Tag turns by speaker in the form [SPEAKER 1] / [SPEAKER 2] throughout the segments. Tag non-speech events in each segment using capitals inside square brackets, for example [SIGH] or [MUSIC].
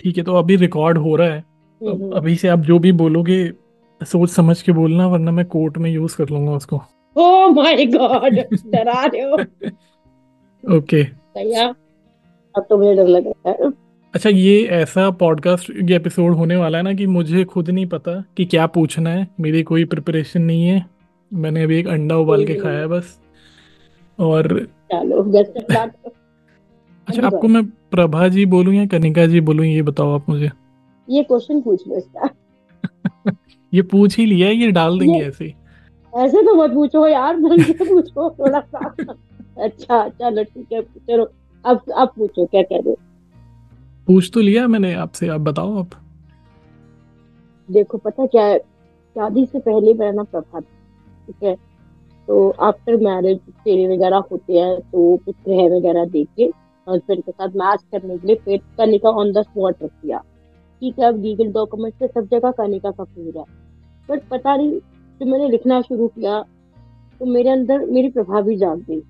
[SPEAKER 1] ठीक है तो अभी रिकॉर्ड हो रहा है।
[SPEAKER 2] हम्म, हम्म।
[SPEAKER 1] अभी से आप जो भी बोलोगे सोच समझ के बोलना वरना मैं कोर्ट में यूज़ कर लूँगा उसको।
[SPEAKER 2] ओ माय गॉड डरा रहे हो। [LAUGHS]
[SPEAKER 1] ओके
[SPEAKER 2] भैया अब तो मुझे डर लग रहा है।
[SPEAKER 1] अच्छा ये ऐसा पॉडकास्ट ये एपिसोड होने वाला है ना कि मुझे खुद नहीं पता कि क्या पूछना है। मेरी कोई प्रिपरेशन नहीं है। मैंने अभी एक अंडा उबाल के खाया है बस। और
[SPEAKER 2] चलो
[SPEAKER 1] अच्छा आपको मैं प्रभा जी बोलूँ या कनिका जी बोलूँ ये बताओ आप मुझे?
[SPEAKER 2] ये क्वेश्चन पूछ लो इसका। [LAUGHS]
[SPEAKER 1] ये पूछ ही लिया ये डाल देंगे ऐसे
[SPEAKER 2] ऐसे तो मत पूछो यार ढंग से पूछो थोड़ा सा। अच्छा चलो ठीक है चलो अब अब पूछो क्या कह रहे
[SPEAKER 1] पूछ तो लिया मैंने आपसे आप बताओ आप।
[SPEAKER 2] देखो पता क्या है शादी से पहले मेरा नाम प्रभा ठीक है? तो आफ्टर मैरिज फेरे वगैरह होते हैं तो कुछ ग्रह वगैरह देख के हस्बैंड के साथ मैच करने के लिए फिर कनिका ऑन द स्पॉट रख दिया। ठीक है, अब लीगल डॉक्यूमेंट से सब जगह कनिका का पूरा बट पता नहीं, जब मैंने लिखना शुरू किया तो मेरे अंदर मेरी प्रभा भी जाग गई।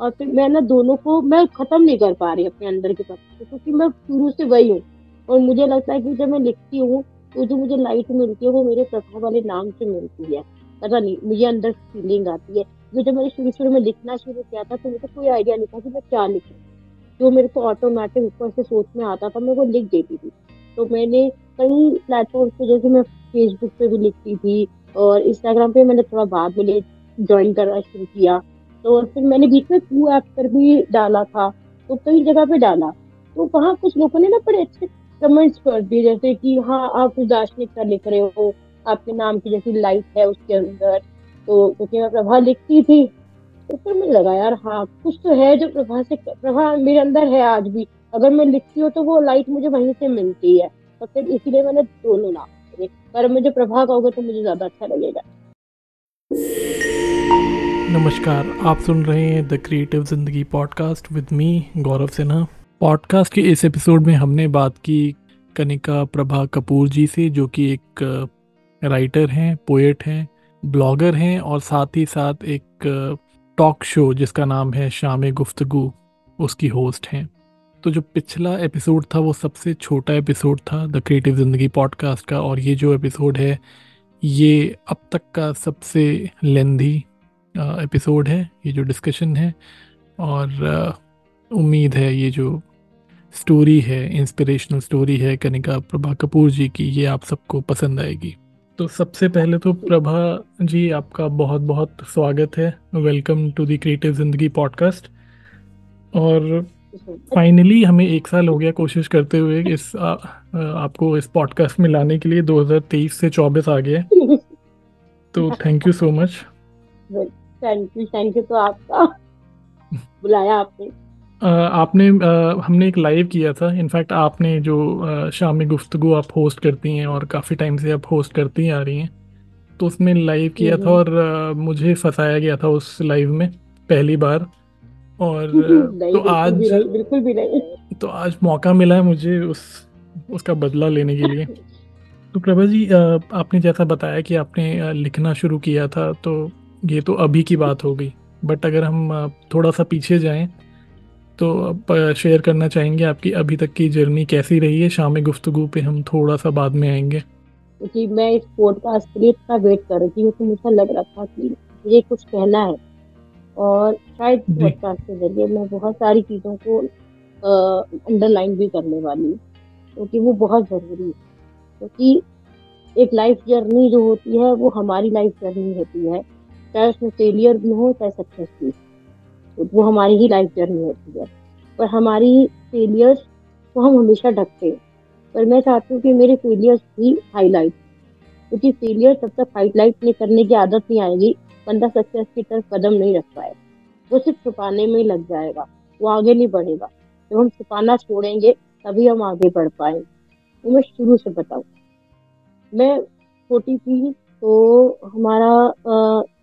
[SPEAKER 2] और फिर मैं ना दोनों को मैं खत्म नहीं कर पा रही अपने अंदर की प्रभा क्योंकि मैं शुरू से वही हूँ। और मुझे लगता है कि जब मैं लिखती हूँ तो जो मुझे लाइट मिलती है, वो मेरे प्रभा वाले नाम से मिलती है। पता नहीं, मुझे अंदर फीलिंग आती है। जब मैंने शुरू शुरू में लिखना शुरू किया था तो मुझे कोई आइडिया नहीं था कि मैं क्या लिखूं। जो मेरे को ऑटोमेटिक ऊपर से सोच में आता था, मैं वो लिख देती थी। तो मैंने कई प्लेटफॉर्म पे, जैसे मैं फेसबुक पे भी लिखती थी और इंस्टाग्राम पे मैंने थोड़ा बाद में ज्वाइन करना शुरू किया। तो फिर मैंने बीच में टू ऐप पर भी डाला था तो कई जगह पे डाला। तो वहाँ कुछ लोगों ने ना बड़े अच्छे कमेंट्स कर दिए, जैसे कि हाँ आप दार्शनिक का लिख रहे हो, आपके नाम की जैसी लाइट है उसके अंदर। तो क्योंकि मैं प्रभा लिखती थी फिर मुझे लगा यार हाँ कुछ तो है जो प्रभा से, प्रभा मेरे अंदर है आज भी। अगर मैं लिखती हूँ तो वो लाइट मुझे वहीं से मिलती है। तो फिर इसीलिए मैंने दोनों नाम करे। पर मुझे प्रभा कहोगे तो मुझे ज़्यादा अच्छा लगेगा।
[SPEAKER 1] नमस्कार, आप सुन रहे हैं the creative Zindagi podcast with me Gaurav Sinha. Podcast के इस एपिसोड में हमने बात की कनिका प्रभा कपूर जी से, जो कि एक राइटर हैं पोएट हैं ब्लॉगर हैं, और साथ ही साथ एक टॉक शो जिसका नाम है शाम गुफ्तगु, उसकी होस्ट हैं। तो जो पिछला एपिसोड था, वो सबसे छोटा एपिसोड था द क्रिएटिव ज़िंदगी पॉडकास्ट का, और ये जो एपिसोड है, ये अब तक का सबसे लेंदी एपिसोड है, ये जो डिस्कशन है, और उम्मीद है ये जो स्टोरी है इंस्पिरेशनल स्टोरी है कनिका प्रभा कपूर जी की, ये आप सबको पसंद आएगी। तो सबसे पहले तो प्रभा जी आपका बहुत बहुत स्वागत है। Welcome to the creative Zindagi podcast और फाइनली हमें एक साल हो गया कोशिश करते हुए इस आ, आपको इस पॉडकास्ट में लाने के लिए 2023 से 24 आ गए तो thank you so much
[SPEAKER 2] thank you thank you तो आपका। बुलाया आपने।
[SPEAKER 1] आपने हमने एक लाइव किया था। इनफैक्ट आपने जो शाम में गुफ्तगु आप होस्ट करती हैं और काफ़ी टाइम से आप होस्ट करती आ रही हैं तो उसमें लाइव किया था और मुझे फंसाया गया था उस लाइव में पहली बार। और तो आज
[SPEAKER 2] बिल्कुल भी नहीं। [LAUGHS]
[SPEAKER 1] तो आज मौका मिला है मुझे उस उसका बदला लेने के लिए। तो प्रभा जी आपने जैसा बताया कि आपने लिखना शुरू किया था तो ये तो अभी की बात हो गई। बट अगर हम थोड़ा सा पीछे जाएँ तो आप शेयर करना चाहेंगे आपकी अभी तक की जर्नी कैसी रही है? शाम गुफ्तु पे हम थोड़ा सा बाद में आएँगे।
[SPEAKER 2] क्योंकि मैं इस पॉडकास्ट के लिए इतना वेट कर रही थी तो मुझे लग रहा था कि मुझे कुछ कहना है। और शायद पॉडकास्ट के ज़रिए मैं बहुत सारी चीज़ों को अंडरलाइन भी करने वाली हूँ क्योंकि वो बहुत ज़रूरी है। क्योंकि एक लाइफ जर्नी जो होती है वो हमारी लाइफ जर्नी होती है। चाहे उसमें फेलियर भी हो चाहे सक्सेस भी तो वो हमारी ही लाइफ जर्नी होती है। पर हमारी फेलियर्स को हम हमेशा ढकते हैं। पर मैं चाहती हूँ कि मेरे फेलियर्स भी हाईलाइट क्योंकि फेलियर तब तक हाईलाइट नहीं करने की आदत नहीं आएगी, बंदा सक्सेस की तरफ़ कदम नहीं रख पाए वो सिर्फ़ छुपाने में ही लग जाएगा, वो आगे नहीं बढ़ेगा। जब हम छुपाना छोड़ेंगे, तभी हम आगे बढ़ पाएँगे। तो मैं शुरू से बताऊँ। मैं छोटी थी तो हमारा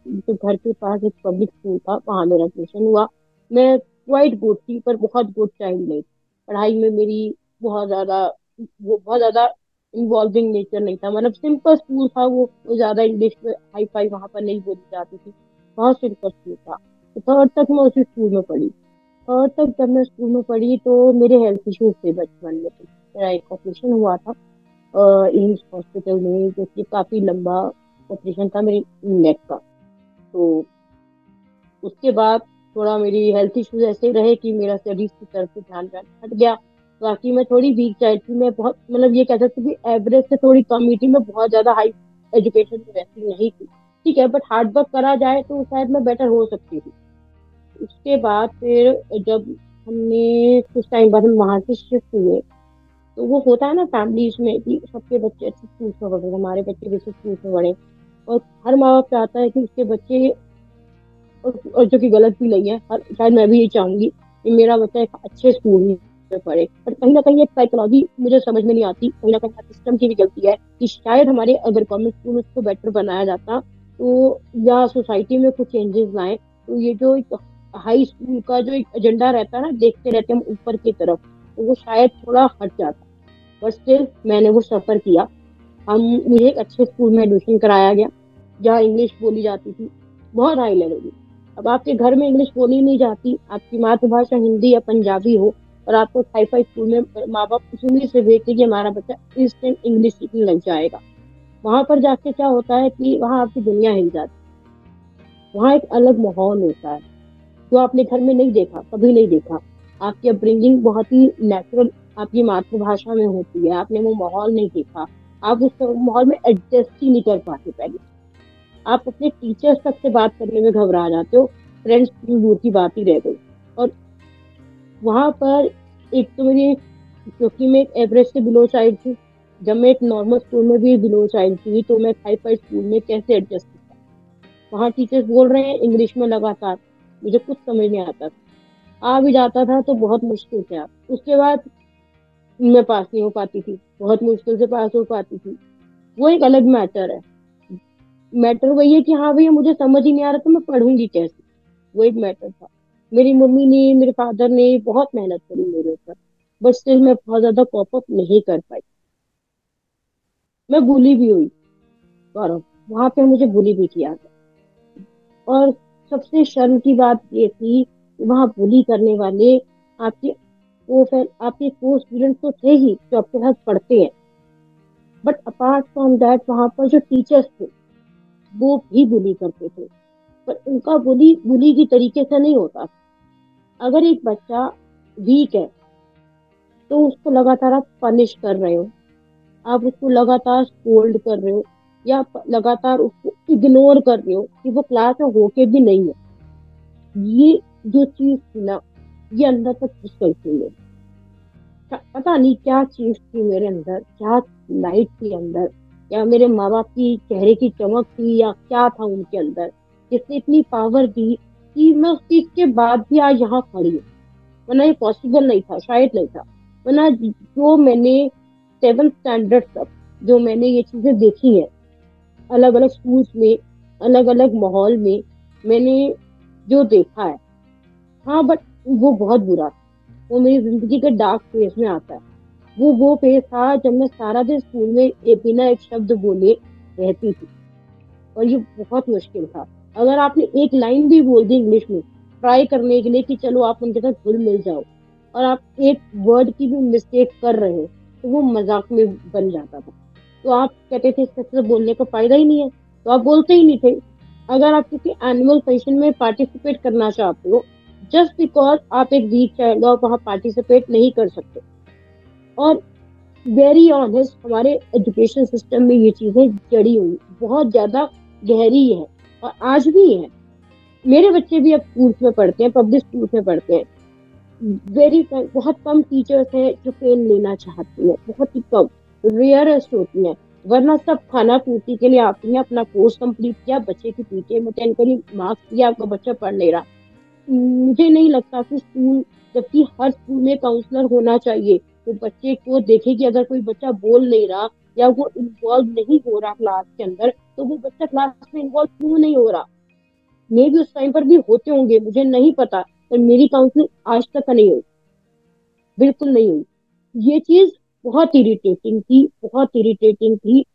[SPEAKER 2] जो घर के पास एक पब्लिक स्कूल था, वहाँ मेरा एडमिशन हुआ। मैं क्वाइट गुड थी, पर बहुत गुड चाइल्ड नहीं पढ़ाई में मेरी बहुत ज़्यादा, वो बहुत ज़्यादा इन्वॉल्विंग नेचर नहीं था। मतलब सिंपल स्कूल था वो ज़्यादा इंग्लिश में हाई फाई वहाँ पर नहीं बोली जाती थी। बहुत सिंपल स्कूल था। तो थर्ड तक मैं उसी स्कूल में पढ़ी। थर्ड तक जब मैं स्कूल में पढ़ी तो मेरे हेल्थ इशूज थे बचपन में। मेरा एक ऑपरेशन हुआ था एम्स हॉस्पिटल में, जो कि काफ़ी लंबा ऑपरेशन था मेरी नेक का। तो उसके बाद थोड़ा मेरी हेल्थ इश्यूज़ ऐसे रहे कि मेरा स्टडीज़ की तरफ़ से ध्यान हट गया। बाकी मैं थोड़ी वीक चाइल्ड थी, मैं बहुत मतलब ये कह सकती थी एवरेज से थोड़ी कम ही थी, मैं बहुत ज़्यादा हाई एजुकेशन में वैसी नहीं थी। ठीक है बट हार्ड वर्क करा जाए तो शायद मैं बेटर हो सकती थी। उसके बाद फिर जब हमने कुछ टाइम बाद हम वहाँ से शिफ्ट हुए तो वो होता है ना फैमिलीज़ में कि सबके बच्चे अच्छे स्कूल में पढ़े हमारे बच्चे भी अच्छे स्कूल में पढ़े। और हर माँ बाप चाहता है कि उसके बच्चे और और जो कि गलत भी नहीं है, हर, शायद मैं भी ये चाहूँगी कि मेरा बच्चा एक अच्छे स्कूल में पढ़े। पर कहीं ना कहीं एक साइकोलॉजी मुझे समझ में नहीं आती, कहीं ना कहीं सिस्टम की भी गलती है कि शायद हमारे अगर गवर्नमेंट स्कूल उसको बेटर बनाया जाता तो या सोसाइटी में कुछ चेंजेस लाए तो ये जो एक हाई स्कूल का जो एक एजेंडा रहता है ना, देखते रहते हम ऊपर की तरफ़ तो वो शायद थोड़ा हट जाता। बट स्टिल मैंने वो सफ़र किया। हम, मुझे एक अच्छे स्कूल में एडमिशन कराया गया। जहाँ इंग्लिश बोली जाती थी, बहुत हाई लेवल की अब आपके घर में इंग्लिश बोली नहीं जाती, आपकी मातृभाषा हिंदी या पंजाबी हो, और आपको हाई फाई स्कूल में माँ बाप उस उम्मीद से भेजते कि हमारा बच्चा इस टाइम इंग्लिश सीखने लग जाएगा वहाँ पर जाके क्या होता है कि वहाँ आपकी दुनिया हिल जाती वहाँ एक अलग माहौल होता है, जो आपने घर में नहीं देखा, कभी नहीं देखा। आपकी अपब्रिंगिंग बहुत ही नेचुरल आपकी मातृभाषा में होती है, आपने वो माहौल नहीं देखा। आप उस माहौल में एडजस्ट ही नहीं कर पाते पहले। आप अपने टीचर्स तक से बात करने में घबरा जाते हो फ्रेंड्स की दूर की बात ही रह गई। और वहाँ पर एक तो मेरी, क्योंकि मैं एक एवरेज से बिलो चाइल्ड थी, जब मैं एक नॉर्मल स्कूल में भी बिलो चाइल्ड थी तो मैं हाई फाई स्कूल में कैसे एडजस्ट किया वहाँ टीचर्स बोल रहे हैं इंग्लिश में लगातार, मुझे कुछ समझ नहीं आता था। आ भी जाता था तो बहुत मुश्किल से आप उसके बाद मैं पास नहीं हो पाती थी, बहुत मुश्किल से पास हो पाती थी। वो एक अलग मैटर है। मैटर वही है कि हाँ भैया, मुझे समझ ही नहीं आ रहा तो मैं पढ़ूँगी कैसे? वो एक मैटर था। मेरी मम्मी ने, मेरे फादर ने बहुत मेहनत करी मेरे ऊपर बट स्टिल मैं बहुत ज़्यादा कॉप अप नहीं कर पाई। मैं बुली भी हुई। गौरव वहाँ पे मुझे बुली भी किया गया और सबसे शर्म की बात ये थी वहाँ बुली करने वाले आपके वो फिर आपके को स्टूडेंट तो थे ही जो आपके साथ पढ़ते हैं। बट अपार्ट फ्रॉम दैट वहाँ पर जो टीचर्स थे वो भी बुली करते थे। पर उनका बुली बुली की तरीके से नहीं होता अगर एक बच्चा वीक है तो उसको लगातार आप पनिश कर रहे हो। आप उसको लगातार स्कोल्ड कर रहे हो, या लगातार उसको इग्नोर कर रहे हो कि वो क्लास में होके भी नहीं है। ये जो चीज़ थी ना, ये अंदर तक घुस गई थी पता नहीं क्या चीज़ थी मेरे अंदर, क्या लाइट थी अंदर। या मेरे माँ बाप की चेहरे की चमक थी या क्या था उनके अंदर, जिसने इतनी पावर दी कि मैं उस चीज़ के बाद भी आज यहाँ खड़ी हूँ। वरना ये पॉसिबल नहीं था, शायद नहीं था। वरना जो मैंने सेवन स्टैंडर्ड तक, जो मैंने ये चीज़ें देखी है अलग अलग स्कूल्स में अलग अलग माहौल में मैंने जो देखा है हाँ बट वो बहुत बुरा था। वो मेरी ज़िंदगी के डार्क फ़ेज़ में आता है। वो वो फ़ेज़ था जब मैं सारा दिन स्कूल में बिना एक शब्द बोले रहती थी। और ये बहुत मुश्किल था। अगर आपने एक लाइन भी बोल दी इंग्लिश में ट्राई करने के लिए कि चलो आप उनके साथ घुल मिल जाओ, और आप एक वर्ड की भी मिस्टेक कर रहे हो तो वो मज़ाक में बन जाता था। तो आप कहते थे इससे बोलने का फ़ायदा ही नहीं है। तो आप बोलते ही नहीं थे। अगर आप किसी एनुअल फ़ंक्शन में पार्टिसिपेट करना चाहते हो जस्ट बिकॉज़ आप एक वीक चाइल्ड हो वहाँ पार्टिसिपेट नहीं कर सकते। और वेरी ऑनेस्ट हमारे एजुकेशन सिस्टम में ये चीज़ें जड़ी हुई बहुत ज़्यादा गहरी है और आज भी है। मेरे बच्चे भी अब स्कूल में पढ़ते हैं पब्लिक स्कूल में पढ़ते हैं। वेरी बहुत कम टीचर्स हैं जो पेन लेना चाहती हैं। बहुत ही कम रेयरेस्ट होती हैं। वरना सब खाना पूर्ति के लिए आती हैं अपना कोर्स कंप्लीट किया, बच्चे की पीटीए में टेन करी मार्क्स दिया, आपका बच्चा पढ़ ले रहा। मुझे नहीं लगता कि स्कूल जबकि हर स्कूल में काउंसलर होना चाहिए। तो बच्चे को देखे कि अगर कोई बच्चा बोल नहीं रहा या वो इन्वॉल्व नहीं हो रहा क्लास के अंदर तो वो बच्चा क्लास में इन्वॉल्व क्यों नहीं हो रहा? मे भी उस टाइम पर भी होते होंगे, मुझे नहीं पता, पर मेरी काउंसलिंग आज तक नहीं हुई। बिल्कुल नहीं हुई। ये चीज़ बहुत इरिटेटिंग थी, बहुत इरिटेटिंग थी।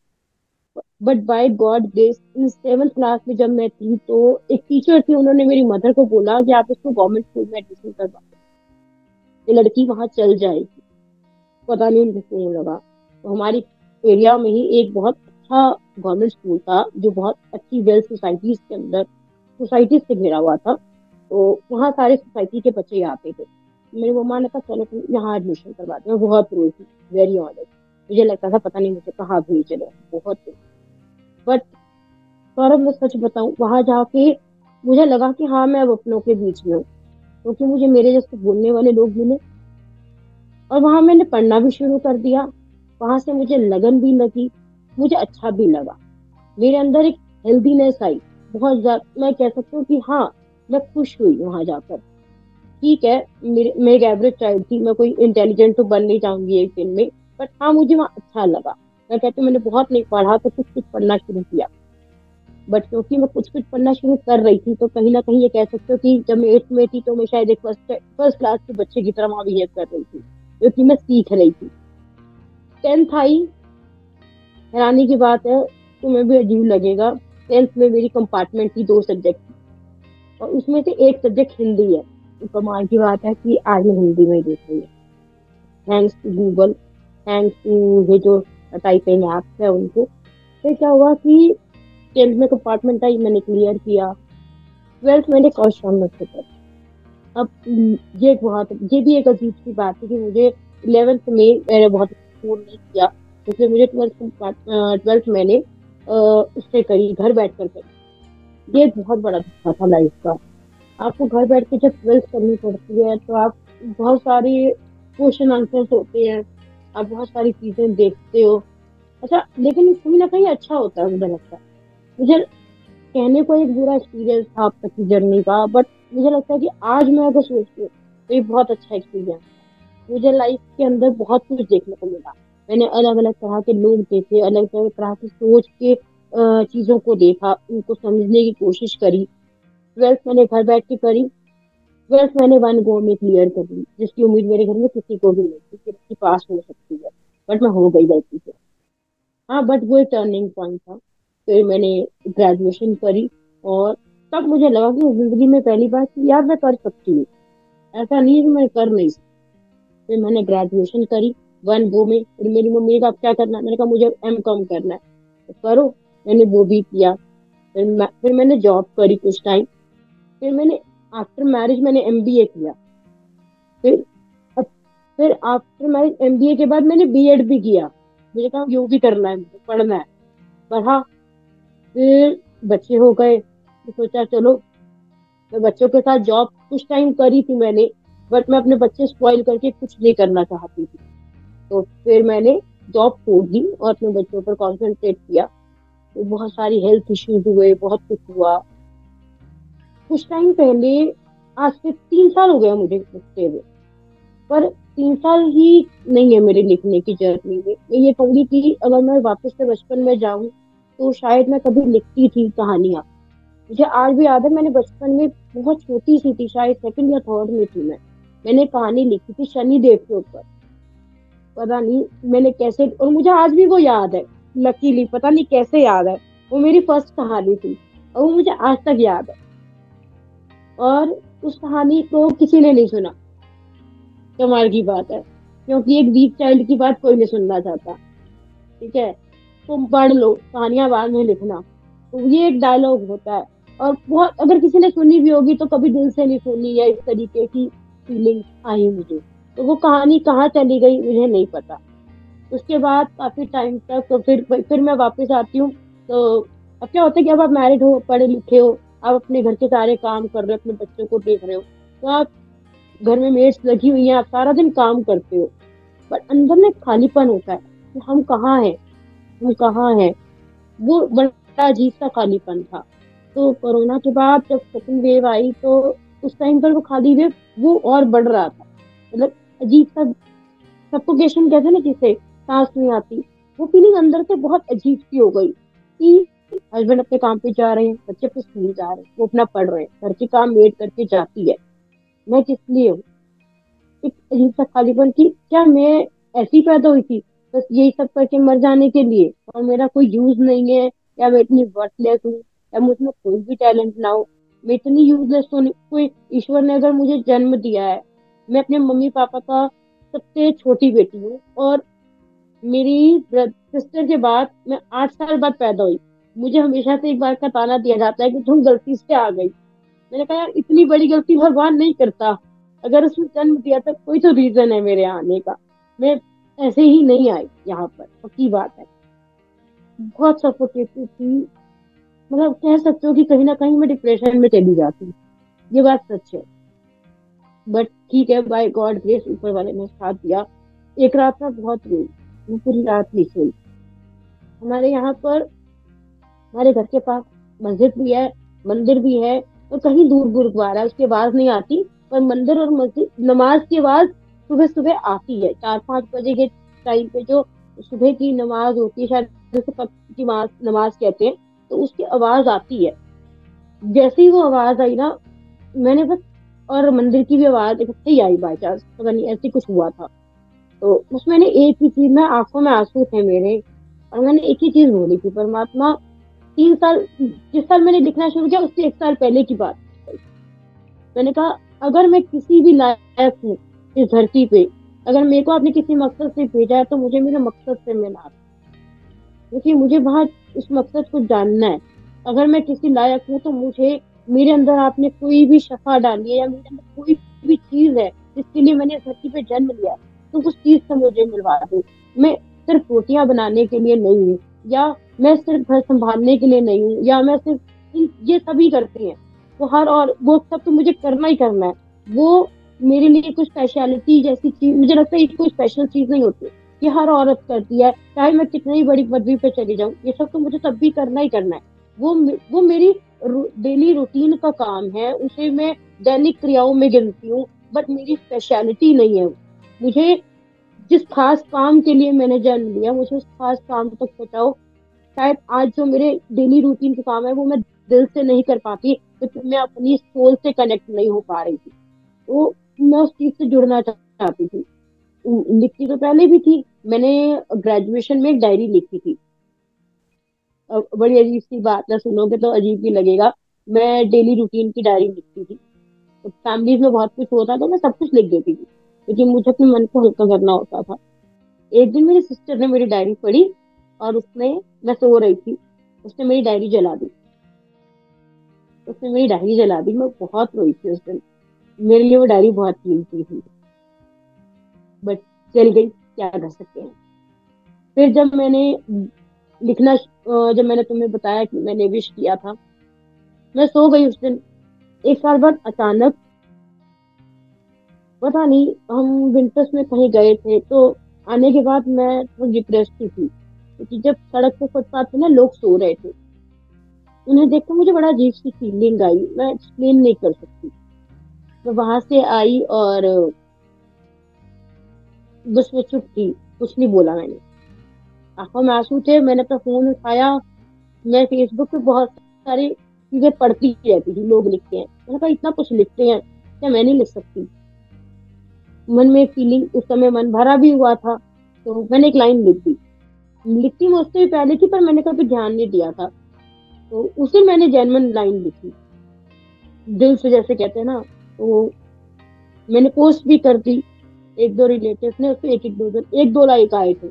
[SPEAKER 2] But by God grace in seventh class में जब मैं थी तो एक टीचर थी, उन्होंने मेरी मदर को बोला कि आप इसको गवर्नमेंट स्कूल में एडमिशन करवा ये लड़की वहाँ चल जाएगी। पता नहीं, उनको क्यों लगा। तो हमारी एरिया में ही एक बहुत अच्छा गवर्नमेंट स्कूल था, जो बहुत अच्छी वेल सोसाइटीज के अंदर सोसाइटीज से घिरा हुआ था। तो वहाँ सारे सोसाइटी के बच्चे आते थे। मेरी मम्मा ने कहा, चलो तुम यहाँ एडमिशन करवा दो। बहुत रोई थी वेरी ऑनेस्ट मुझे लगता था, पता नहीं मुझे कहाँ भेज रहे बहुत बट सौरभ, मैं सच बताऊँ, वहाँ जाके मुझे लगा कि हाँ मैं अब अपनों के बीच में हूँ। क्योंकि मुझे मेरे जैसे बोलने वाले लोग मिले। और वहाँ मैंने पढ़ना भी शुरू कर दिया। वहाँ से मुझे लगन भी लगी, मुझे अच्छा भी लगा। मेरे अंदर एक हेल्दीनेस आई, बहुत ज़्यादा मैं कह सकती हूँ कि हाँ मैं खुश हुई वहाँ जाकर। ठीक है मैं एक एवरेज चाइल्ड थी, मैं कोई इंटेलिजेंट तो बन नहीं चाहूँगी एक दिन में बट हाँ मुझे वहाँ अच्छा लगा। मैं कहती हूँ, मैंने बहुत नहीं पढ़ा तो कुछ कुछ पढ़ना शुरू किया। बट क्योंकि मैं कुछ कुछ पढ़ना शुरू कर रही थी तो कहीं ना कहीं ये कह सकते हो कि जब मैं एट्थ में थी तो मैं शायद एक फ़र्स्ट फ़र्स्ट क्लास के बच्चे की तरह वहाँ बिहेव कर रही थी। क्योंकि मैं सीख रही थी। टेंथ आई, हैरानी की बात है, तुम्हें भी अजीब लगेगा टेंथ में मेरी कंपार्टमेंट थी दो सब्जेक्ट और उसमें से एक सब्जेक्ट हिंदी है। तो कमाल की बात है कि आज मैं हिंदी में देख रही हूँ। Thanks to Google thanks to ये जो टाइपिंग ऐप्स है उनको, फिर क्या हुआ कि टेंथ में कंपार्टमेंट आई, मैंने क्लियर किया। ट्वेल्थ मैंने कॉरस्पॉन्डेंस से कर अब ये बहुत, ये भी एक अजीब सी बात है कि मुझे इलेवेंथ में मैंने बहुत स्कोर नहीं किया इसलिए मुझे ट्वेल्थ ट्वेल्थ मैंने उससे करी घर बैठ कर करी ये बहुत बड़ा धक्का था लाइफ का। आपको घर बैठ के जब ट्वेल्थ करनी पड़ती है तो आप बहुत सारी क्वेश्चन आंसर्स होते हैं, आप बहुत सारी चीज़ें देखते हो। अच्छा लेकिन कहीं ना कहीं अच्छा होता है, मुझे लगता है। मुझे कहने को एक बुरा एक्सपीरियंस था अब तक की जर्नी का बट मुझे लगता है कि आज मैं अगर सोचती हूँ तो ये बहुत अच्छा एक्सपीरियंस मुझे लाइफ के अंदर बहुत कुछ देखने को मिला। मैंने अलग अलग तरह के लोग देखे अलग अलग तरह की सोच के चीज़ों को देखा, उनको समझने की कोशिश करी। ट्वेल्थ मैंने घर बैठ के करी। ट्वेल्थ मैंने वन गो में क्लियर कर ली जिसकी उम्मीद मेरे घर में किसी को भी नहीं थी कि पास हो सकती है। बट मैं हो गई गलती से। हाँ बट वो टर्निंग पॉइंट था। फिर मैंने ग्रेजुएशन करी और तब मुझे लगा कि ज़िंदगी में पहली बार कि यार मैं कर सकती हूँ। ऐसा नहीं है कि मैं कर नहीं फिर मैंने ग्रेजुएशन करी वन गो में फिर मेरी मम्मी कहा क्या करना मैंने कहा, मुझे एम कॉम करना है। तो करो। मैंने वो भी किया। फिर मैं, फिर मैंने जॉब करी कुछ टाइम फिर मैंने आफ्टर मैरिज मैंने एम बी ए किया। फिर फिर after marriage M B A के बाद मैंने बी एड भी किया। मुझे कहा यो भी करना है पढ़ना है। पढ़ा फिर बच्चे हो गए। तो सोचा, चलो, मैं बच्चों के साथ जॉब कुछ टाइम करी थी मैंने बट मैं अपने बच्चे स्पॉइल करके कुछ नहीं करना चाहती थी। तो फिर मैंने जॉब छोड़ दी और अपने बच्चों पर कॉन्सेंट्रेट किया। तो बहुत सारी हेल्थ इश्यूज़ हुए, बहुत कुछ हुआ। कुछ टाइम पहले, आज से तीन साल हो गया मुझे लिखते हुए। पर तीन साल ही नहीं है मेरे लिखने की जर्नी में। मैं ये कहूँगी कि अगर मैं वापस से बचपन में जाऊँ तो शायद मैं कभी लिखती थी कहानियाँ। मुझे आज भी याद है, मैंने बचपन में बहुत छोटी सी थी, शायद सेकंड या थर्ड में थी मैं। मैंने कहानी लिखी थी शनि देव के ऊपर। पता नहीं मैंने कैसे, और मुझे आज भी वो याद है, लकीली, पता नहीं कैसे याद है। वो मेरी फ़र्स्ट कहानी थी, और वो मुझे आज तक याद है। और उस कहानी को किसी ने नहीं सुना। कमाल की बात है, क्योंकि एक वीक चाइल्ड की बात कोई नहीं सुनना चाहता। ठीक है? तुम पढ़ लो, कहानियाँ बाद में लिखना। तो ये एक डायलॉग होता है। और बहुत, अगर किसी ने सुनी भी होगी तो कभी दिल से नहीं सुनी या इस तरीके की फीलिंग आई मुझे। तो वो कहानी कहाँ चली गई मुझे नहीं पता। उसके बाद काफ़ी टाइम तक तो फिर फिर मैं वापस आती हूँ। तो अब क्या होता है कि अब आप मैरिड हो, पढ़े लिखे हो, आप अपने घर के सारे काम कर रहे हो, अपने बच्चों को देख रहे हो तो आप घर में मेड्स लगी हुई हैं, आप सारा दिन काम करते हो। बट अंदर में खालीपन होता है कि हम कहाँ हैं? हम कहाँ हैं? वो बड़ा अजीब सा खालीपन था। तो कोरोना के बाद जब सेकंड वेव आई तो उस टाइम पर वो खाली वेव वो और बढ़ रहा था। मतलब अजीब सा सफोकेशन कहते ना जिसे सांस नहीं आती, वो फीलिंग अंदर से बहुत अजीब सी हो गई कि हस्बैंड अपने काम पे जा रहे हैं, बच्चे अपने स्कूल जा रहे हैं, वो अपना पढ़ रहे हैं, घर के काम मेड करके जाती है। मैं किस लिए हूँ? एक अजीब सा खालीपन की क्या मैं ऐसी पैदा हुई थी बस यही सब करके मर जाने के लिए। और मेरा कोई यूज़ नहीं है, या मैं इतनी वर्थलेस हूँ, या मुझमें कोई भी टैलेंट ना हो। मैं इतनी यूजलेस तो नहीं, कोई ईश्वर ने अगर मुझे जन्म दिया है, मैं अपने मम्मी पापा का सबसे छोटी बेटी हूँ, और मेरी सिस्टर के बाद मैं आठ साल बाद पैदा हुई। मुझे हमेशा से एक बार का ताना दिया जाता है कि तुम गलती से आ गई। मैंने कहा, यार, इतनी बड़ी गलती भगवान नहीं करता। अगर उसने जन्म दिया तो कोई तो रीजन है मेरे आने का। मैं ऐसे ही नहीं आई यहाँ पर, पक्की बात है। बहुत सफोकेटेड थी। मतलब कह सकते हो कि कहीं ना कहीं मैं डिप्रेशन में चली जाती। ये बात सच है। बट ठीक है बाय गॉड ग्रेस ऊपर वाले ने साथ दिया। एक रात में बहुत रोई मैं पूरी रात नहीं सोई। हमारे यहाँ पर, हमारे घर के पास मस्जिद भी है, मंदिर भी है, और कहीं दूर गुरुद्वारा, उसकी आवाज़ नहीं आती, पर मंदिर और मस्जिद, नमाज़ की आवाज़ सुबह सुबह आती है। चार पाँच बजे के टाइम पे जो सुबह की नमाज़ होती है, शायद जैसे नमाज़ कहते हैं तो उसकी आवाज़ आती है। जैसे ही वो आवाज़ आई ना, मैंने बस, और मंदिर की भी आवाज़ इकट्ठे ही आई बाई चांस पता नहीं, ऐसे कुछ हुआ था। तो उसमें मैंने एक ही चीज़ में आँखों में आँसू थे मेरे, और मैंने एक ही चीज़ बोली थी, परमात्मा, तीन साल, जिस साल मैंने लिखना शुरू किया, उससे एक साल पहले की बात। मैंने कहा, अगर मैं किसी भी लायक हूँ इस धरती पे। अगर मेरे को आपने किसी मकसद से भेजा है तो मुझे मेरे मकसद से मिला। क्योंकि मुझे वहाँ उस मकसद को जानना है। अगर मैं किसी लायक हूँ तो मुझे, मेरे अंदर आपने कोई भी शफा डाली है या मेरे अंदर कोई भी चीज़ है, जिसके लिए मैंने धरती पे जन्म लिया तो उस चीज़ से मुझे मिलवा दो। मैं सिर्फ़ रोटियाँ बनाने के लिए नहीं हूँ, या मैं सिर्फ़ घर संभालने के लिए नहीं हूँ, या मैं सिर्फ़ ये सभी करते हैं। वो हर और, वो सब तो मुझे करना ही करना है। वो मेरे लिए कुछ स्पेशलिटी जैसी चीज़, मुझे लगता है कोई स्पेशल चीज़ नहीं होती। ये हर औरत करती है, चाहे मैं कितनी बड़ी पदवी पे चली जाऊँ, ये सब तो मुझे तब भी करना ही करना है। वो वो मेरी डेली रूटीन का काम है, उसे मैं दैनिक क्रियाओं में गिनती हूँ बट मेरी स्पेशलिटी नहीं है। मुझे जिस खास काम के लिए मैंने जन्म लिया, मुझे उस खास काम तक पहुंचाओ। शायद आज जो मेरे डेली रूटीन का काम है, वो मैं दिल से नहीं कर पाती, क्योंकि तो मैं अपनी सोल से कनेक्ट नहीं हो पा रही थी। तो मैं उस चीज़ से जुड़ना चाहती थी। लिखती तो पहले भी थी। मैंने ग्रेजुएशन में एक डायरी लिखी थी। बड़ी अजीब सी बात है सुनोगे तो अजीब ही लगेगा। मैं डेली रूटीन की डायरी लिखती थी। फैमिलीज़ में बहुत कुछ होता तो मैं सब कुछ लिख देती थी। क्योंकि मुझे अपने मन को हल्का करना होता था। एक दिन मेरी सिस्टर ने मेरी डायरी पढ़ी और उसने, मैं सो रही थी। उसने मेरी डायरी जला दी। उसने मेरी डायरी जला दी। मैं बहुत रोई थी उस दिन। मेरे लिए वो डायरी बहुत कीमती थी। बट चल गई, क्या कर सकते हैं? फिर जब मैंने लिखना जब मैंने तुम्हें बताया कि मैंने विश किया था, मैं सो गई उस दिन। एक साल बाद अचानक, पता नहीं, हम विंटर्स में कहीं गए थे तो आने के बाद मैं थोड़ी डिप्रेस थी, क्योंकि जब सड़क पे फुटपाथ पे ना लोग सो रहे थे, उन्हें देखकर मुझे बड़ा अजीब सी फीलिंग आई। मैं एक्सप्लेन नहीं कर सकती। मैं वहाँ से आई और बस मैं चुप थी कुछ नहीं बोला मैंने। आँखों में आँसू थे, मैंने अपना फ़ोन उठाया, मैं फेसबुक पे बहुत सारी चीज़ें पढ़ती रहती थी, लोग लिखते हैं। मैंने कहा, इतना कुछ लिखते हैं, क्या मैं नहीं लिख सकती? मन में फीलिंग उस समय मन भरा भी हुआ था तो मैंने एक लाइन लिख दी। लिखती मैं उससे भी पहले थी पर मैंने कभी ध्यान नहीं दिया था। तो उसे मैंने जैनमन लाइन लिखी। दिल से जैसे कहते हैं ना तो मैंने पोस्ट भी कर दी, एक दो रिलेटिव ने, उसको एक एक दो एक दो लाइक आए थे।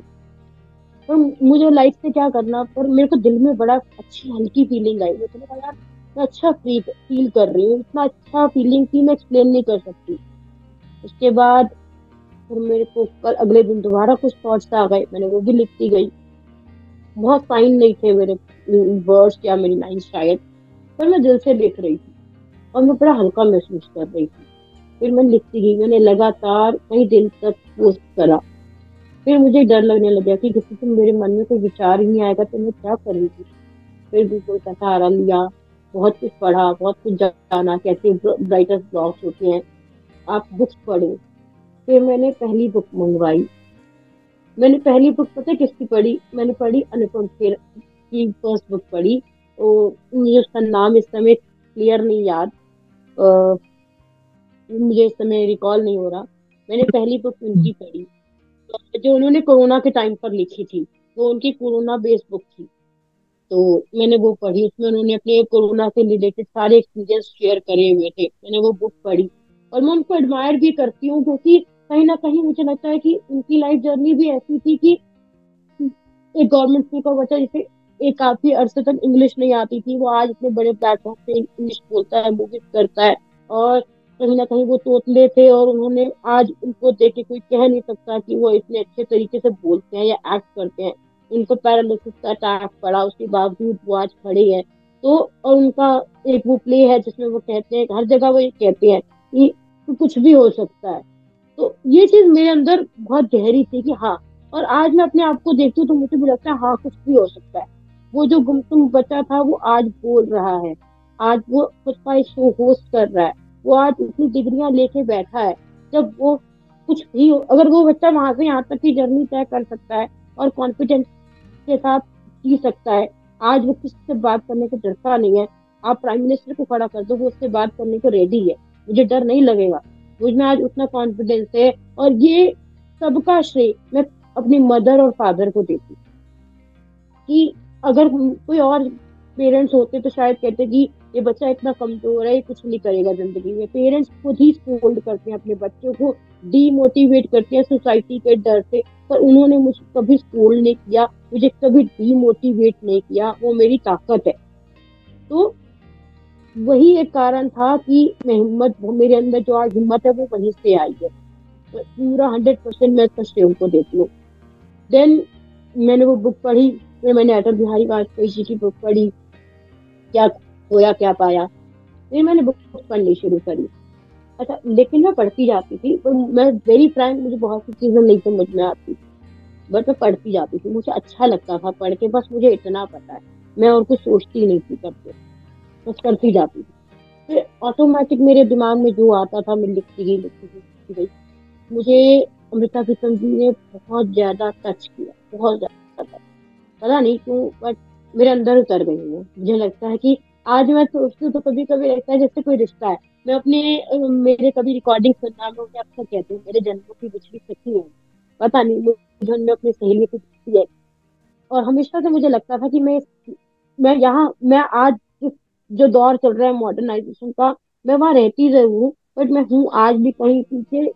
[SPEAKER 2] पर मुझे लाइफ से क्या करना, पर मेरे को दिल में बड़ा अच्छी, हल्की फीलिंग आई। मुझे लगा यार, मैं अच्छा फील फील कर रही हूँ, इतना अच्छा फीलिंग थी मैं एक्सप्लेन नहीं कर सकती। उसके बाद फिर मेरे को कल, अगले दिन दोबारा कुछ थॉट्स आ गए, मैंने वो भी लिखती गई। बहुत फाइन नहीं थे मेरे वर्ड्स या मेरी लाइन शायद, पर मैं दिल से लिख रही थी। और मैं बड़ा हल्का महसूस कर रही थी। फिर मैं लिखती गई, मैंने लगातार कई दिन तक पोस्ट करा। फिर मुझे डर लगने लगा कि किसी से मेरे मन में कोई विचार ही नहीं आएगा तो मैं क्या करूँगी फिर? गूगल का सहारा लिया, बहुत कुछ पढ़ा, बहुत कुछ जाना, कैसे ब्राइटर्स ब्लॉग्स होते हैं। आप बुक्स पढ़ो। फिर मैंने पहली बुक मंगवाई। मैंने पहली बुक पता किसकी पढ़ी? मैंने पढ़ी अनुपम खेर की फ़र्स्ट बुक पढ़ी। तो मुझे उसका नाम इस समय क्लियर नहीं याद। आ, मुझे इस समय रिकॉल नहीं हो रहा। मैंने पहली बुक उनकी पढ़ी। जो उन्होंने कोरोना के टाइम पर लिखी थी वो उनकी कोरोना बेस्ड बुक थी। तो मैंने वो पढ़ी। उसमें उन्होंने अपने कोरोना से रिलेटेड सारे एक्सपीरियंस शेयर करे हुए थे। मैंने वो बुक पढ़ी। और मैं उनको एडमायर भी करती हूँ क्योंकि कहीं ना कहीं मुझे लगता है कि उनकी लाइफ जर्नी भी ऐसी थी कि एक गवर्नमेंट स्कूल का बच्चा जिसे एक काफ़ी अरसे तक इंग्लिश नहीं आती थी, वो आज इतने बड़े प्लेटफॉर्म पे इंग्लिश बोलता है मूवीज़ करता है और कहीं ना कहीं वो तोतले थे और उन्होंने आज उनको देख के कोई कह नहीं सकता कि वो इतने अच्छे तरीके से बोलते हैं या एक्ट करते हैं। उनको पैरालिसिस का अटैक पड़ा, उसके बावजूद वो आज खड़े हैं। तो और उनका एक वो प्ले है जिसमें वो कहते हैं, हर जगह वो ये कहते हैं कि कुछ भी हो सकता है। तो ये चीज़ मेरे अंदर बहुत गहरी थी कि हाँ और आज मैं अपने आप को देखती हूँ तो मुझे भी लगता है हाँ कुछ भी हो सकता है। वो जो गुमसुम बचा था, वो आज बोल रहा है। आज वो खुद का शो होस्ट कर रहा है। वो आज इतनी डिग्रियाँ लेके बैठा है। जब वो कुछ भी हो, अगर वो बच्चा वहाँ से यहाँ तक की जर्नी तय कर सकता है और कॉन्फिडेंस के साथ जी सकता है, आज वो किसी से बात करने को डरता नहीं है। आप प्राइम मिनिस्टर को खड़ा कर दो, वो उससे बात करने को रेडी है। मुझे डर नहीं लगेगा। मुझमें आज उतना कॉन्फिडेंस है और ये सबका श्रेय मैं अपनी मदर और फादर को देती कि अगर कोई और पेरेंट्स होते तो शायद कहते कि ये बच्चा इतना कमज़ोर है, ये कुछ नहीं करेगा ज़िंदगी में। पेरेंट्स खुद ही स्कोल्ड करते हैं अपने बच्चों को डीमोटिवेट करते हैं सोसाइटी के डर से। पर उन्होंने मुझे कभी स्कोल्ड नहीं किया, मुझे कभी डीमोटिवेट नहीं किया, वो मेरी ताकत है। तो वही एक कारण था कि मैं हिम्मत, मेरे अंदर जो आज हिम्मत है वो वहीं से आई है। पूरा हंड्रेड परसेंट मैं इसका श्रेय को देती हूँ। देन मैंने वो बुक पढ़ी फिर मैंने अटल बिहारी वाजपेयी जी की बुक पढ़ी। क्या खोया, क्या पाया? फिर मैंने बुक पढ़नी शुरू करी। अच्छा लेकिन मैं पढ़ती जाती थी, पर मैं वेरी फ्रैंक मुझे बहुत सी चीज़ें नहीं समझ में आती। बट मैं पढ़ती जाती थी, मुझे अच्छा लगता था पढ़ के, बस मुझे इतना पता है। मैं और कुछ सोचती नहीं थी करके बस करती जाती थी। फिर ऑटोमेटिक मेरे दिमाग में जो आता था, मैं लिखती गई लिखती गई लिखती मुझे अमृता प्रीतम जी ने बहुत ज़्यादा टच किया, बहुत ज़्यादा। पता नहीं क्यों बट मेरे अंदर उतर गई हूँ मुझे लगता है कि आज मैं सोचती हूँ तो कभी कभी लगता है जैसे कोई रिश्ता है। मैं अपने मेरे कभी रिकॉर्डिंग सुनना मैं अक्सर कहती हूँ, मेरे जन्मों की बिछड़ी सखी हूँ। पता नहीं, मुझे उनने अपनी सहेली को दी है। और हमेशा से मुझे लगता था कि मैं मैं यहाँ, मैं आज जो दौर चल रहा है मॉडर्नाइजेशन का, मैं वहाँ रहती ज़रूर हूँ बट मैं हूँ आज भी कहीं पीछे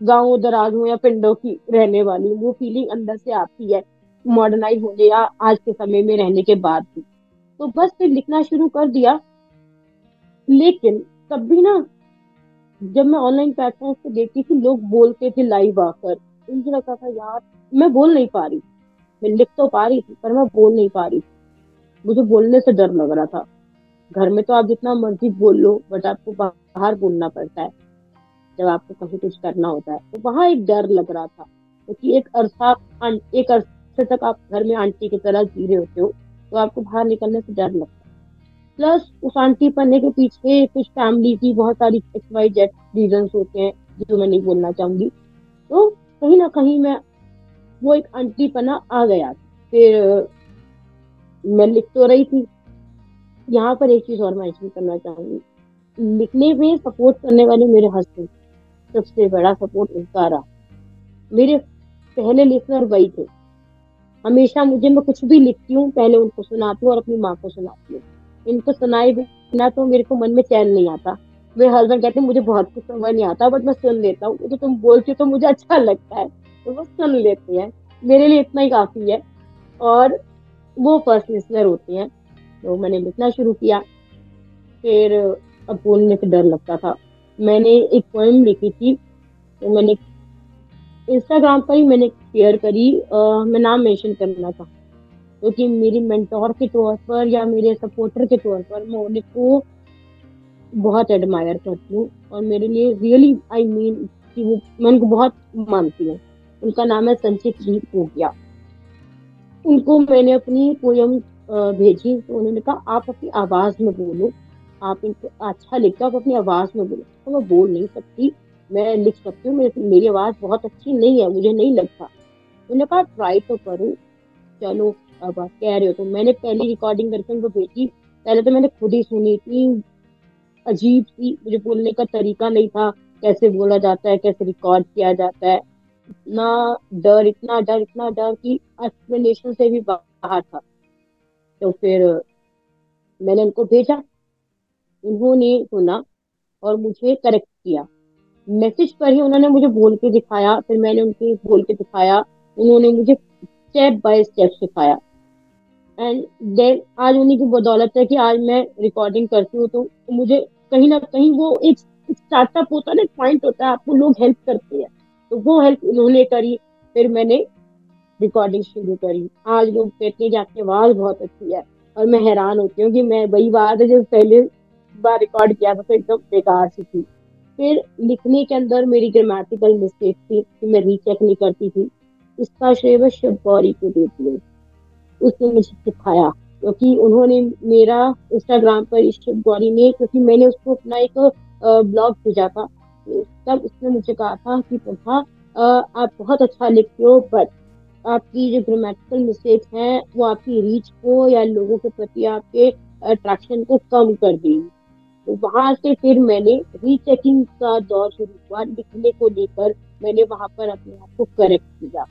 [SPEAKER 2] गाँव दराज हूँ या पिंडों की रहने वाली हूँ। वो फीलिंग अंदर से आती है। मॉडर्नाइज होने या आज के समय में रहने के बाद भी। तो बस फिर लिखना शुरू कर दिया। लेकिन तब भी ना, जब मैं ऑनलाइन प्लेटफॉर्म पे देखती थी, लोग बोलते थे लाइव आकर। मुझे लगता था, यार, मैं बोल नहीं पा रही। मैं लिख तो पा रही थी, पर मैं बोल नहीं पा रही मुझे बोलने से डर लग रहा था। घर में तो आप जितना मर्ज़ी बोल लो बट आपको बाहर बोलना पड़ता है। जब आपको कहीं कुछ करना होता है तो वहाँ एक डर लग रहा था। क्योंकि तो एक अरसा एक अरसे तक आप घर में आंटी की तरह जी रहे होते हो तो आपको बाहर निकलने से डर लगता है। प्लस उस आंटी बनने के पीछे कुछ फैमिली की बहुत सारी एक्स वाई जेड रीजन होते हैं, जो मैं नहीं बोलना चाहूँगी। तो कहीं ना कहीं मैं, वो एक आंटी पना आ गया। फिर, मैं लिख तो रही थी। यहाँ पर एक चीज़ और मेंशन करना चाहूँगी। लिखने में सपोर्ट करने वाले मेरे हस्बैंड सबसे बड़ा सपोर्ट उनका रहा। मेरे पहले लिसनर वही थे। हमेशा मुझे मैं कुछ भी लिखती हूँ, पहले उनको सुनाती हूँ और अपनी माँ को सुनाती हूँ। इनको सुनाए बिना तो मेरे को मन में चैन नहीं आता। मेरे हस्बैंड कहते हैं, मुझे बहुत कुछ समझ नहीं आता, बट मैं सुन लेता हूँ। तो तुम बोलती हो तो मुझे अच्छा लगता है। तो वो सुन लेते हैं। मेरे लिए इतना ही काफ़ी है। और वो फ़र्स्ट लिसनर होते हैं। तो मैंने लिखना शुरू किया। फिर अब बोलने से डर लगता था। मैंने एक पोइम लिखी थी। तो मैंने इंस्टाग्राम पर ही मैंने शेयर करी आ, मैं नाम मेंशन करना था। क्योंकि मेरी मेंटोर के तौर पर या मेरे सपोर्टर के तौर पर मैं उन्हें को बहुत एडमायर करती हूँ। और मेरे लिए रियली आई मीन कि वो मैं उनको बहुत मानती हूँ। उनका नाम है संचित जी पोगिया उनको मैंने अपनी पोयम भेजी। तो उन्होंने कहा आप अपनी आवाज़ में बोलो। आप इनको अच्छा लिखते हो आप अपनी आवाज़ में बोलो। तो मैं बोल नहीं सकती। मैं लिख सकती हूँ, मेरी आवाज़ बहुत अच्छी नहीं है, मुझे नहीं लगता। उन्होंने कहा ट्राई तो करो। चलो, अब आप कह रहे हो तो मैंने पहली रिकॉर्डिंग करके उनको भेजी। पहले तो मैंने खुद ही सुनी थी। अजीब सी, मुझे बोलने का तरीका नहीं था, कैसे बोला जाता है, कैसे रिकॉर्ड किया जाता है। इतना डर इतना डर इतना डर कि एक्सप्लेनेशन से भी बाहर था। तो फिर मैंने उनको भेजा। उन्होंने सुना और मुझे करेक्ट किया। मैसेज पर ही उन्होंने मुझे बोल के दिखाया, फिर मैंने उनके बोल के दिखाया, उन्होंने मुझे स्टेप बाय स्टेप सिखाया। एंड देन आज उन्हीं की बदौलत है कि आज मैं रिकॉर्डिंग करती हूँ तो मुझे कहीं ना कहीं वो एक स्टार्टअप होता है ना पॉइंट होता है, आपको लोग हेल्प करते हैं। तो वो हेल्प उन्होंने करी, फिर मैंने रिकॉर्डिंग शुरू करी। आज लोग कहते हैं कि आपकी आवाज़ बहुत अच्छी है, और मैं हैरान होती हूँ कि मैं वही बात है जो पहले बार रिकॉर्ड किया था तो एकदम बेकार सी थी। फिर लिखने के अंदर मेरी ग्रामेटिकल मिस्टेक थी कि मैं रीचेक नहीं करती थी। इसका श्रेय मैं शिव गौरी को देती हूँ। उसने मुझे सिखाया, क्योंकि उन्होंने मेरा इंस्टाग्राम पर शिव गौरी ने, क्योंकि मैंने उसको अपना एक ब्लॉग भेजा था। तब उसने मुझे कहा था कि, प्रभा आप बहुत अच्छा लिखते हो बट आपकी जो ग्रामेटिकल मिस्टेक्स हैं, वो आपकी रीच को या लोगों के प्रति आपके अट्रैक्शन को कम कर देंगी। वहाँ से फिर मैंने रीचेकिंग का दौर शुरू हुआ। लिखने को लेकर मैंने वहाँ पर अपने आप को करेक्ट किया।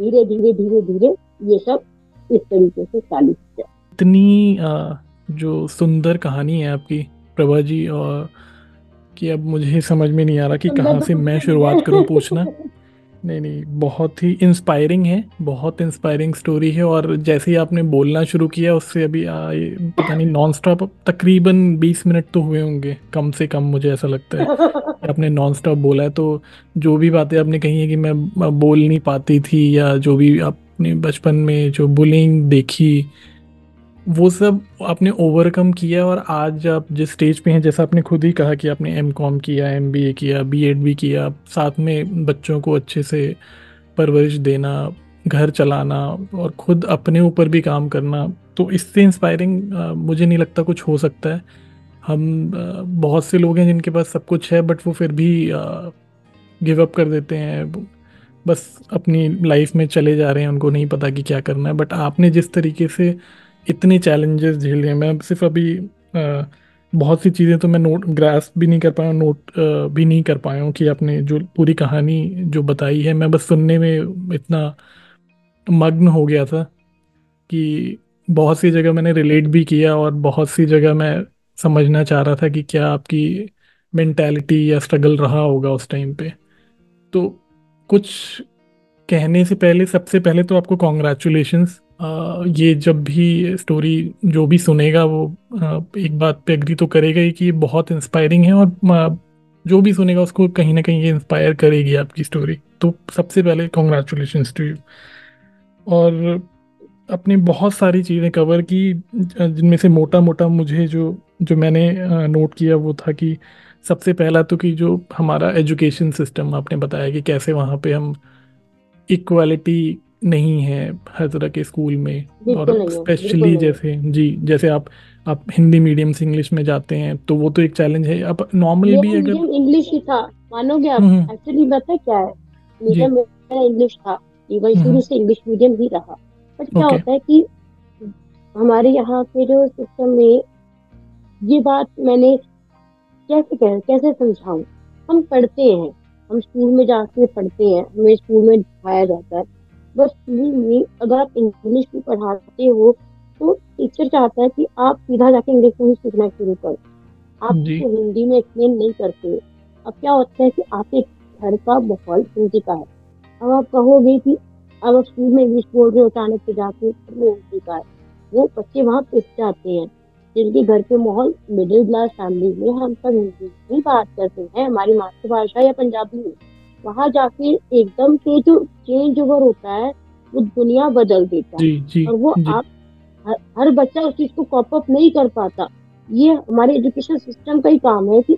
[SPEAKER 2] धीरे धीरे धीरे धीरे ये सब इस तरीके से चालू किया।
[SPEAKER 1] इतनी जो सुंदर कहानी है आपकी प्रभा जी और कि अब मुझे समझ में नहीं आ रहा कि कहाँ से मैं शुरुआत करूँ पूछना। [LAUGHS] नहीं नहीं, बहुत ही इंस्पायरिंग है, बहुत इंस्पायरिंग स्टोरी है और जैसे ही आपने बोलना शुरू किया, उससे अभी पता नहीं नॉन स्टॉप तकरीबन 20 मिनट तो हुए होंगे, कम से कम मुझे ऐसा लगता है आपने नॉन स्टॉप बोला है। तो जो भी बातें आपने कही है कि मैं बोल नहीं पाती थी या जो भी आपने बचपन में जो बुलिंग देखी वो सब आपने ओवरकम किया और आज आप जिस स्टेज पे हैं, जैसा आपने खुद ही कहा कि आपने एम कॉम किया एम बी ए किया बी एड भी किया साथ में बच्चों को अच्छे से परवरिश देना, घर चलाना और खुद अपने ऊपर भी काम करना तो इससे इंस्पायरिंग मुझे नहीं लगता कुछ हो सकता है। हम बहुत से लोग हैं जिनके पास सब कुछ है बट वो फिर भी गिव अप कर देते हैं, बस अपनी लाइफ में चले जा रहे हैं, उनको नहीं पता कि क्या करना है। बट आपने जिस तरीके से इतने चैलेंजेस झेल रहे मैं सिर्फ़ अभी बहुत सी चीज़ें तो मैं नोट ग्रास भी नहीं कर पाया नोट भी नहीं कर पाया हूँ कि आपने जो पूरी कहानी जो बताई है, मैं बस सुनने में इतना मग्न हो गया था कि बहुत सी जगह मैंने रिलेट भी किया और बहुत सी जगह मैं समझना चाह रहा था कि क्या आपकी मेंटालिटी या स्ट्रगल रहा होगा उस टाइम पे। तो कुछ कहने से पहले, सबसे पहले तो आपको कॉन्ग्रेचुलेशंस ये जब भी स्टोरी जो भी सुनेगा वो एक बात पे एग्री तो करेगा ही कि ये बहुत इंस्पायरिंग है और जो भी सुनेगा उसको कहीं ना कहीं ये इंस्पायर करेगी आपकी स्टोरी तो सबसे पहले कॉन्ग्रेचुलेशन टू यू और अपने बहुत सारी चीज़ें कवर की जिनमें से मोटा मोटा मुझे जो जो मैंने नोट किया वो था कि सबसे पहला तो कि जो हमारा एजुकेशन सिस्टम आपने बताया कि कैसे वहाँ पे हम इक्वालिटी नहीं है हर तरह के स्कूल में और स्पेशली जैसे जी जैसे आप आप हिंदी मीडियम से इंग्लिश में जाते हैं तो वो तो एक चैलेंज है। अब नॉर्मल भी अगर
[SPEAKER 2] इंग्लिश ही था मानोगे आप? Actually hmm, hmm. पता क्या है? मेरा मेरा इंग्लिश था इवन शुरू हम्म, से इंग्लिश मीडियम ही रहा। बट क्या होता है कि हमारे यहाँ के जो सिस्टम में ये बात मैंने कैसे कह कैसे समझाऊं? हम पढ़ते हैं हम स्कूल में जाके पढ़ते हैं हमें स्कूल में दिखाया जाता है। बस स्कूल में अगर आप इंग्लिश भी पढ़ाते हो तो टीचर चाहता है कि आप सीधा जाके इंग्लिश में ही सीखना शुरू करो। आप तो हिंदी में एक्सप्लेन नहीं करते। अब क्या होता है कि आपके घर का माहौल हिंदी का है। अब आप कहोगे कि अब आप स्कूल में इंग्लिश बोल रहे हो अचानक से जाके वो हिंदी का है। वो बच्चे वहाँ पिस जाते हैं जिनके घर के माहौल मिडिल क्लास फैमिली में हम सब हिंदी में बात करते हैं। हमारी मातृभाषा या पंजाबी में। वहाँ जाके एकदम से जो चेंज ओवर होता है वो दुनिया बदल देता है।
[SPEAKER 1] जी, जी,
[SPEAKER 2] और वो
[SPEAKER 1] जी.
[SPEAKER 2] आप हर, हर बच्चा उस चीज़ को कॉप अप नहीं कर पाता। ये हमारे एजुकेशन सिस्टम का ही काम है कि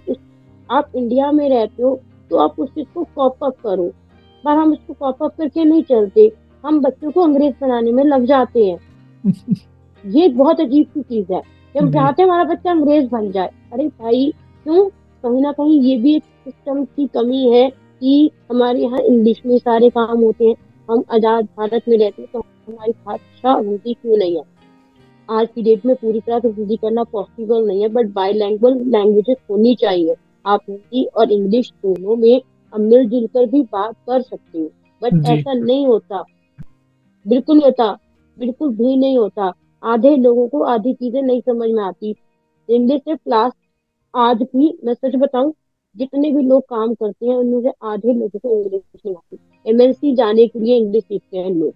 [SPEAKER 2] आप इंडिया में रहते हो तो आप उस चीज़ को कॉप अप करो। पर हम उसको कॉप अप करके नहीं चलते। हम बच्चों को अंग्रेज़ बनाने में लग जाते हैं। [LAUGHS] ये बहुत अजीब सी चीज़ है। हम चाहते हैं हमारा बच्चा अंग्रेज़ बन जाए। अरे भाई क्यों? कहीं ना कहीं ये भी एक सिस्टम की कमी है कि हमारे यहाँ इंग्लिश में सारे काम होते हैं। हम आज़ाद भारत में रहते हैं तो हमारी भाषा हिंदी क्यों नहीं है? आज की डेट में पूरी तरह से हिंदी करना पॉसिबल नहीं है बट बाई लैंग्वेज लैंग्वेजेस होनी चाहिए। आप हिंदी और इंग्लिश दोनों में मिलजुल कर भी बात कर सकते हो बट ऐसा नहीं होता। बिल्कुल नहीं होता बिल्कुल भी नहीं होता। आधे लोगों को आधी चीज़ें नहीं समझ में आती। इंग्लिश से क्लास आज भी मैं सच बताऊँ जितने भी लोग काम करते हैं उनमें से आधे लोगों को इंग्लिश नहीं आती। एमएनसी जाने के लिए इंग्लिश सीखते हैं लोग।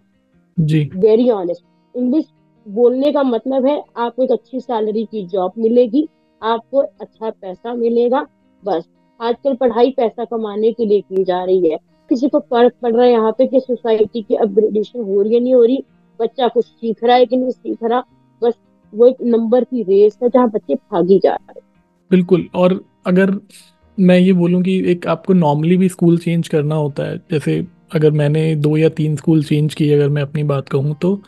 [SPEAKER 1] जी।
[SPEAKER 2] वेरी ऑनेस्ट इंग्लिश बोलने का मतलब है आपको एक अच्छी सैलरी की जॉब मिलेगी आपको अच्छा पैसा मिलेगा बस। आजकल पढ़ाई पैसा कमाने के लिए की जा रही है। किसी को फ़र्क पड़ रहा है यहाँ पे कि सोसाइटी की अपग्रेडेशन हो रही है नहीं हो रही। बच्चा कुछ सीख रहा है कि नहीं सीख रहा बस वो एक नंबर की रेस है जहाँ बच्चे भागी जा रहे हैं।
[SPEAKER 1] बिल्कुल। और अगर मैं ये बोलूँ कि एक आपको नॉर्मली भी स्कूल चेंज करना होता है। जैसे अगर मैंने दो या तीन स्कूल चेंज किए, अगर मैं अपनी बात कहूँ तो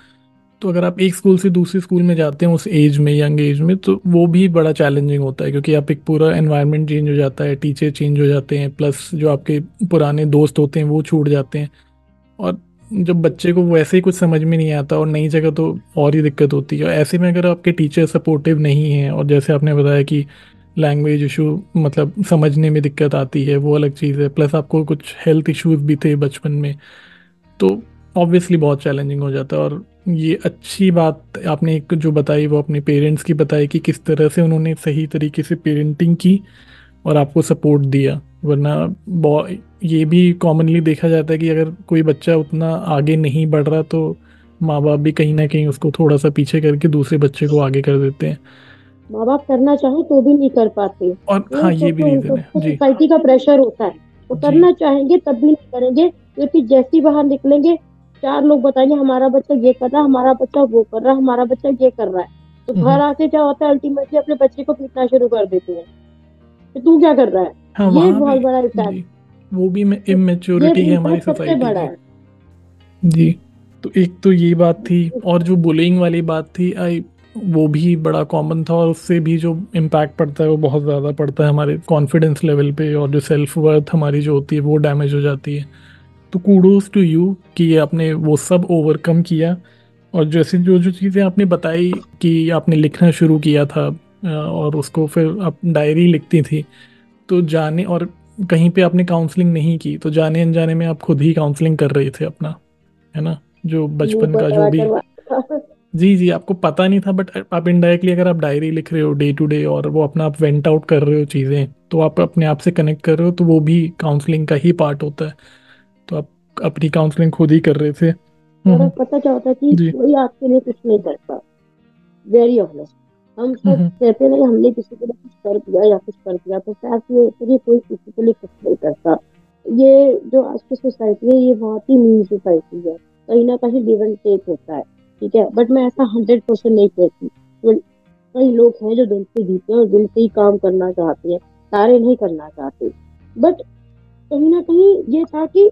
[SPEAKER 1] तो अगर आप एक स्कूल से दूसरे स्कूल में जाते हैं उस एज में यंग एज में तो वो भी बड़ा चैलेंजिंग होता है, क्योंकि आप एक पूरा एनवायरनमेंट चेंज हो जाता है टीचर चेंज हो जाते हैं प्लस जो आपके पुराने दोस्त होते हैं वो छूट जाते हैं। और जब बच्चे को वैसे ही कुछ समझ में नहीं आता और नई जगह तो और ही दिक्कत होती है। ऐसे में अगर आपके टीचर सपोर्टिव नहीं हैं, और जैसे आपने बताया कि लैंग्वेज इशू मतलब समझने में दिक्कत आती है, वो अलग चीज़ है। प्लस आपको कुछ हेल्थ इश्यूज़ भी थे बचपन में तो ऑब्वियसली बहुत चैलेंजिंग हो जाता है। और ये अच्छी बात आपने एक जो बताई, वो अपने पेरेंट्स की बताई कि किस तरह से उन्होंने सही तरीके से पेरेंटिंग की और आपको सपोर्ट दिया। वरना ये भी कॉमनली देखा जाता है कि अगर कोई बच्चा उतना आगे नहीं बढ़ रहा तो माँ बाप भी कहीं ना कहीं उसको थोड़ा सा पीछे करके दूसरे बच्चे को आगे कर देते हैं।
[SPEAKER 2] माँ बाप करना चाहे तो भी नहीं कर पाते।
[SPEAKER 1] और हाँ ये भी रीजन है
[SPEAKER 2] सोसाइटी का प्रेशर होता है। वो करना चाहेंगे तब भी नहीं करेंगे क्योंकि जैसे बाहर निकलेंगे चार लोग बताएँगे हमारा बच्चा ये कर रहा है हमारा बच्चा वो कर रहा है हमारा बच्चा ये कर रहा है। तो हम्म। घर आके क्या होता है अल्टीमेटली अपने बच्चे को पीटना शुरू कर देते हैं। तो तू क्या कर रहा है? हाँ, ये बहुत बड़ा इम्पैक्ट
[SPEAKER 1] वो भी इमेच्योरिटी है हमारी सोसाइटी बड़ा है। जी। तो एक तो ये बात थी और जो बुलिंग वाली बात थी आई वो भी बड़ा कॉमन था और उससे भी जो इम्पैक्ट पड़ता है वो बहुत ज़्यादा पड़ता है हमारे कॉन्फिडेंस लेवल पे और जो सेल्फ वर्थ हमारी जो होती है वो डैमेज हो जाती है। तो कूडोज टू यू कि आपने वो सब ओवरकम किया और जैसे जो जो चीज़ें आपने बताई कि आपने लिखना शुरू किया था और उसको फिर आप डायरी लिखती थी तो जाने और कहीं पे आपने काउंसलिंग नहीं की तो जाने अनजाने में आप खुद ही काउंसलिंग कर रहे थे अपना है ना? जो बचपन का जो भी [LAUGHS] जी जी आपको पता नहीं था बट आप इनडायरेक्टली अगर आप डायरी लिख रहे हो डे टू डे और वो अपना आप वेंट आउट कर रहे हो चीज़ें तो आप अपने आप से कनेक्ट कर रहे हो तो वो भी काउंसलिंग का ही पार्ट होता है। तो आप अपनी काउंसलिंग खुद ही कर रहे थे।
[SPEAKER 2] हम्म। पता क्या होता है कि कोई आपके लिए कुछ नहीं करता। वेरी ऑनेस्ट हम सब हम्म। कहते हैं हमने किसी के लिए कुछ कर दिया या कुछ कर दिया तो फैक्ट ये होता है कोई किसी के लिए कुछ नहीं करता। ये जो आज की सोसाइटी है ये बहुत ही मीन सोसाइटी है। कहीं ना कहीं गिव टेक होता है। ठीक है? बट मैं ऐसा हंड्रेड परसेंट नहीं कहती कई लोग हैं जो दिल से जीते हैं और दिल से ही काम करना चाहते हैं सारे नहीं करना चाहते। बट कहीं ना कहीं ये था कि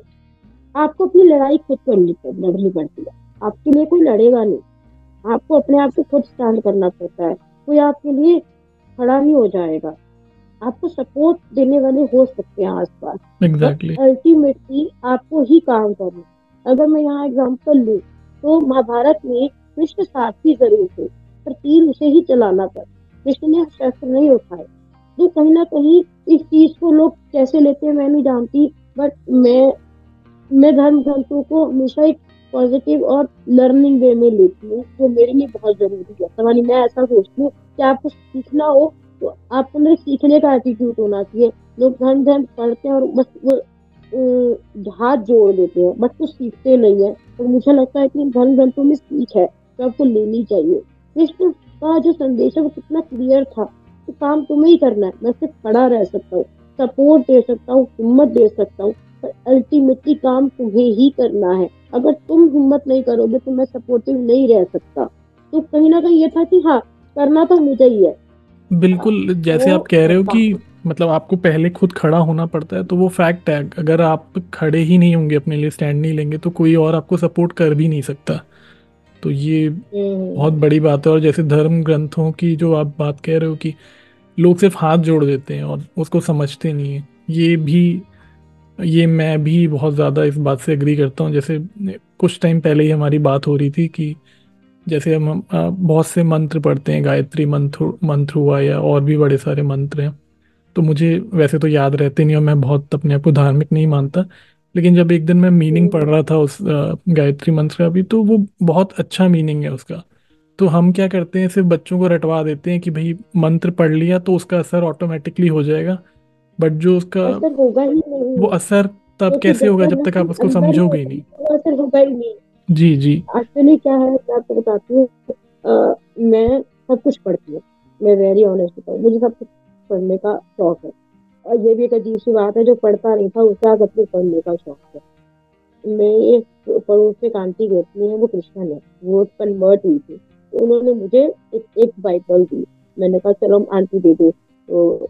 [SPEAKER 2] आपको अपनी लड़ाई खुद करनी लड़नी पड़ती है। आपके लिए कोई लड़ेगा नहीं। आपको अपने आप को खुद स्टैंड करना पड़ता है। कोई आपके लिए खड़ा नहीं हो जाएगा। आपको सपोर्ट देने वाले हो सकते हैं आसपास। Ultimately exactly. आपको ही काम करना अगर मैं यहाँ एग्ज़ाम्पल लू तो महाभारत में कृष्ण सारथी ज़रूर थे पर तीर उसे ही चलाना पड़ा। कृष्ण ने शस्त्र नहीं उठाए। तो कहीं ना कहीं इस चीज़ को लोग कैसे लेते हैं, मैं नहीं जानती बट मैं मैं धर्म ग्रंथों को हमेशा एक पॉजिटिव और लर्निंग वे में लेती हूँ, जो मेरे लिए बहुत ज़रूरी है। सवानी मैं ऐसा सोचती हूँ कि आपको सीखना हो तो आपको सीखने का एटीट्यूड होना चाहिए। लोग धर्म धर्म पढ़ते हैं और बस वो हाथ जोड़ देते हैं बट कुछ सीखते नहीं है। और मुझे लगता है कि धन ग्रंथों में सीख है जो आपको लेनी चाहिए। कृष्ण का जो संदेश है वो कितना क्लियर था तो काम तुम्हें ही करना है। मैं सिर्फ़ खड़ा रह सकता हूँ सपोर्ट दे सकता हूँ हिम्मत दे सकता हूँ पर अल्टीमेटली काम तुम्हें ही करना है। अगर तुम हिम्मत नहीं करोगे तो मैं सपोर्टिव नहीं रह सकता। तो कहीं ना कहीं ये था कि हाँ करना तो मुझे ही है।
[SPEAKER 1] बिल्कुल जैसे आप कह रहे हो कि मतलब आपको पहले खुद खड़ा होना पड़ता है तो वो फैक्ट है। अगर आप खड़े ही नहीं होंगे अपने लिए स्टैंड नहीं लेंगे तो कोई और आपको सपोर्ट कर भी नहीं सकता। तो ये हम्म। बहुत बड़ी बात है। और जैसे धर्म ग्रंथों की जो आप बात कह रहे हो कि लोग सिर्फ़ हाथ जोड़ देते हैं और उसको समझते नहीं है ये भी ये मैं भी बहुत ज़्यादा इस बात से एग्री करता हूँ। जैसे कुछ टाइम पहले ही हमारी बात हो रही थी कि जैसे हम बहुत से मंत्र पढ़ते हैं गायत्री मंत्र मंत्र हुआ या और भी बड़े सारे मंत्र हैं। तो मुझे वैसे तो याद रहते नहीं और मैं बहुत अपने आप को धार्मिक नहीं मानता। लेकिन जब एक दिन मैं मीनिंग पढ़ रहा था उस गायत्री मंत्र का भी तो वो बहुत अच्छा मीनिंग है उसका। तो हम क्या करते हैं सिर्फ़ बच्चों को रटवा देते हैं कि भाई मंत्र पढ़ लिया तो उसका असर ऑटोमेटिकली हो जाएगा। बट जो उसका
[SPEAKER 2] असर होगा ही नहीं।
[SPEAKER 1] वो असर तब
[SPEAKER 2] क्योंकि
[SPEAKER 1] कैसे होगा जब तक आप उसको
[SPEAKER 2] नहीं
[SPEAKER 1] समझोगे ही नहीं?
[SPEAKER 2] तो असर होगा ही नहीं।
[SPEAKER 1] जी जी।
[SPEAKER 2] एक्चुअली क्या है मैं आपको बताती हूँ। मैं सब कुछ पढ़ती हूँ। मैं वेरी ऑनेस्ट बताऊँ। मुझे सब कुछ पढ़ने का शौक है। और ये भी एक अजीब सी बात है जो पढ़ता नहीं था उसे आज अपने पढ़ने का शौक है। मेरे पड़ोस में एक आंटी रहती है वो क्रिश्चियन है वो कन्वर्ट हुई थी। तो उन्होंने मुझे एक, एक बाइबल दी। मैंने कहा चलो आंटी दे दो। तो,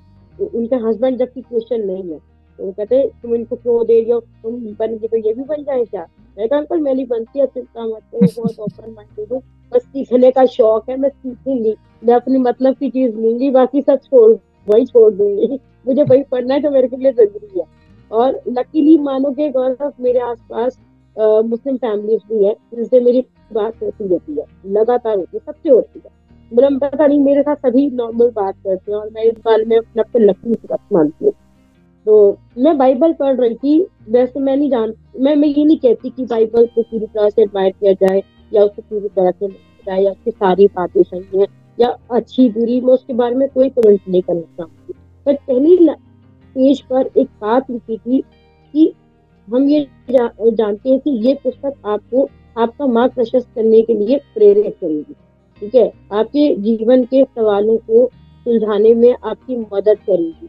[SPEAKER 2] उनके हस्बैंड जबकि क्रिश्चियन नहीं है तो वो कहते तुम इनको क्यों दे रही हो? तुम बन के तो ये भी बन जाए क्या? मैं कहा अंकल मैं नहीं बनती है चिंता मत करो [LAUGHS] बहुत ओपन माइंडेड हूँ। बस सीखने का शौक है मैं सीखूँगी। मैं अपनी मतलब की चीज़ लूँगी बाकी सब छोड़ वही छोड़ दूँगी। [LAUGHS] मुझे वही पढ़ना है तो मेरे के लिए ज़रूरी है। और लकीली मानो के गौरव मेरे आसपास मुस्लिम फैमिलीज़ भी है, जिनसे मेरी बात होती रहती है, लगातार होती है, सबसे होती है। मतलब पता नहीं, मेरे साथ सभी नॉर्मल बात करते हैं और मैं इस बारे में अपने अपने लकी मानती हूँ। तो मैं बाइबल पढ़ रही थी, वैसे मैं नहीं जान, मैं मैं ये नहीं कहती कि बाइबल को पूरी तरह से एडमायर किया जाए या उसको पूरी तरह से जाए या उसकी सारी बातें सही है। या अच्छी बुरी मैं उसके बारे में कोई कमेंट नहीं करना चाहूँगी। पर पहली पेज पर एक बात लिखी थी कि हम ये जा, जानते हैं कि ये पुस्तक आपको आपका मार्ग प्रशस्त करने के लिए प्रेरित करेगी। ठीक है? आपके जीवन के सवालों को सुलझाने में आपकी मदद करेगी।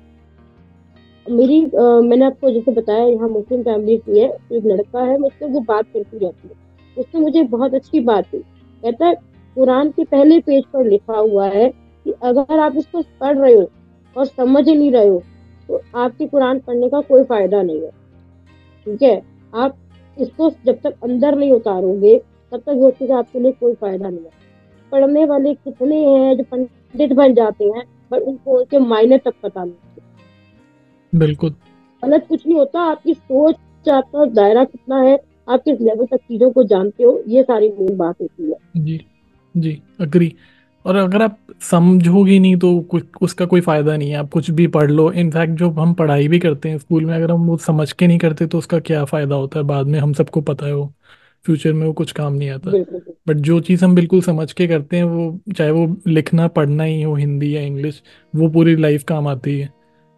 [SPEAKER 2] मेरी आ, मैंने आपको जैसे बताया यहाँ मुस्लिम फैमिली की है एक लड़का है मुझसे वो बात करती रहती है। उसने मुझे बहुत अच्छी बात की कहता है कुरान के पहले पेज पर लिखा हुआ है कि अगर आप इसको पढ़ रहे हो और समझ ही नहीं रहे हो तो आपके कुरान पढ़ने का कोई फ़ायदा नहीं है। ठीक है? आप इसको जब तक अंदर नहीं उतारोगे तब तक वो चीज़ आपके लिए कोई फ़ायदा नहीं है। पढ़ने वाले कितने हैं जो पंडित बन जाते हैं पर उनको उनके मायने तक पता नहीं
[SPEAKER 1] बिल्कुल।
[SPEAKER 2] गलत कुछ नहीं होता आपकी सोच आपका दायरा कितना है आप किस लेवल तक चीज़ों को जानते हो ये सारी मेन बात होती है।
[SPEAKER 1] जी। जी अग्री और अगर आप समझोगे नहीं तो कुछ उसका कोई फ़ायदा नहीं है। आप कुछ भी पढ़ लो। इनफैक्ट जो हम पढ़ाई भी करते हैं स्कूल में अगर हम वो समझ के नहीं करते तो उसका क्या फ़ायदा होता है? बाद में हम सबको पता है वो। फ्यूचर में वो कुछ काम नहीं आता। बट जो चीज़ हम बिल्कुल समझ के करते हैं वो चाहे वो लिखना पढ़ना ही हो हिंदी या इंग्लिश वो पूरी लाइफ काम आती है।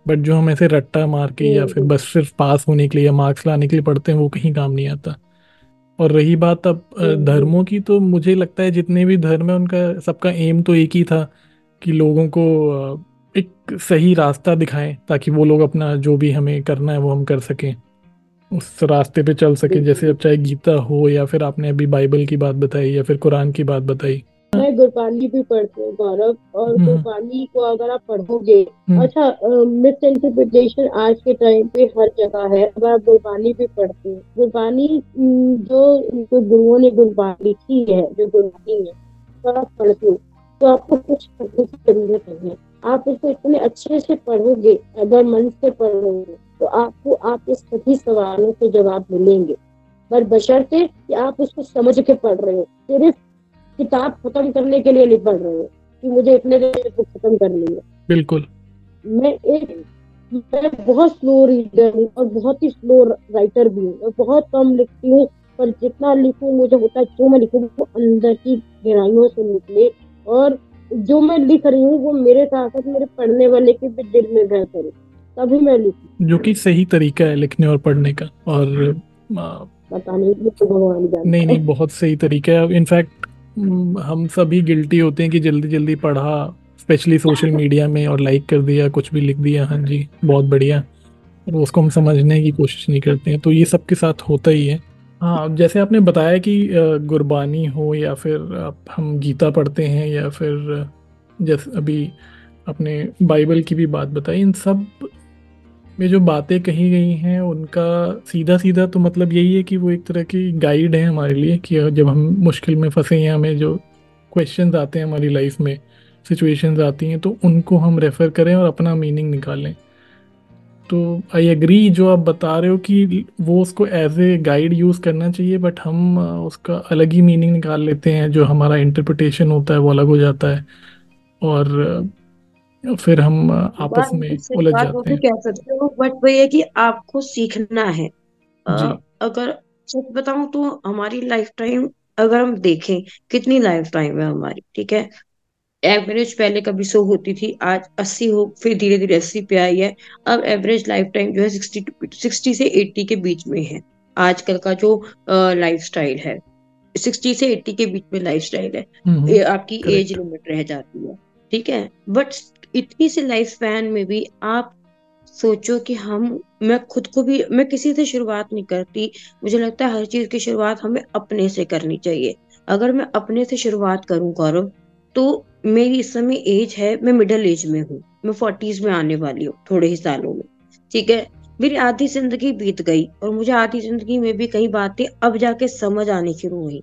[SPEAKER 1] बट जो हम ऐसे रट्टा मार के या फिर बस सिर्फ़ पास होने के लिए या मार्क्स लाने के लिए पढ़ते हैं वो कहीं काम नहीं आता। और रही बात अब धर्मों की तो मुझे लगता है जितने भी धर्म है उनका सबका एम तो एक ही था कि लोगों को एक सही रास्ता दिखाएँ ताकि वो लोग अपना जो भी हमें करना है वो हम कर सकें। उस रास्ते पे चल सकें जैसे अब चाहे गीता हो या फिर आपने अभी बाइबल की बात बताई या फिर कुरान की बात बताई।
[SPEAKER 2] मैं गुरबानी भी पढ़ती हूँ गौरव और गुरबानी को अगर आप पढ़ोगे अच्छा मिस इंटरप्रिटेशन आज के टाइम पे हर जगह है अगर आप गुरबानी भी पढ़ते हो। गुरबानी जो गुरुओं ने गुरबानी लिखी है जो गुरबानी है अगर आप पढ़ते हो तो आपको कुछ पढ़ने की ज़रूरत नहीं है। आप उसको इतने अच्छे से पढ़ोगे अगर मन से पढ़ोगे तो आपको आपके सभी सवालों के जवाब मिलेंगे। पर बशर्ते कि आप उसको समझ के पढ़ रहे हो सिर्फ़ किताब खत्म करने के लिए नहीं पढ़ रहे हो कि मुझे इतने देर बुक खत्म करनी है।
[SPEAKER 1] बिल्कुल।
[SPEAKER 2] मैं एक मैं बहुत स्लो रीडर हूँ और बहुत ही स्लो राइटर भी हूँ। मैं बहुत कम लिखती हूँ पर जितना लिखूँ मुझे होता है जो मैं लिखूँ वो अंदर की गहराइयों से निकले और जो मैं लिख रही हूँ वो मेरे साथ साथ मेरे पढ़ने वाले के भी दिल में बह करे। तभी मैं लिखूँ।
[SPEAKER 1] जो कि सही तरीका है लिखने और पढ़ने का और
[SPEAKER 2] पता नहीं तो भगवान
[SPEAKER 1] नहीं नहीं बहुत सही तरीका है। इनफैक्ट हम सभी गिल्टी होते हैं कि जल्दी जल्दी पढ़ा स्पेशली सोशल मीडिया में और लाइक कर दिया, कुछ भी लिख दिया। हाँ जी, बहुत बढ़िया। उसको हम समझने की कोशिश नहीं करते हैं तो ये सबके साथ होता ही है। हाँ जैसे आपने बताया कि गुरबानी हो या फिर आप, हम गीता पढ़ते हैं या फिर, जैसे अभी अपने बाइबल की भी बात बताई, इन सब में जो बातें कही गई हैं, उनका सीधा सीधा तो मतलब यही है कि वो एक तरह की गाइड है हमारे लिए कि जब हम मुश्किल में फंसे हैं हमें जो क्वेश्चन आते हैं हमारी लाइफ में सिचुएशंस आती हैं तो उनको हम रेफ़र करें और अपना मीनिंग निकालें। तो आई एग्री जो आप बता रहे हो कि वो उसको एज ए गाइड यूज़ करना चाहिए बट हम उसका अलग ही मीनिंग निकाल लेते हैं, जो हमारा इंटरप्रिटेशन होता है, वो अलग हो जाता है। और फिर हम आपस में उलझ जाते हैं।
[SPEAKER 3] कह सकते हो बट वही है कि आपको सीखना है। आ, अगर सच बताऊँ तो हमारी लाइफ टाइम अगर हम देखें कितनी लाइफ टाइम है हमारी ठीक है?
[SPEAKER 2] एवरेज पहले कभी सौ होती थी आज अस्सी हो फिर धीरे धीरे अस्सी पे आई है। अब एवरेज लाइफ टाइम जो है सिक्सटी सिक्सटी से एट्टी के बीच में है। आजकल का जो लाइफ स्टाइल है सिक्सटी से एट्टी के बीच में लाइफ स्टाइल है।
[SPEAKER 1] हम्म,
[SPEAKER 2] ये आपकी एज लिमिट रह जाती है ठीक है? बट इतनी सी लाइफ स्पैन में भी आप सोचो कि हम, मैं खुद को भी, मैं किसी से शुरुआत नहीं करती। मुझे लगता है हर चीज़ की शुरुआत हमें अपने से करनी चाहिए। अगर मैं अपने से शुरुआत करूँ गौरव तो मेरी इस समय एज है, मैं मिडिल एज में हूँ। मैं फोर्टीज में आने वाली हूँ, थोड़े ही सालों में। ठीक है? मेरी आधी ज़िंदगी बीत गई और मुझे आधी ज़िंदगी में भी कई बातें अब जाके समझ आनी शुरू हुई।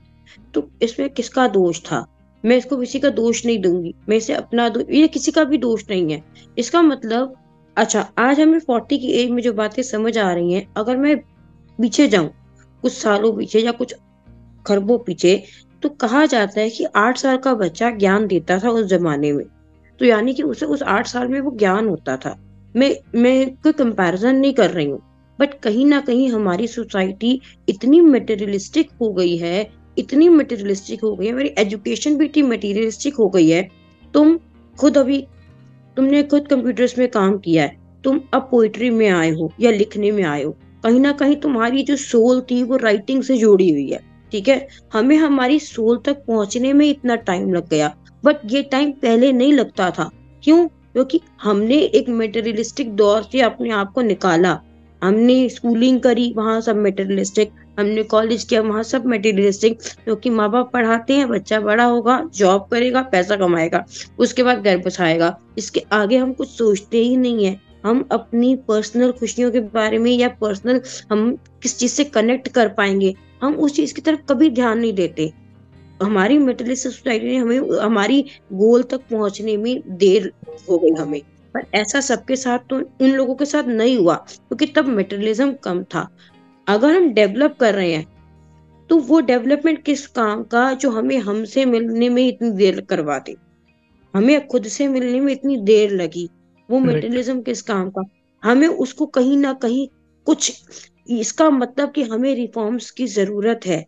[SPEAKER 2] तो इसमें किसका दोष था? मैं इसको किसी का दोष नहीं दूँगी। मैं इसे अपना ये किसी का भी दोष नहीं है। इसका मतलब अच्छा आज हमें फोर्टी की एज में जो बातें समझ आ रही हैं, अगर मैं पीछे जाऊँ, कुछ सालों पीछे या कुछ खरबों पीछे तो कहा जाता है कि आठ साल का बच्चा ज्ञान देता था उस जमाने में। तो यानी कि उसे उस आठ साल में वो ज्ञान होता था। मैं मैं कोई कंपैरिजन नहीं कर रही हूँ। बट कहीं ना कहीं हमारी सोसाइटी इतनी मटेरियलिस्टिक हो गई है इतनी मटेरियलिस्टिक हो गई है, मेरी एजुकेशन भी इतनी मटेरियलिस्टिक हो गई है। तुम खुद अभी, तुमने खुद कंप्यूटर्स में काम किया है, तुम अब पोइट्री में आए हो या लिखने में आए हो, कहीं ना कहीं तुम्हारी जो सोल थी वो राइटिंग से जुड़ी हुई है, ठीक है? हमें हमारी सोल तक पहुँचने में इतना टाइम लग गया बट ये टाइम पहले नहीं लगता था। क्यों? क्योंकि हमने एक मेटेरियलिस्टिक दौर से अपने आप को निकाला। हमने स्कूलिंग करी, वहाँ सब मेटेरियलिस्टिक हमने कॉलेज किया, वहाँ सब मटेरियलिस्टिक क्योंकि माँ बाप पढ़ाते हैं, बच्चा बड़ा होगा जॉब करेगा, पैसा कमाएगा, उसके बाद घर बसाएगा इसके आगे हम कुछ सोचते ही नहीं है। हम अपनी पर्सनल खुशियों के बारे में या पर्सनल हम किस चीज़ से कनेक्ट कर पाएँगे, हम उस चीज़ की तरफ़ कभी ध्यान नहीं देते। हमारी मेटलिस्ट सोसाइटी ने हमें, हमारी गोल तक पहुँचने में देर हो गई हमें। पर ऐसा सबके साथ तो उन लोगों के साथ नहीं हुआ, क्योंकि तब मेटेरियलिज्म कम था। अगर हम डेवलप कर रहे हैं तो वो डेवलपमेंट किस काम का जो हमें हमसे मिलने में इतनी देर करवा करवाते? हमें खुद से मिलने में इतनी देर लगी। वो मेटेरियलिज्म किस काम का? हमें उसको कहीं ना कहीं कुछ इसका मतलब कि हमें रिफॉर्म्स की ज़रूरत है।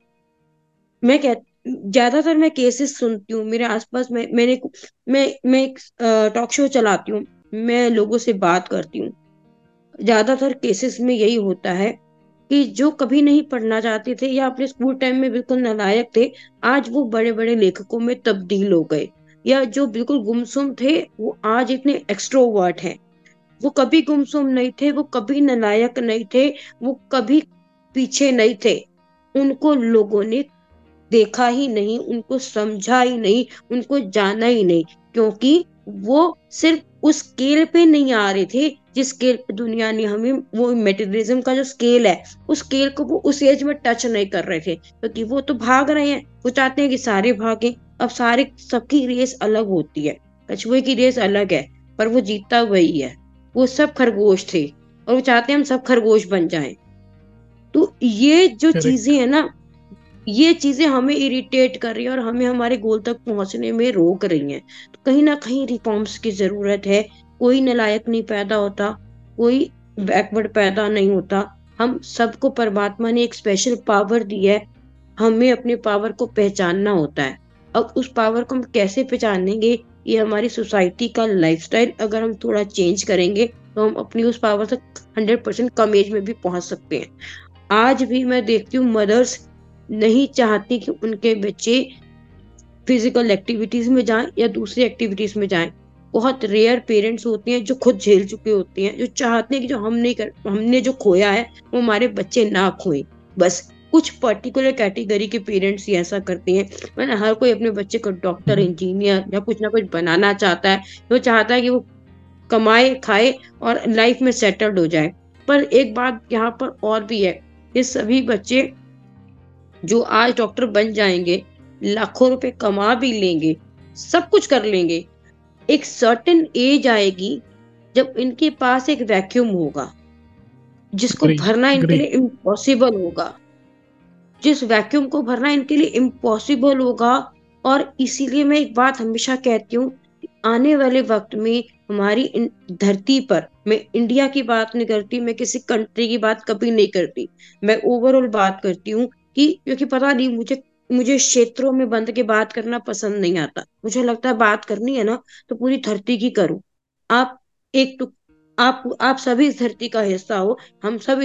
[SPEAKER 2] मैं कह ज़्यादातर मैं केसेस सुनती हूँ मेरे आसपास मैं मैंने मैं मैं एक टॉक शो चलाती हूँ मैं लोगों से बात करती हूँ। ज़्यादातर केसेस में यही होता है कि जो कभी नहीं पढ़ना चाहते थे या अपने स्कूल टाइम में बिल्कुल नालायक थे, आज वो बड़े बड़े लेखकों में तब्दील हो गए। या जो बिल्कुल गुमसुम थे, वो आज इतने एक्सट्रोवर्ट हैं। वो कभी गुमसुम नहीं थे, वो कभी नलायक नहीं थे, वो कभी पीछे नहीं थे। उनको लोगों ने देखा ही नहीं, उनको समझा ही नहीं, उनको जाना ही नहीं, क्योंकि वो सिर्फ़ उस स्केल पे नहीं आ रहे थे जिस स्केल पे दुनिया ने हमें वो मेटेरियलिज्म का जो स्केल है उस स्केल को वो उस एज में टच नहीं कर रहे थे। क्योंकि वो तो भाग रहे हैं। वो चाहते हैं कि सारे भागे। अब सारे सबकी रेस अलग होती है। कछुए की रेस अलग है पर वो जीतता वही है। वो सब खरगोश थे और वो चाहते हैं हम सब खरगोश बन जाएँ। तो ये जो चीज़ें है ना ये चीज़ें हमें इरिटेट कर रही है और हमें हमारे गोल तक पहुँचने में रोक रही हैं। तो कहीं ना कहीं रिफॉर्म्स की ज़रूरत है। कोई नलायक नहीं पैदा होता, कोई बैकवर्ड पैदा नहीं होता। हम सबको परमात्मा ने एक स्पेशल पावर दी है। हमें अपने पावर को पहचानना होता है। अब उस पावर को हम कैसे पहचानेंगे? ये हमारी सोसाइटी का लाइफस्टाइल अगर हम थोड़ा चेंज करेंगे तो हम अपनी उस पावर तक हंड्रेड परसेंट कम एज में भी पहुँच सकते हैं। आज भी मैं देखती हूँ मदर्स नहीं चाहती कि उनके बच्चे फ़िज़िकल एक्टिविटीज़ में जाएँ या दूसरी एक्टिविटीज़ में जाएँ। बहुत रेयर पेरेंट्स होते हैं जो खुद झेल चुके होते हैं जो चाहते हैं कि जो हम नहीं कर हमने जो खोया है वो हमारे बच्चे ना खोए। बस कुछ पर्टिकुलर कैटेगरी के पेरेंट्स ही ऐसा करते हैं। मैंने हर कोई अपने बच्चे को डॉक्टर इंजीनियर या कुछ ना कुछ बनाना चाहता है वो चाहता है कि वो कमाए खाए और लाइफ में सेटल्ड हो जाए। पर एक बात यहाँ पर और भी है ये सभी बच्चे जो आज डॉक्टर बन जाएँगे लाखों रुपए कमा भी लेंगे सब कुछ कर लेंगे एक सर्टेन एज आएगी जब इनके पास एक वैक्यूम होगा जिसको भरना इनके लिए इम्पॉसिबल होगा। जिस वैक्यूम को भरना इनके लिए इम्पॉसिबल होगा और इसीलिए मैं एक बात हमेशा कहती हूँ आने वाले वक्त में हमारी धरती पर मैं इंडिया की बात नहीं करती मैं किसी कंट्री की बात कभी नहीं करती। मैं ओवरऑल बात करती हूँ कि क्योंकि पता नहीं मुझे मुझे क्षेत्रों में बंद के बात करना पसंद नहीं आता। मुझे लगता है बात करनी है ना तो पूरी धरती की करूँ। आप एक टुक, आप आप सभी इस धरती का हिस्सा हो। हम सब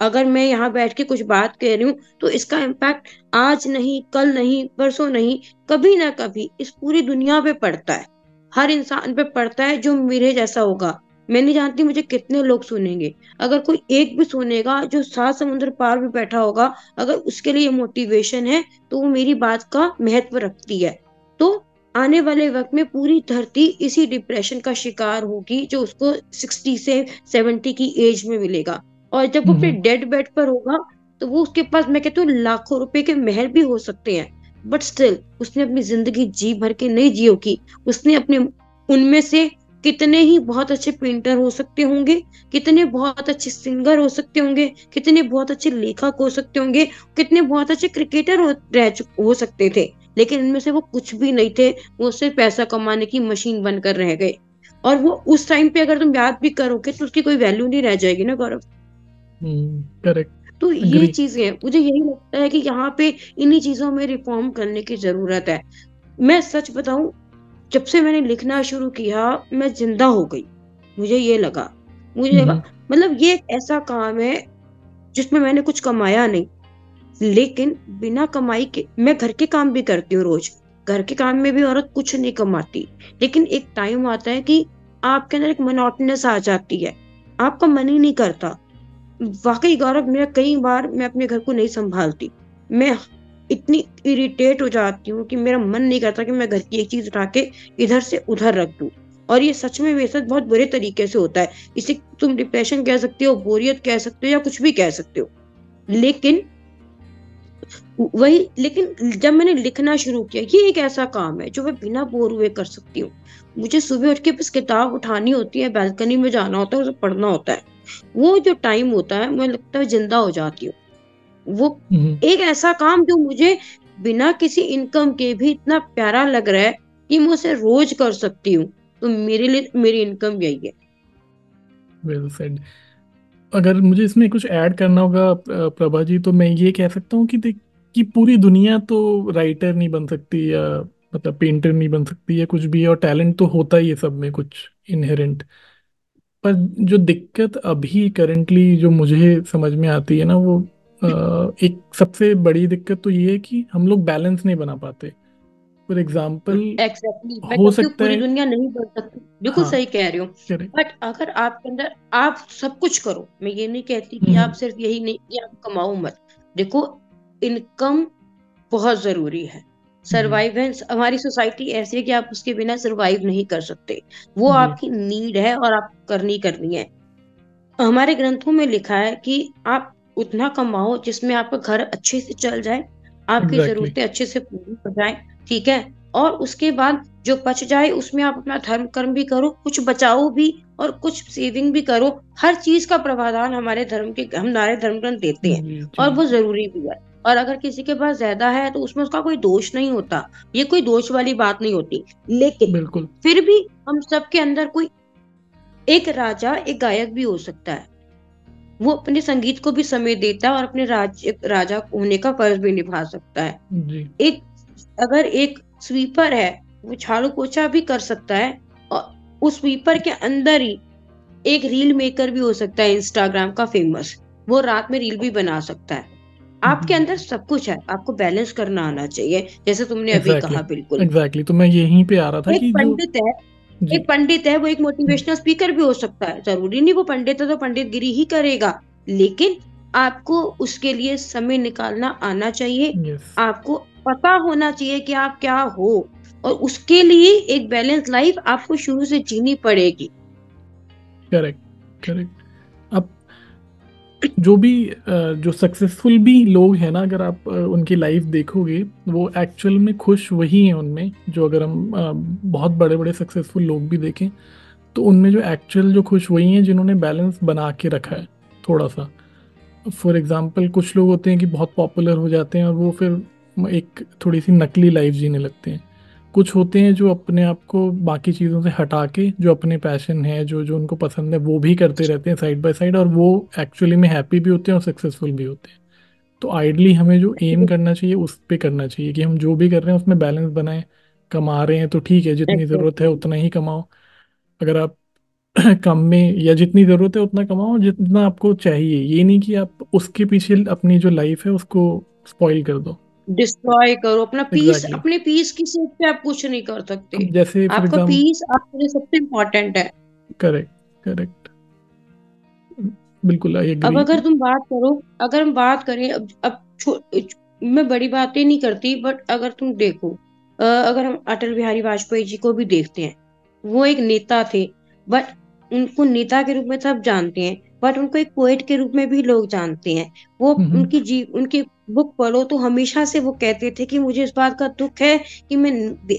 [SPEAKER 2] अगर मैं यहाँ बैठ के कुछ बात कह रही हूँ तो इसका इम्पैक्ट आज नहीं, कल नहीं, परसों नहीं, कभी ना कभी इस पूरी दुनिया पे पड़ता है। हर इंसान पे पड़ता है जो मेरे जैसा होगा। मैं नहीं जानती मुझे कितने लोग सुनेंगे। अगर कोई एक भी सुनेगा जो सात समुद्र पार भी बैठा होगा अगर उसके लिए मोटिवेशन है तो वो मेरी बात का महत्व रखती है। तो आने वाले वक्त में पूरी धरती इसी डिप्रेशन का शिकार होगी जो उसको सिक्सटी से सेवेंटी की एज में मिलेगा। और जब वो अपने डेड बेड पर होगा तो वो उसके पास मैं कहती हूँ लाखों रुपए के महल भी हो सकते हैं। बट स्टिल उसने अपनी ज़िंदगी जी भर के नहीं जियो की उसने अपने उनमें से कितने ही बहुत अच्छे पेंटर हो सकते होंगे कितने बहुत अच्छे सिंगर हो सकते होंगे कितने बहुत अच्छे लेखक हो सकते होंगे कितने बहुत अच्छे क्रिकेटर हो रह हो सकते थे। लेकिन इनमें से वो कुछ भी नहीं थे वो सिर्फ़ पैसा कमाने की मशीन बनकर रह गए। और वो उस टाइम पे अगर तुम याद भी करोगे तो उसकी कोई वैल्यू नहीं रह जाएगी ना गौरव?
[SPEAKER 1] करेक्ट
[SPEAKER 2] हम्म, तो ये चीज़ें मुझे यही लगता है कि यहाँ पे इन्हीं चीज़ों में रिफॉर्म करने की ज़रूरत है। मैं सच बताऊँ जब से मैंने लिखना शुरू किया मैं ज़िंदा हो गई। मुझे ये लगा। मुझे लगा हम्म। मतलब ये एक ऐसा काम है जिसमें मैंने कुछ कमाया नहीं। लेकिन बिना कमाई के मैं घर के काम भी करती हूँ रोज। घर के काम में भी औरत कुछ नहीं कमाती। लेकिन एक टाइम आता है कि आपके अंदर एक मोनोटनेस आ जाती है। आपका मन ही नहीं करता। वाकई गौरव मेरा कई बार मैं अपने घर को नहीं संभालती। मैं इतनी इरिटेट हो जाती हूँ कि मेरा मन नहीं करता कि मैं घर की एक चीज़ उठा के इधर से उधर रख दू। और ये सच में मेरे साथ बहुत बुरे तरीके से होता है। इसे तुम डिप्रेशन कह सकते हो, बोरियत कह सकते हो या कुछ भी कह सकते हो। लेकिन वही, लेकिन जब मैंने लिखना शुरू किया, ये एक ऐसा काम है जो मैं बिना बोर हुए कर सकती हूँ। मुझे सुबह उठ के बस किताब उठानी होती है, बैल्कनी में जाना होता है उसे पढ़ना होता है। वो जो टाइम होता है, मुझे लगता है ज़िंदा हो जाती हूँ। वो हम्म। एक ऐसा काम जो मुझे बिना किसी इनकम के भी इतना प्यारा लग रहा है कि मैं उसे रोज कर सकती हूँ। तो मेरे लिए मेरी इनकम यही है।
[SPEAKER 1] वेल सेड अगर मुझे इसमें कुछ ऐड करना होगा प्रभा जी तो मैं ये कह सकता हूँ कि देख कि पूरी दुनिया तो राइटर नहीं बन सकती या मतलब पेंटर नहीं बन सकती या कुछ भी और टैलेंट तो होता ही है सब में कुछ इनहेरेंट पर जो दिक्कत अभी करेंटली जो मुझे समझ में आती है ना वो एक सबसे बड़ी दिक्कत तो ये है कि हम लोग बैलेंस नहीं बना पाते। For example
[SPEAKER 2] exactly. हो सकता पूरी है दुनिया नहीं बन सकती? बिल्कुल हाँ, सही कह रही हूँ। बट अगर आपके अंदर आप सब कुछ करो मैं ये नहीं कहती कि आप सिर्फ़ यही नहीं कि आप कमाओ मत। देखो इनकम बहुत ज़रूरी है। सर्वाइवेंस हमारी सोसाइटी ऐसी है कि आप उसके बिना सर्वाइव नहीं कर सकते। वो आपकी नीड है और आप करनी करनी है। हमारे ग्रंथों में लिखा है कि आप उतना कमाओ जिसमें आपका घर अच्छे से चल जाए आपकी exactly. जरूरतें अच्छे से पूरी हो जाए ठीक है? और उसके बाद जो बच जाए उसमें आप अपना धर्म कर्म भी करो कुछ बचाओ भी और कुछ सेविंग भी करो हर चीज़ का प्रावधान हमारे धर्म के हम हमारे धर्म ग्रंथ देते हैं और वो ज़रूरी भी है। और अगर किसी के पास ज़्यादा है तो उसमें उसका कोई दोष नहीं होता ये कोई दोष वाली बात नहीं होती। लेकिन बिल्कुल। फिर भी हम सबके अंदर कोई एक राजा एक गायक भी हो सकता है। वो अपने संगीत को भी समय देता है और अपने राज राजा होने का फ़र्ज़ भी निभा सकता है। जी। एक अगर एक स्वीपर है वो झाड़ू पोछा भी कर सकता है और उस स्वीपर के अंदर ही एक रील मेकर भी हो सकता है इंस्टाग्राम का फ़ेमस। वो रात में रील भी बना सकता है। आपके अंदर सब कुछ है आपको बैलेंस करना आना चाहिए जैसे तुमने exactly, अभी कहा बिल्कुल।
[SPEAKER 1] एग्जैक्टली exactly, तो मैं यहीं पे आ रहा था
[SPEAKER 2] एक कि पंडित जो... है एक पंडित है वो एक मोटिवेशनल स्पीकर भी हो सकता है। ज़रूरी नहीं वो पंडित है तो पंडित गिरी ही करेगा। लेकिन आपको उसके लिए समय निकालना आना चाहिए। Yes. आपको पता होना चाहिए कि आप क्या हो। और उसके लिए एक बैलेंस लाइफ आपको शुरू से जीनी पड़ेगी।
[SPEAKER 1] करेक्ट करेक्ट जो भी जो सक्सेसफुल भी लोग हैं ना, अगर आप उनकी लाइफ देखोगे, वो एक्चुअल में खुश वही हैं उनमें, जो अगर हम बहुत बड़े बड़े सक्सेसफुल लोग भी देखें तो उनमें जो एक्चुअल जो खुश वही हैं जिन्होंने बैलेंस बना के रखा है थोड़ा सा फॉर एग्ज़ाम्पल कुछ लोग होते हैं कि बहुत पॉपुलर हो जाते हैं और वो फिर एक थोड़ी सी नकली लाइफ जीने लगते हैं। कुछ होते हैं जो अपने आप को बाकी चीज़ों से हटा के जो अपने पैशन है जो जो उनको पसंद है वो भी करते रहते हैं साइड बाय साइड और वो एक्चुअली में हैप्पी भी होते हैं और सक्सेसफुल भी होते हैं। तो आइडली हमें जो एम करना चाहिए उस पर करना चाहिए कि हम जो भी कर रहे हैं उसमें बैलेंस बनाएँ कमा रहे हैं तो ठीक है जितनी ज़रूरत है उतना ही कमाओ। अगर आप [CLEARS THROAT] कम में या जितनी ज़रूरत है उतना कमाओ जितना आपको चाहिए। ये नहीं कि आप उसके पीछे अपनी जो लाइफ है उसको स्पॉइल कर दो।
[SPEAKER 2] डिस्ट्रॉय करो अपना पीस
[SPEAKER 1] Exactly.
[SPEAKER 2] अपने पीस की सेफ़ पे आप कुछ नहीं कर सकते।
[SPEAKER 1] जैसे
[SPEAKER 2] आपका पीस आपके लिए सबसे इम्पोर्टेंट है।
[SPEAKER 1] करेक्ट करेक्ट बिल्कुल
[SPEAKER 2] अब अगर तुम बात करो अगर हम बात करें अब अब मैं बड़ी बातें नहीं करती बट अगर तुम देखो अगर हम अटल बिहारी वाजपेयी जी को भी देखते हैं वो एक नेता थे बट उनको नेता के रूप में सब जानते हैं बट उनको एक पोएट के रूप में भी लोग जानते हैं। वो
[SPEAKER 1] हम्म।
[SPEAKER 2] उनकी जी उनकी बुक पढ़ो तो हमेशा से वो कहते थे कि मुझे इस बात का दुख है कि मैं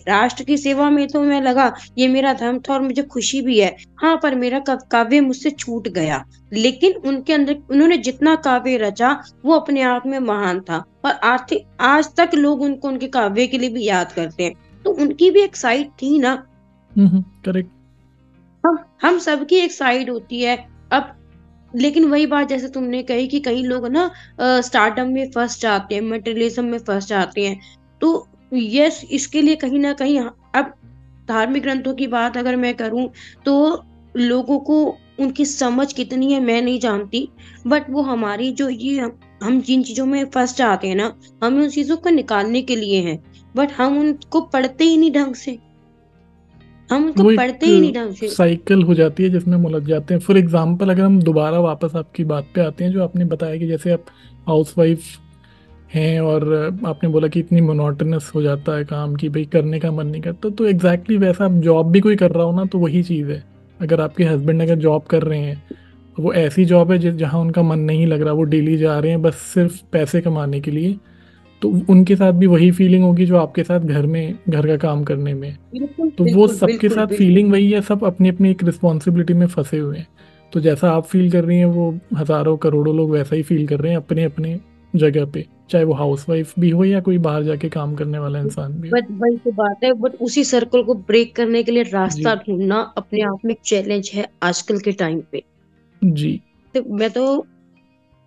[SPEAKER 2] राष्ट्र की सेवा में तो मैं लगा ये मेरा धर्म था और मुझे खुशी भी है। हाँ पर मेरा काव्य मुझसे छूट गया। लेकिन उनके अंदर उन्होंने जितना काव्य रचा वो अपने आप में महान था। और आर्थिक आज तक लोग उनको उनके काव्य के लिए भी याद करते हैं। तो उनकी भी एक साइड थी ना।
[SPEAKER 1] करेक्ट
[SPEAKER 2] हम हम सबकी एक साइड होती है। अब लेकिन वही बात जैसे तुमने कही कि कई लोग ना स्टार्टअप में फंस जाते हैं मटेरियलिज्म में फंस जाते हैं। तो यस इसके लिए कहीं ना कहीं अब धार्मिक ग्रंथों की बात अगर मैं करूँ तो लोगों को उनकी समझ कितनी है मैं नहीं जानती बट वो हमारी जो ये हम, जिन चीज़ों में फंस जाते हैं ना हम उन चीज़ों को निकालने के लिए हैं। बट हम उनको पढ़ते ही नहीं ढंग से। हम उनको
[SPEAKER 1] एक
[SPEAKER 2] पढ़ते ही नहीं ढंग से
[SPEAKER 1] साइकिल हो जाती है जिसमें हम उलझ जाते हैं। फॉर एग्जांपल अगर हम दोबारा वापस आपकी बात पे आते हैं जो आपने बताया कि जैसे आप हाउसवाइफ हैं और आपने बोला कि इतनी मोनोटनस हो जाता है काम की भाई करने का मन नहीं करता तो एग्जैक्टली exactly वैसा आप जॉब भी कोई कर रहा हो ना तो वही चीज़ है। अगर आपके हस्बैंड अगर जॉब कर रहे हैं वो ऐसी जॉब है जहाँ उनका मन नहीं लग रहा वो डेली जा रहे हैं बस सिर्फ़ पैसे कमाने के लिए। तो उनके साथ भी वही फीलिंग होगी जो आपके साथ घर में घर का काम करने में।
[SPEAKER 2] बिल्कुल
[SPEAKER 1] तो वो सबके साथ
[SPEAKER 2] बिल्कुल।
[SPEAKER 1] फीलिंग वही है सब अपनी अपनी एक रिस्पॉन्सिबिलिटी में फंसे हुए हैं। तो जैसा आप फील कर रही हैं वो हज़ारों करोड़ों लोग वैसा ही फील कर रहे हैं अपने अपने जगह पे चाहे वो हाउसवाइफ भी हो या कोई बाहर जाके काम करने वाला इंसान भी
[SPEAKER 2] बट वही तो बात है बट उसी सर्कल को ब्रेक करने के लिए रास्ता ढूंढना अपने आप में चैलेंज है आजकल के टाइम पे।
[SPEAKER 1] जी।
[SPEAKER 2] तो मैं तो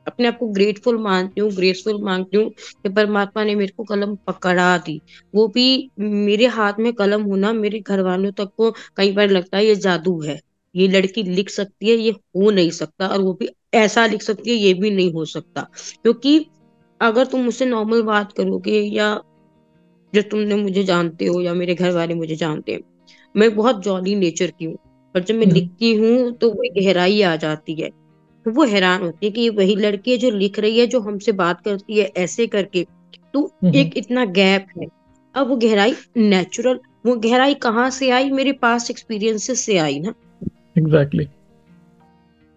[SPEAKER 2] अपने आप को ग्रेटफुल मानती हूँ ग्रेटफुल मानती हूँ कि परमात्मा ने मेरे को कलम पकड़ा दी। वो भी मेरे हाथ में कलम होना मेरे घर वालों तक को कई बार लगता है ये जादू है ये लड़की लिख सकती है ये हो नहीं सकता और वो भी ऐसा लिख सकती है ये भी नहीं हो सकता। क्योंकि अगर तुम मुझसे नॉर्मल बात करोगे या जो तुमने मुझे जानते हो या मेरे घर वाले मुझे जानते हैं मैं बहुत जॉली नेचर की हूँ पर जब मैं
[SPEAKER 1] हम्म।
[SPEAKER 2] लिखती हूँ तो वो गहराई आ जाती है। वो हैरान होती है कि ये वही लड़की है जो लिख रही है जो हमसे बात करती है ऐसे करके। तो
[SPEAKER 1] हम्म
[SPEAKER 2] एक इतना गैप है। अब वो गहराई नेचुरल वो गहराई कहाँ से आई? मेरे पास एक्सपीरियंसेस से आई ना।
[SPEAKER 1] Exactly exactly.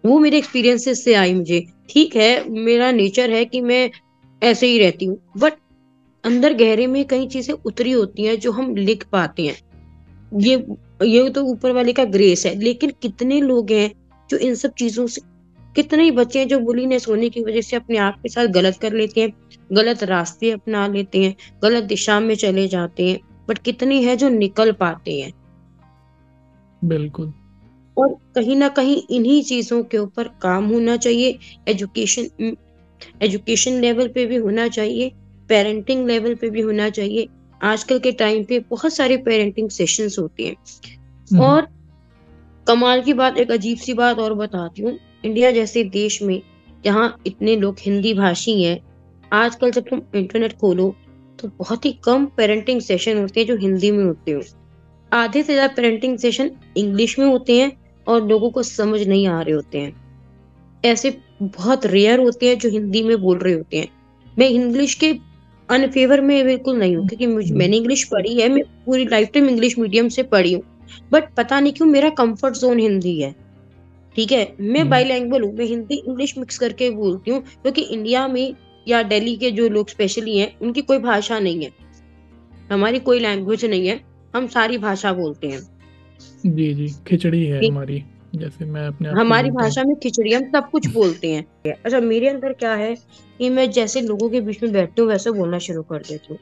[SPEAKER 2] वो मेरे एक्सपीरियंसेस से आई मुझे। ठीक है मेरा नेचर है कि मैं ऐसे ही रहती हूँ बट अंदर गहरे में कई चीज़ें उतरी होती हैं जो हम लिख पाते हैं। ये ये तो ऊपर वाले का ग्रेस है लेकिन कितने लोग हैं जो इन सब चीज़ों से कितने ही बच्चे हैं जो बुलीनेस होने की वजह से अपने आप के साथ गलत कर लेते हैं गलत रास्ते अपना लेते हैं गलत दिशा में चले जाते हैं बट कितने हैं जो निकल पाते हैं।
[SPEAKER 1] बिल्कुल।
[SPEAKER 2] और कहीं ना कहीं इन्हीं चीज़ों के ऊपर काम होना चाहिए एजुकेशन एजुकेशन लेवल पे भी होना चाहिए पेरेंटिंग लेवल पे भी होना चाहिए। आजकल के टाइम पे बहुत सारे पेरेंटिंग सेशंस होते हैं।
[SPEAKER 1] हम्म।
[SPEAKER 2] और कमाल की बात एक अजीब सी बात और बताती हूँ। इंडिया जैसे देश में जहाँ इतने लोग हिंदी भाषी हैं, आजकल जब तुम इंटरनेट खोलो तो बहुत ही कम पेरेंटिंग सेशन होते हैं जो हिंदी में होते हो। आधे से ज़्यादा पेरेंटिंग सेशन इंग्लिश में होते हैं और लोगों को समझ नहीं आ रहे होते हैं। ऐसे बहुत रेयर होते हैं जो हिंदी में बोल रहे होते हैं। मैं इंग्लिश के अनफेवर में बिल्कुल नहीं हूँ, क्योंकि मैंने इंग्लिश पढ़ी है, मैं पूरी लाइफ टाइम इंग्लिश मीडियम से पढ़ी हूँ। बट पता नहीं क्यों मेरा कंफर्ट जोन हिंदी है। ठीक है? मैं
[SPEAKER 1] हम्म।
[SPEAKER 2] बाईलैंग्वेज हूँ मैं हिंदी इंग्लिश मिक्स करके बोलती हूँ क्योंकि इंडिया में या दिल्ली के जो लोग स्पेशली हैं उनकी कोई भाषा नहीं है। हमारी कोई लैंग्वेज नहीं है हम सारी भाषा बोलते हैं।
[SPEAKER 1] जी जी खिचड़ी है हमारी जैसे मैं अपने
[SPEAKER 2] हमारी भाषा में खिचड़ी हम सब कुछ बोलते हैं। अच्छा मेरे अंदर क्या है कि मैं जैसे लोगों के बीच में बैठती हूँ वैसे बोलना शुरू कर देती हूँ।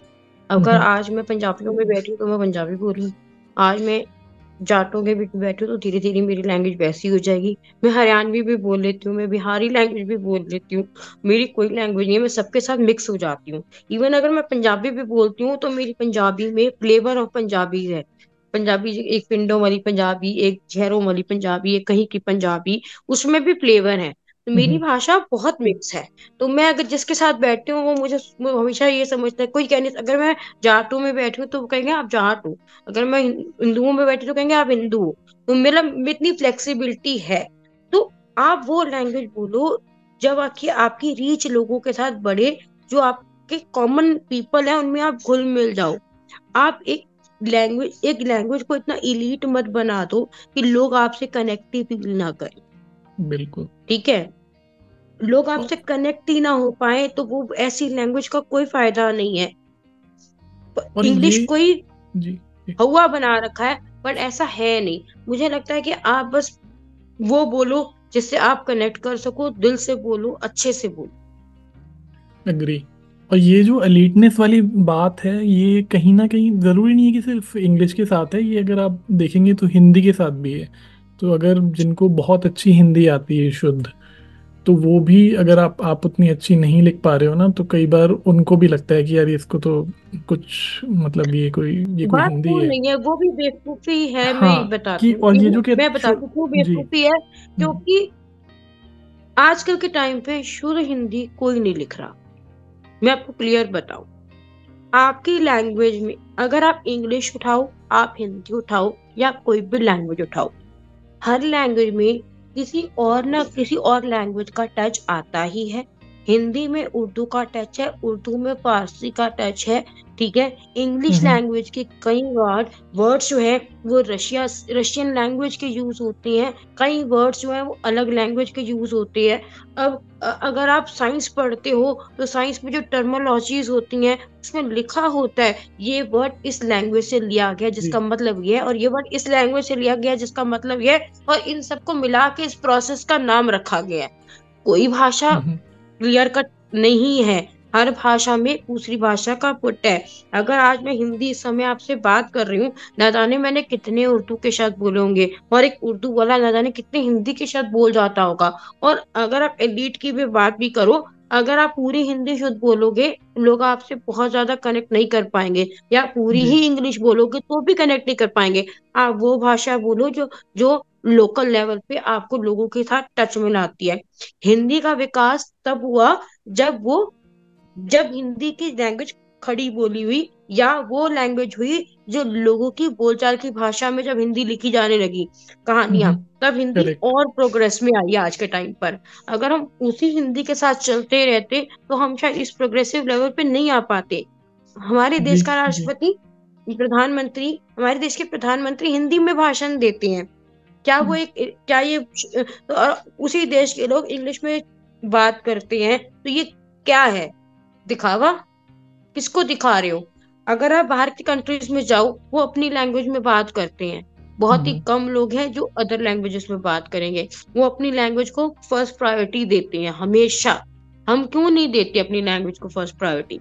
[SPEAKER 2] अगर
[SPEAKER 1] हम्म।
[SPEAKER 2] आज मैं पंजाबियों में बैठी हूँ तो मैं पंजाबी बोल। आज मैं जाटों के बीच बैठी तो धीरे धीरे मेरी लैंग्वेज वैसी हो जाएगी। मैं हरियाणवी भी बोल लेती हूँ, मैं बिहारी लैंग्वेज भी बोल लेती हूँ। मेरी कोई लैंग्वेज नहीं है, मैं सबके साथ मिक्स हो जाती हूँ। इवन अगर मैं पंजाबी भी बोलती हूँ तो मेरी पंजाबी में फ्लेवर ऑफ़ पंजाबी है। पंजाबी एक पिंडों वाली पंजाबी, एक शहरों वाली पंजाबी, एक कहीं की पंजाबी, उसमें भी फ्लेवर है। तो मेरी
[SPEAKER 1] हम्म,
[SPEAKER 2] भाषा बहुत मिक्स है। तो मैं अगर जिसके साथ बैठती हूँ वो मुझे हमेशा ये समझता है कोई कहने अगर मैं जाटों में बैठी हूँ तो कहेंगे आप जाट। अगर मैं हिंदुओं में बैठी तो कहेंगे आप हिंदू तो मेरा इतनी फ्लेक्सिबिलिटी है। तो आप वो लैंग्वेज बोलो जब आपकी आपकी रीच लोगों के साथ बढ़े जो आपके कॉमन पीपल है उनमें आप घुल मिल जाओ। आप एक लैंग्वेज एक लैंग्वेज को इतना इलीट मत बना दो कि लोग आपसे कनेक्ट ही फील ना करें।
[SPEAKER 1] बिल्कुल।
[SPEAKER 2] ठीक है? लोग आपसे कनेक्ट ही ना हो पाए तो वो ऐसी लैंग्वेज का कोई फ़ायदा नहीं है। इंग्लिश कोई हवा बना रखा है बट ऐसा है नहीं। मुझे लगता है कि आप बस वो बोलो जिससे आप कनेक्ट कर सको दिल से बोलो अच्छे से बोलो।
[SPEAKER 1] अग्री और ये जो अलीटनेस वाली बात है ये कहीं ना कहीं ज़रूरी नहीं है कि सिर्फ़ इंग्लिश के साथ है ये अगर आप देखेंगे तो हिंदी के साथ भी है। तो अगर जिनको बहुत अच्छी हिंदी आती है शुद्ध तो वो भी अगर आप आप उतनी अच्छी नहीं लिख पा रहे हो ना तो कई बार उनको भी लगता है कि यार इसको तो कुछ मतलब ये कोई ये कोई हिंदी है।
[SPEAKER 2] नहीं है वो भी बेवकूफ़ी है
[SPEAKER 1] हाँ, मैं
[SPEAKER 2] बताती
[SPEAKER 1] कि और ये जो कि
[SPEAKER 2] मैं बताती हूँ क्यों बेवकूफ़ी है क्योंकि आजकल के टाइम पे शुद्ध हिंदी कोई नहीं लिख रहा। मैं आपको क्लियर बताऊँ आपकी लैंग्वेज में अगर आप इंग्लिश उठाओ आप हिंदी उठाओ या कोई भी लैंग्वेज उठाओ हर लैंग्वेज में किसी और ना किसी और लैंग्वेज का टच आता ही है। हिंदी में उर्दू का टच है उर्दू में फारसी का टच है ठीक है? इंग्लिश लैंग्वेज के कई वर्ड वर्ड्स जो है वो रशिया रशियन लैंग्वेज के यूज़ होते हैं। कई वर्ड्स जो है वो अलग लैंग्वेज के यूज़ होते हैं। अब अगर आप साइंस पढ़ते हो तो साइंस में जो टर्मोलॉजीज होती हैं उसमें लिखा होता है ये वर्ड इस लैंग्वेज से लिया गया जिसका मतलब ये है और ये वर्ड इस लैंग्वेज से लिया गया जिसका मतलब ये है और इन सबको मिला के इस प्रोसेस का नाम रखा गया है। कोई भाषा क्लियर कट नहीं है। हर भाषा में दूसरी भाषा का पुट है। अगर आज मैं हिंदी इस समय आपसे बात कर रही हूँ न जाने मैंने कितने उर्दू के शब्द बोले होंगे और एक उर्दू वाला न जाने कितने हिंदी के शब्द बोल जाता होगा। और अगर आप एलिट की भी बात भी करो अगर आप पूरी हिंदी शुद्ध बोलोगे लोग आपसे बहुत ज़्यादा कनेक्ट नहीं कर पाएँगे। या पूरी ही इंग्लिश बोलोगे तो भी कनेक्ट नहीं कर पाएँगे। आप वो भाषा बोलो जो जो लोकल लेवल पे आपको लोगों के साथ टच में लाती है। हिंदी का विकास तब हुआ जब वो जब हिंदी की लैंग्वेज खड़ी बोली हुई या वो लैंग्वेज हुई जो लोगों की बोलचाल की भाषा में जब हिंदी लिखी जाने लगी कहानियाँ
[SPEAKER 1] हम्म
[SPEAKER 2] तब हिंदी और प्रोग्रेस में आई आज के टाइम पर। अगर हम उसी हिंदी के साथ चलते रहते तो हम शायद इस प्रोग्रेसिव लेवल पे नहीं आ पाते। हमारे देश का राष्ट्रपति प्रधानमंत्री हमारे देश के प्रधानमंत्री हिंदी में भाषण देते हैं। क्या वो एक क्या ये तो उसी देश के लोग इंग्लिश में बात करते हैं? तो ये क्या है? दिखावा? किसको दिखा रहे हो? अगर आप बाहर की कंट्रीज़ में जाओ वो अपनी लैंग्वेज में बात करते हैं। बहुत ही
[SPEAKER 1] हम्म।
[SPEAKER 2] कम लोग हैं जो अदर लैंग्वेजेस में बात करेंगे। वो अपनी लैंग्वेज को फ़र्स्ट प्रायोरिटी देते हैं हमेशा। हम क्यों नहीं देते अपनी लैंग्वेज को फ़र्स्ट प्रायोरिटी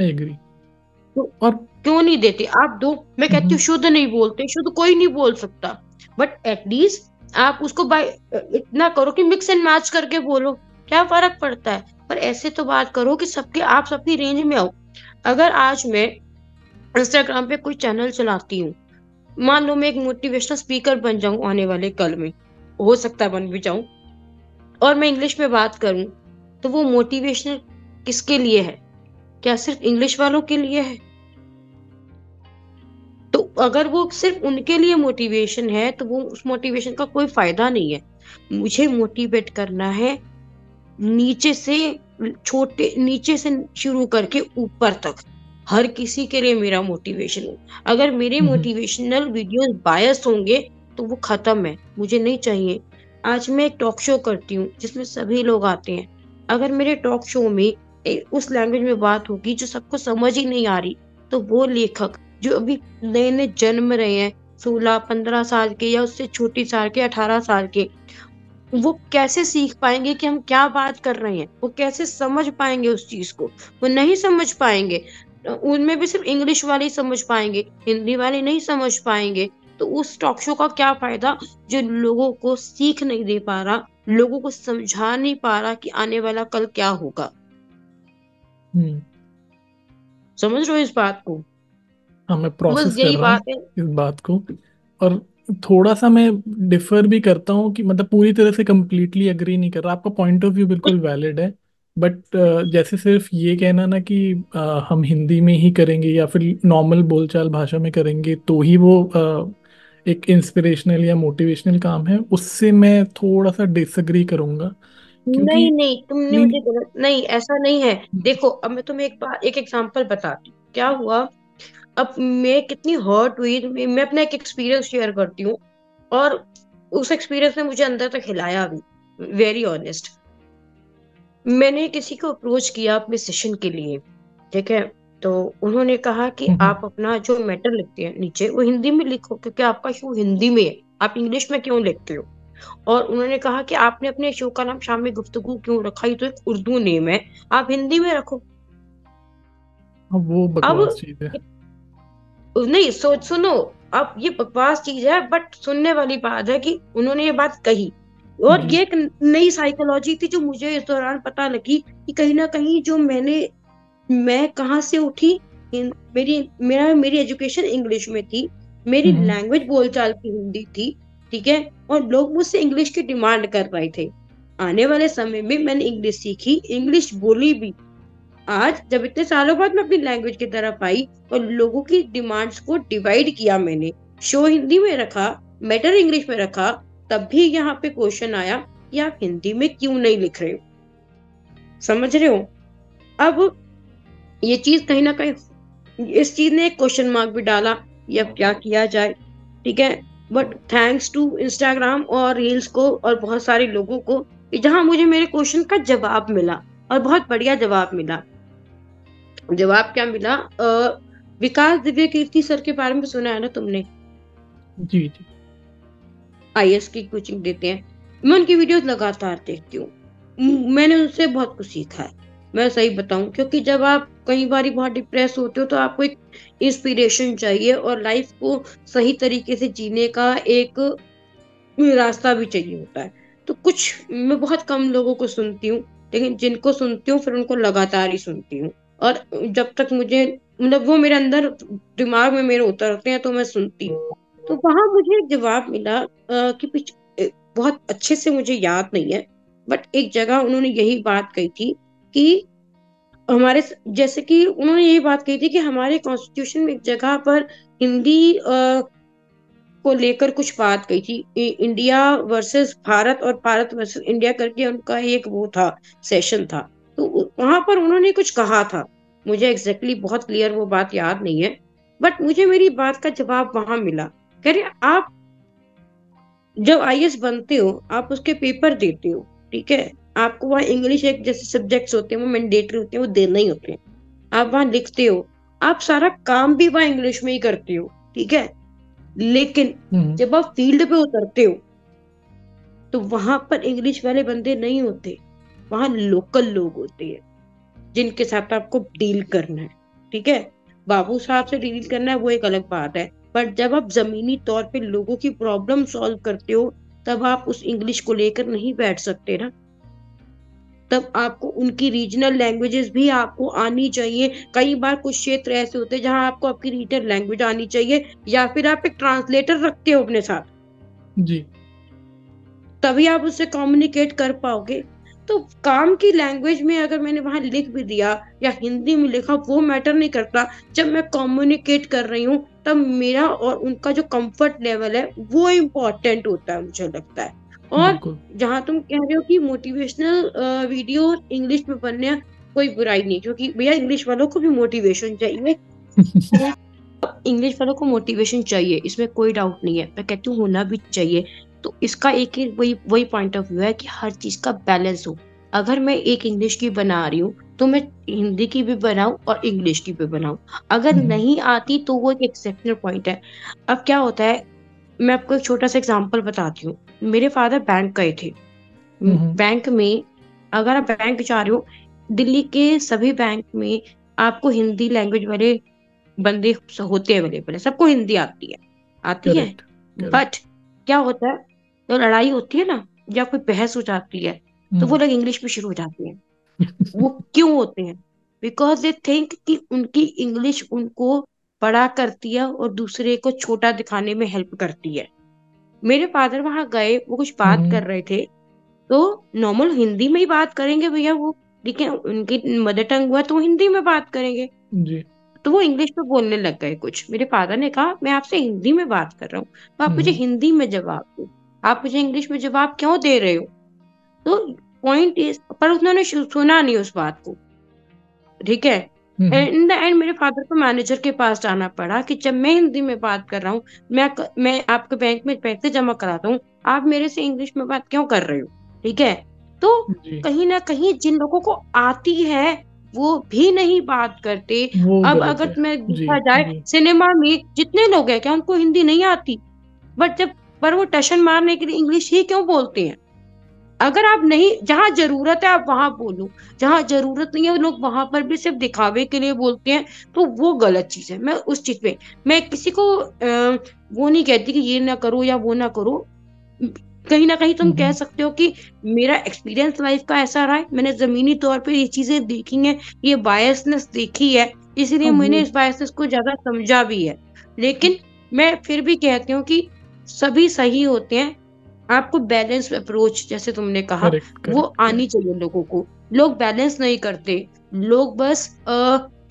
[SPEAKER 1] एग्री
[SPEAKER 2] तो
[SPEAKER 1] और
[SPEAKER 2] क्यों नहीं देते? आप दो मैं कहती हूँ
[SPEAKER 1] हम्म।
[SPEAKER 2] शुद्ध नहीं बोलते शुद्ध कोई नहीं बोल सकता। बट एटलीस्ट आप उसको बाय इतना करो कि मिक्स एंड मैच करके बोलो। क्या फ़र्क पड़ता है? पर ऐसे तो बात करो कि सबके, आप सबकी रेंज में आओ अगर आज मैं इंस्टाग्राम पे कोई चैनल चलाती हूँ, मान लो मैं एक मोटिवेशनल स्पीकर बन जाऊँ आने वाले कल में, हो सकता है बन भी जाऊँ, और मैं इंग्लिश में बात करूँ तो वो मोटिवेशनल किसके लिए है? क्या सिर्फ़ इंग्लिश वालों के लिए है? अगर वो सिर्फ़ उनके लिए मोटिवेशन है तो वो उस मोटिवेशन का कोई फ़ायदा नहीं है। मुझे मोटिवेट करना है नीचे से छोटे नीचे से शुरू करके ऊपर तक। हर किसी के लिए मेरा मोटिवेशन हो। अगर मेरे मोटिवेशनल वीडियोस बायस होंगे तो वो खत्म है। मुझे नहीं चाहिए। आज मैं एक टॉक शो करती हूँ जिसमें सभी लोग आते हैं। अगर मेरे टॉक शो में उस लैंग्वेज में बात होगी जो सबको समझ ही नहीं आ रही तो वो लेखक जो अभी नए नए जन्म रहे हैं सोलह पंद्रह साल के या उससे छोटी साल के अठारह साल के वो कैसे सीख पाएँगे कि हम क्या बात कर रहे हैं? वो कैसे समझ पाएँगे उस चीज़ को? वो नहीं समझ पाएँगे उनमें भी सिर्फ़ इंग्लिश वाले समझ पाएँगे हिंदी वाले नहीं समझ पाएँगे तो उस टॉक शो का क्या फ़ायदा जो लोगों को सीख नहीं दे पा रहा लोगों को समझा नहीं पा रहा कि आने वाला कल क्या होगा?
[SPEAKER 1] हम्म।
[SPEAKER 2] समझ रहे हो इस बात को?
[SPEAKER 1] हाँ मैं प्रोसेस कर रहा हूँ
[SPEAKER 2] बात है।
[SPEAKER 1] इस बात को। और थोड़ा सा मैं डिफर भी करता हूँ कि मतलब पूरी तरह से कंप्लीटली एग्री नहीं कर रहा। आपका पॉइंट ऑफ़ व्यू बिल्कुल वैलिड है। बट uh, जैसे सिर्फ़ ये कहना ना कि अ, हम हिंदी में ही करेंगे या फिर नॉर्मल बोलचाल भाषा में करेंगे तो ही वो अ, एक इंस्पिरेशनल या मोटिवेशनल काम है। उससे मैं थोड़ा सा डिसएग्री करूँगा
[SPEAKER 2] नहीं नहीं तुमने मुझे गलत नहीं। ऐसा नहीं है।
[SPEAKER 1] हम्म।
[SPEAKER 2] देखो अब मैं तुम्हें एक बार एक एग्जांपल बताती क्या हुआ? अब मैं कितनी हर्ट हुई मैं अपना एक एक्सपीरियंस शेयर करती हूँ और उस एक्सपीरियंस ने मुझे अंदर तक हिलाया भी वेरी ऑनेस्ट मैंने किसी को अप्रोच किया अपने सेशन के लिए ठीक है? तो उन्होंने कहा कि
[SPEAKER 1] हम्म।
[SPEAKER 2] आप अपना जो मैटर लिखते हैं नीचे वो हिंदी में लिखो क्योंकि आपका शो हिंदी में है। आप इंग्लिश में क्यों लिखते हो? और उन्होंने कहा कि आपने अपने शो का नाम शाम में गुफ्तगू क्यों रखा? ये तो एक उर्दू नेम है। आप हिंदी में रखो।
[SPEAKER 1] अब वो
[SPEAKER 2] अब नहीं सोच सुनो अब ये बकवास चीज़ है बट सुनने वाली बात है कि उन्होंने ये बात कही। और ये एक नई साइकोलॉजी थी जो मुझे इस दौरान पता लगी कि कहीं ना कहीं जो मैंने मैं कहाँ से उठी मेरी मेरा मेरी एजुकेशन इंग्लिश में थी मेरी
[SPEAKER 1] हम्म।
[SPEAKER 2] लैंग्वेज बोलचाल की हिंदी थी ठीक है? और लोग मुझसे इंग्लिश की डिमांड कर रहे थे। आने वाले समय में मैंने इंग्लिश सीखी इंग्लिश बोली भी आज जब इतने सालों बाद मैं अपनी लैंग्वेज की तरफ़ आई और लोगों की डिमांड्स को डिवाइड किया मैंने शो हिंदी में रखा मैटर इंग्लिश में रखा, तब भी यहाँ पे क्वेश्चन आया कि आप हिंदी में क्यों नहीं लिख रहे हो? समझ रहे हो? अब ये चीज़ कहीं ना कहीं, इस चीज़ ने एक क्वेश्चन मार्क भी डाला ये क्या किया जाए, ठीक है? बट थैंक्स टू इंस्टाग्राम और रील्स को और बहुत सारे लोगों कि, जहाँ मुझे मेरे क्वेश्चन का जवाब मिला और बहुत बढ़िया जवाब मिला। जवाब क्या मिला? अ, विकास दिव्य कीर्ति सर के बारे में सुना है ना तुमने?
[SPEAKER 1] जी जी।
[SPEAKER 2] आईएएस की कोचिंग देते हैं। मैं उनकी वीडियोस लगातार देखती हूँ। मैंने उनसे बहुत कुछ सीखा है। मैं सही बताऊँ क्योंकि जब आप कई बार बहुत डिप्रेस होते हो तो आपको एक इंस्पिरेशन चाहिए और लाइफ को सही तरीके से जीने का एक रास्ता भी चाहिए होता है। तो कुछ मैं बहुत कम लोगों को सुनती हूँ लेकिन जिनको सुनती हूँ फिर उनको लगातार ही सुनती हूँ। और जब तक मुझे मतलब वो मेरे अंदर दिमाग में मेरे उतरते हैं तो मैं सुनती हूँ। तो वहाँ मुझे एक जवाब मिला अ, कि पिछ बहुत अच्छे से मुझे याद नहीं है बट एक जगह उन्होंने यही बात कही थी कि हमारे जैसे कि उन्होंने यही बात कही थी कि हमारे कॉन्स्टिट्यूशन में एक जगह पर हिंदी अ, को लेकर कुछ बात कही थी। इंडिया वर्सेस भारत और भारत वर्सेस इंडिया करके उनका एक वो था सेशन था। तो वहाँ पर उन्होंने कुछ कहा था। मुझे एग्जैक्टली exactly बहुत क्लियर वो बात याद नहीं है बट मुझे मेरी बात का जवाब वहाँ मिला। कह रहे आप जब आईएएस बनते हो आप उसके पेपर देते हो ठीक है? आपको वहाँ इंग्लिश एक जैसे सब्जेक्ट्स होते हैं वो मैंडेटरी होते हैं वो देना ही होते हैं। आप वहाँ लिखते हो आप सारा काम भी वहाँ इंग्लिश में ही करते हो ठीक है? लेकिन
[SPEAKER 1] हम्म।
[SPEAKER 2] जब आप फ़ील्ड पे उतरते हो तो वहाँ पर इंग्लिश वाले बंदे नहीं होते वहाँ लोकल लोग होते हैं। जिनके साथ आपको डील करना है ठीक है? बाबू साहब से डील करना है वो एक अलग बात है। पर जब आप जमीनी तौर पे लोगों की प्रॉब्लम सॉल्व करते हो तब आप उस इंग्लिश को लेकर नहीं बैठ सकते ना। तब आपको उनकी रीजनल लैंग्वेजेस भी आपको आनी चाहिए। कई बार कुछ क्षेत्र ऐसे होते हैं जहाँ आपको आपकी रीजनल लैंग्वेज आनी चाहिए या फिर आप एक ट्रांसलेटर रखते हो अपने साथ।
[SPEAKER 1] जी।
[SPEAKER 2] तभी आप उससे कम्युनिकेट कर पाओगे। तो काम की लैंग्वेज में अगर मैंने वहाँ लिख भी दिया या हिंदी में लिखा वो मैटर नहीं करता। जब मैं कम्युनिकेट कर रही हूँ तब मेरा और उनका जो कंफर्ट लेवल है वो इम्पोर्टेंट होता है मुझे लगता है। और जहाँ तुम कह रहे हो कि मोटिवेशनल वीडियो इंग्लिश में बनने कोई बुराई नहीं क्योंकि भैया इंग्लिश वालों को भी मोटिवेशन चाहिए। [LAUGHS] इंग्लिश वालों को मोटिवेशन चाहिए इसमें कोई डाउट नहीं है। मैं कहती हूँ होना भी चाहिए। तो इसका एक ही वही वही पॉइंट ऑफ़ व्यू है कि हर चीज़ का बैलेंस हो। अगर मैं एक इंग्लिश की बना रही हूँ तो मैं हिंदी की भी बनाऊँ और इंग्लिश की भी बनाऊँ। अगर
[SPEAKER 1] हम्म।
[SPEAKER 2] नहीं आती तो वो एक एक्सेप्शनल पॉइंट है। अब क्या होता है मैं आपको एक छोटा सा एग्ज़ाम्पल बताती हूँ। मेरे फादर बैंक गए थे।
[SPEAKER 1] हम्म।
[SPEAKER 2] बैंक में अगर आप बैंक जा रहे हो दिल्ली के सभी बैंक में आपको हिंदी लैंग्वेज वाले बंदे होते अवेलेबल है। सबको हिंदी आती है। आती है। बट क्या होता है तो लड़ाई होती है ना या कोई बहस हो जाती है तो वो
[SPEAKER 1] हम्म।
[SPEAKER 2] लोग इंग्लिश में शुरू हो जाते हैं। [LAUGHS] वो क्यों होते हैं? बिकॉज़ दे थिंक कि उनकी इंग्लिश उनको बड़ा करती है और दूसरे को छोटा दिखाने में हेल्प करती है। मेरे फादर वहाँ गए वो कुछ बात
[SPEAKER 1] हम्म।
[SPEAKER 2] कर रहे थे तो नॉर्मल हिंदी में ही बात करेंगे भैया वो लेकिन उनकी मदर टंग हुआ तो हिंदी में बात करेंगे।
[SPEAKER 1] जी।
[SPEAKER 2] तो वो इंग्लिश में बोलने लग गए कुछ। मेरे फादर ने कहा मैं आपसे हिंदी में बात कर रहा हूँ तो आप मुझे
[SPEAKER 1] हम्म।
[SPEAKER 2] हिंदी में जवाब दो। आप मुझे इंग्लिश में जवाब क्यों दे रहे हो? तो पॉइंट इज़ पर उन्होंने सुना नहीं उस बात को। ठीक है। इन द एंड मेरे फादर को मैनेजर के पास जाना पड़ा कि जब मैं हिंदी में बात कर रहा हूँ मैं मैं आपके बैंक में पैसे जमा कराता हूँ आप मेरे से इंग्लिश में बात क्यों कर रहे हो? ठीक है? तो कहीं ना कहीं जिन लोगों को आती है वो भी नहीं बात करते। अब अगर मैं देखा जाए सिनेमा में जितने लोग हैं क्या उनको हिंदी नहीं आती? बट जब पर वो टशन मारने के लिए इंग्लिश ही क्यों बोलते हैं? अगर आप नहीं जहाँ ज़रूरत है आप वहाँ बोलो। जहाँ ज़रूरत नहीं है लोग वहाँ पर भी सिर्फ़ दिखावे के लिए बोलते हैं तो वो गलत चीज़ है। मैं उस चीज़ पे मैं किसी को वो नहीं कहती कि ये ना करो या वो ना करो। कहीं ना कहीं तुम कह
[SPEAKER 1] हम्म।
[SPEAKER 2] सकते हो कि मेरा एक्सपीरियंस लाइफ का ऐसा रहा है मैंने जमीनी तौर पे ये चीज़ें देखी हैं ये बायसनेस देखी है इसलिए मैंने इस बायसनेस को ज़्यादा समझा भी है। लेकिन मैं फिर भी कहती हूँ कि सभी सही होते हैं। आपको बैलेंस अप्रोच जैसे तुमने कहा
[SPEAKER 1] करेक्ट
[SPEAKER 2] वो आनी चाहिए लोगों को। लोग बैलेंस नहीं करते। लोग बस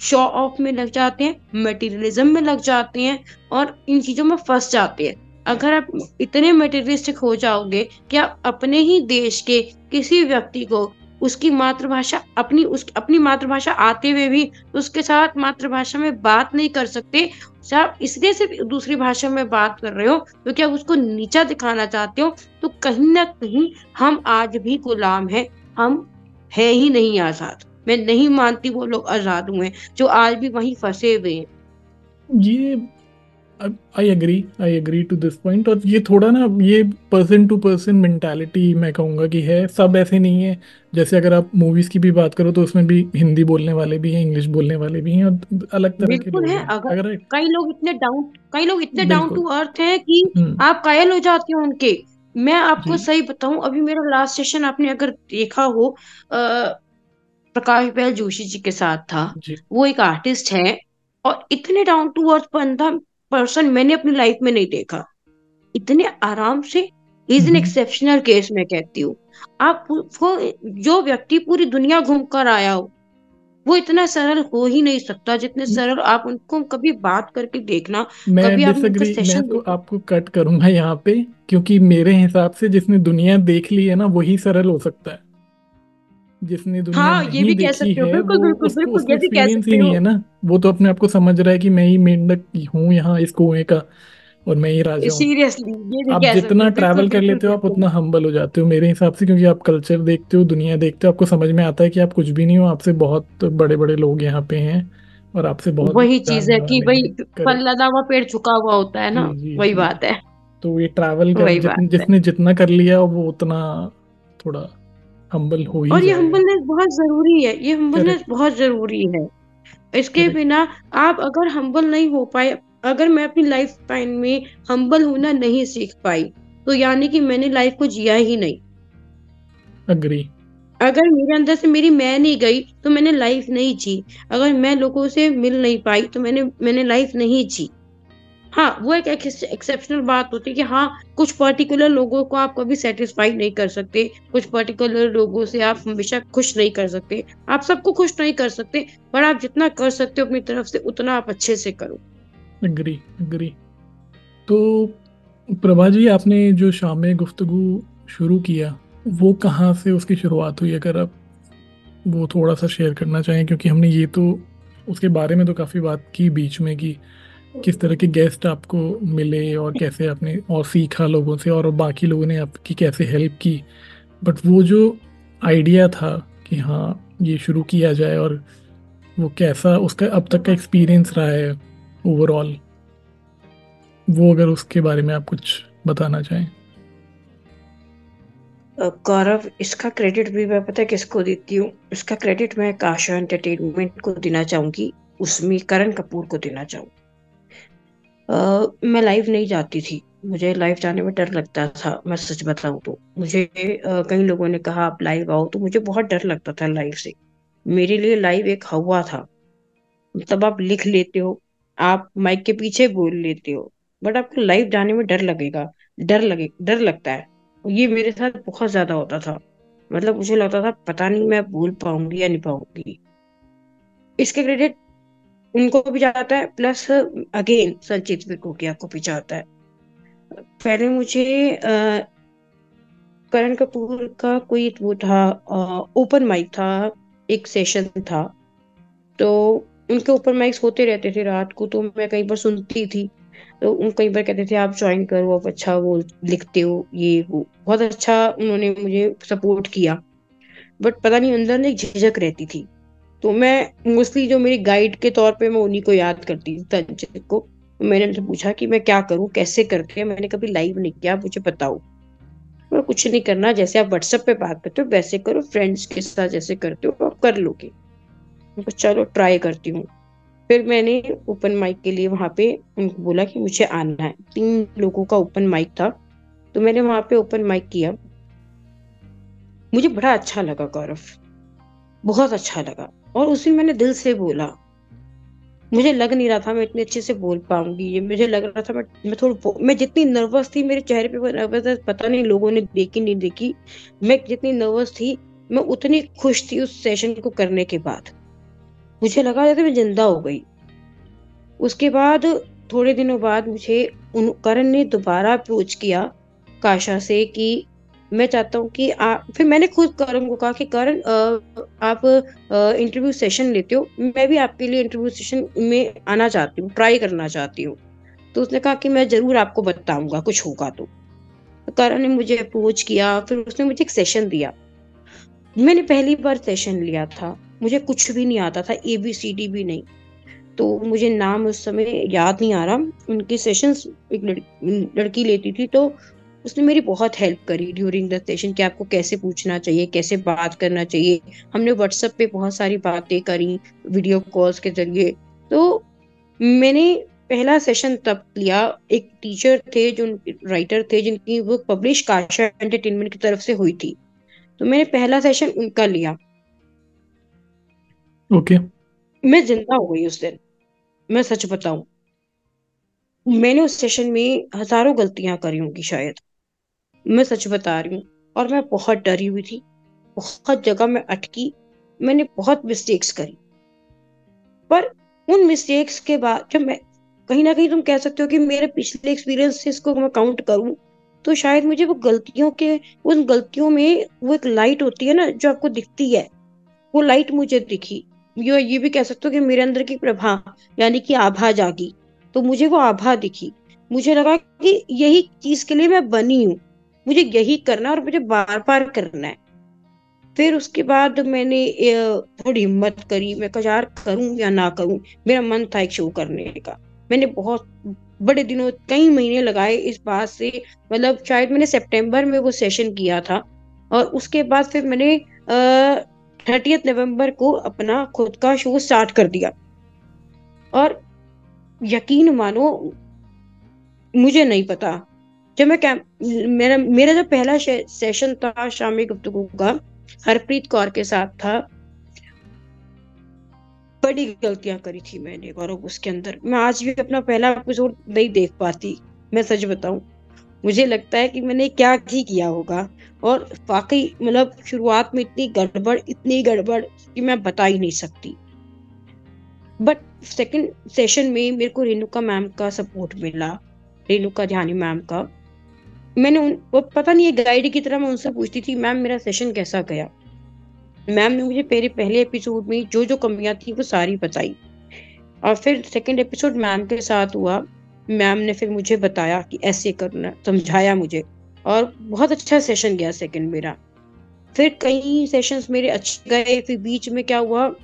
[SPEAKER 2] शो ऑफ़ में लग जाते हैं मटेरियलिज्म में लग जाते हैं और इन चीज़ों में फंस जाते हैं। अगर आप इतने मटेरियलिस्टिक हो जाओगे कि आप अपने ही देश के किसी व्यक्ति को उसकी मातृभाषा अपनी उस अपनी मातृभाषा आते हुए भी उसके साथ मातृभाषा में बात नहीं कर सकते आप इसलिए सिर्फ़ दूसरी भाषा में बात कर रहे हो, क्योंकि तो आप उसको नीचा दिखाना चाहते हो तो कहीं ना कहीं हम आज भी गुलाम है। हम है ही नहीं आज़ाद। मैं नहीं मानती वो लोग आज़ाद हुए जो आज भी वहीं फंसे हुए हैं।
[SPEAKER 1] ये I agree I agree to this point और ये थोड़ा ना ये पर्सन टू पर्सन मेंटालिटी मैं कहूँगा कि है सब ऐसे नहीं है। जैसे अगर आप मूवीज़ की भी बात करो तो उसमें भी हिंदी बोलने वाले भी हैं इंग्लिश बोलने वाले भी हैं और अलग तरह के लोग
[SPEAKER 2] है अगर
[SPEAKER 1] अगर
[SPEAKER 2] कई लोग इतने डाउन कई लोग इतने डाउन टू अर्थ हैं कि
[SPEAKER 1] हम्म,
[SPEAKER 2] आप कायल हो जाते हो उनके। मैं आपको सही बताऊँ अभी मेरा लास्ट सेशन आपने अगर देखा हो प्रकाश बैल जोशी जी के साथ था। वो एक आर्टिस्ट है और इतने डाउन टू अर्थ बंदा पर्सन मैंने अपनी लाइफ में नहीं देखा। इतने आराम से is an
[SPEAKER 1] hmm.
[SPEAKER 2] Exceptional case मैं कहती हूँ। आप वो जो व्यक्ति पूरी दुनिया घूम कर आया हो वो इतना सरल हो ही नहीं सकता जितने सरल आप उनको कभी बात करके देखना
[SPEAKER 1] मैं
[SPEAKER 2] कभी आपने उनका
[SPEAKER 1] डिसएग्री मैं
[SPEAKER 2] सेशन
[SPEAKER 1] तो आपको कट करूँगा यहाँ पे क्योंकि मेरे हिसाब से जिसने दुनिया देख ली है ना वही सरल हो सकता है। जिसने दुनिया
[SPEAKER 2] हाँ ये भी कह सकते हो। बिल्कुल बिल्कुल
[SPEAKER 1] उसको
[SPEAKER 2] बिल्कुल ये भी कह
[SPEAKER 1] ही
[SPEAKER 2] सकते हो।
[SPEAKER 1] है ना वो तो अपने आप को समझ रहा है कि मैं ही मेंढक हूँ यहाँ इस कुएँ का और मैं ही राजा
[SPEAKER 2] सीरियसली
[SPEAKER 1] आप जितना ट्रैवल कर लेते हो आप उतना हम्बल हो जाते हो मेरे हिसाब से क्योंकि आप कल्चर देखते हो दुनिया देखते हो आपको समझ में आता है कि आप कुछ भी नहीं हो आपसे बहुत बड़े बड़े लोग यहाँ पे हैं और आपसे बहुत
[SPEAKER 2] वही चीज़ है कि भाई फल लदा हुआ पेड़ झुका हुआ होता है ना वही बात है।
[SPEAKER 1] तो ये ट्रैवल कर जितने जिसने जितना कर लिया वो उतना थोड़ा हम्बल हो ही
[SPEAKER 2] और ये हम्बलनेस बहुत ज़रूरी है ये हम्बलनेस बहुत ज़रूरी है। इसके बिना आप अगर हम्बल नहीं हो पाए अगर मैं अपनी लाइफ टाइम में हम्बल होना नहीं सीख पाई तो यानी कि मैंने लाइफ को जिया ही नहीं।
[SPEAKER 1] अग्री
[SPEAKER 2] अगर मेरे अंदर से मेरी मैं नहीं गई तो मैंने लाइफ नहीं जी। अगर मैं लोगों से मिल नहीं पाई तो मैंने मैंने लाइफ नहीं जी। हाँ वो एक एक्सेप्शनल बात होती है कि हाँ कुछ पर्टिकुलर लोगों को आप कभी सेटिस्फाई नहीं कर सकते। कुछ पर्टिकुलर लोगों से आप हमेशा खुश नहीं कर सकते। आप सबको खुश नहीं कर सकते, पर आप जितना कर सकते हो अपनी तरफ़ से, उतना आप अच्छे से करो।
[SPEAKER 1] अग्री अग्री तो प्रभा जी, आपने जो शाम गुफ्तगु शुरू किया, वो कहाँ से उसकी शुरुआत हुई? अगर आप वो थोड़ा सा शेयर करना चाहें, क्योंकि हमने ये तो उसके बारे में तो काफ़ी बात की बीच में कि किस तरह के गेस्ट आपको मिले और कैसे आपने और सीखा लोगों से और बाकी लोगों ने आपकी कैसे हेल्प की? बट वो जो आइडिया था कि हाँ ये शुरू किया जाए और वो कैसा उसका अब तक का एक्सपीरियंस रहा है ओवरऑल वो अगर उसके बारे में आप कुछ बताना चाहें।
[SPEAKER 2] गौरव, इसका क्रेडिट भी मैं पता है किसको देती हूँ? इसका क्रेडिट मैं काशा एंटरटेनमेंट को देना चाहूँगी, उसमें करण कपूर को देना चाहूँगी। आ, मैं लाइव नहीं जाती थी। मुझे लाइव जाने में डर लगता था मैं सच बताऊँ तो। मुझे कई लोगों ने कहा आप लाइव आओ। तो मुझे बहुत डर लगता था लाइव से। मेरे लिए लाइव एक हवा था। तब आप लिख लेते हो आप माइक के पीछे बोल लेते हो बट आपको लाइव जाने में डर लगेगा। डर लगे डर लगता है। ये मेरे साथ बहुत ज़्यादा होता था। मतलब मुझे लगता था पता नहीं मैं बोल पाऊँगी या नहीं पाऊँगी। इसके क्रेडिट उनको भी जाता है प्लस अगेन संचित विकोकिया को भी जाता है। पहले मुझे करण कपूर का कोई वो था ओपन माइक था, एक सेशन था। तो उनके ओपन माइक्स होते रहते थे रात को तो मैं कई बार सुनती थी। तो उन कई बार कहते थे, आप ज्वाइन करो, आप अच्छा वो लिखते हो, ये वो। बहुत अच्छा उन्होंने मुझे सपोर्ट किया। बट पता नहीं, अंदर में एक झिझक रहती थी। तो मैं मोस्टली जो मेरी गाइड के तौर पे मैं उन्हीं को याद करती थी तंजित को। मैंने उनसे पूछा कि मैं क्या करूँ, कैसे करके? मैंने कभी लाइव नहीं किया मुझे बताओ। और कुछ नहीं करना, जैसे आप व्हाट्सएप पे बात करते हो, वैसे करो फ्रेंड्स के साथ जैसे करते हो, आप कर लोगे। चलो ट्राई करती हूँ। फिर मैंने ओपन माइक के लिए वहाँ पे उनको बोला कि मुझे आना है। तीन लोगों का ओपन माइक था तो मैंने वहाँ पे ओपन माइक किया। मुझे बड़ा अच्छा लगा, गौरव। बहुत अच्छा लगा। और उसी मैंने दिल से बोला। मुझे लग नहीं रहा था मैं इतने अच्छे से बोल पाऊँगी। ये मुझे लग रहा था मैं मैं थोड़ी मैं जितनी नर्वस थी, मेरे चेहरे पे नर्वस पता नहीं लोगों ने देखी नहीं देखी। मैं जितनी नर्वस थी, मैं उतनी खुश थी उस सेशन को करने के बाद। मुझे लगा जैसे मैं ज़िंदा हो गई। उसके बाद, थोड़े दिनों बाद मुझे उन, करण ने दोबारा अप्रोच किया काशा से कि मैं चाहता हूँ कि आप फिर मैंने खुद करण को कहा कि करण आप इंटरव्यू सेशन लेते हो। मैं भी आपके लिए इंटरव्यू सेशन में आना चाहती हूँ ट्राई करना चाहती हूँ। तो उसने कहा कि मैं ज़रूर आपको बताऊँगा, कुछ होगा तो। करण ने मुझे अप्रोच किया, फिर उसने मुझे एक सेशन दिया। मैंने पहली बार सेशन लिया था। मुझे कुछ भी नहीं आता था ए बी सी डी भी नहीं। तो मुझे नाम उस समय याद नहीं आ रहा। उनके सेशंस एक लड़की लेती थी तो उसने मेरी बहुत हेल्प करी ड्यूरिंग द सेशन कि आपको कैसे पूछना चाहिए कैसे बात करना चाहिए। हमने व्हाट्सएप पे बहुत सारी बातें करी वीडियो कॉल्स के ज़रिए। तो मैंने पहला सेशन तब लिया। एक टीचर थे जो राइटर थे जिनकी वो पब्लिश काशा एंटरटेनमेंट की तरफ़ से हुई थी। तो मैंने पहला सेशन उनका लिया।
[SPEAKER 1] Okay okay.
[SPEAKER 2] मैं ज़िंदा हो गई उस दिन। मैं सच बताऊँ मैंने उस सेशन में हज़ारों गलतियाँ करी होंगी शायद। मैं सच बता रही हूँ। और मैं बहुत डरी हुई थी। बहुत जगह में अटकी, मैंने बहुत मिस्टेक्स करी। पर उन मिस्टेक्स के बाद जब मैं, कहीं ना कहीं तुम कह सकते हो कि मेरे पिछले एक्सपीरियंस से इसको मैं काउंट करूँ तो शायद मुझे वो गलतियों के, उन गलतियों में वो एक लाइट होती है ना, जो आपको दिखती है। वो लाइट मुझे दिखी। ये ये भी कह सकते हो कि मेरे अंदर की प्रभा, यानी कि आभा जागी। तो मुझे वो आभा दिखी। मुझे लगा कि यही चीज़ के लिए मैं बनी हूँ। मुझे यही करना और मुझे बार बार करना है। फिर उसके बाद मैंने थोड़ी हिम्मत करी, मैं कहा यार करूँ या ना करूँ, मेरा मन था एक शो करने का। मैंने बहुत बड़े दिनों, कई महीने लगाए इस बात से मतलब शायद मैंने सितंबर में वो सेशन किया था और उसके बाद फिर मैंने थर्टी नवंबर को अपना खुद का शो स्टार्ट कर दिया। और यकीन मानो, मुझे नहीं पता जब मैं कैंप मेरा मेरा जो पहला सेशन था शामी गुप्तगु का, हरप्रीत कौर के साथ था। बड़ी गलतियाँ करी थी मैंने गौरव उसके अंदर। मैं आज भी अपना पहला एपिसोड नहीं देख पाती, मैं सच बताऊँ। मुझे लगता है कि मैंने क्या ही किया होगा और वाकई मतलब शुरुआत में इतनी गड़बड़ इतनी गड़बड़ कि मैं बता ही नहीं सकती। बट सेकंड सेशन में मेरे को रेणुका मैम का सपोर्ट मिला, रेणुका ध्यानी मैम का। मैंने उन, वो पता नहीं गाइड की तरह मैं उनसे पूछती थी, मैम, मेरा सेशन कैसा गया? मैम ने मुझे मेरे पहले एपिसोड में जो जो कमियाँ थी, वो सारी बताई। और फिर सेकंड एपिसोड मैम के साथ हुआ। मैम ने फिर मुझे बताया कि ऐसे करना, समझाया मुझे। और बहुत अच्छा सेशन गया सेकंड मेरा। फिर कई सेशंस मेरे अच्छे गए। फिर बीच में क्या हुआ?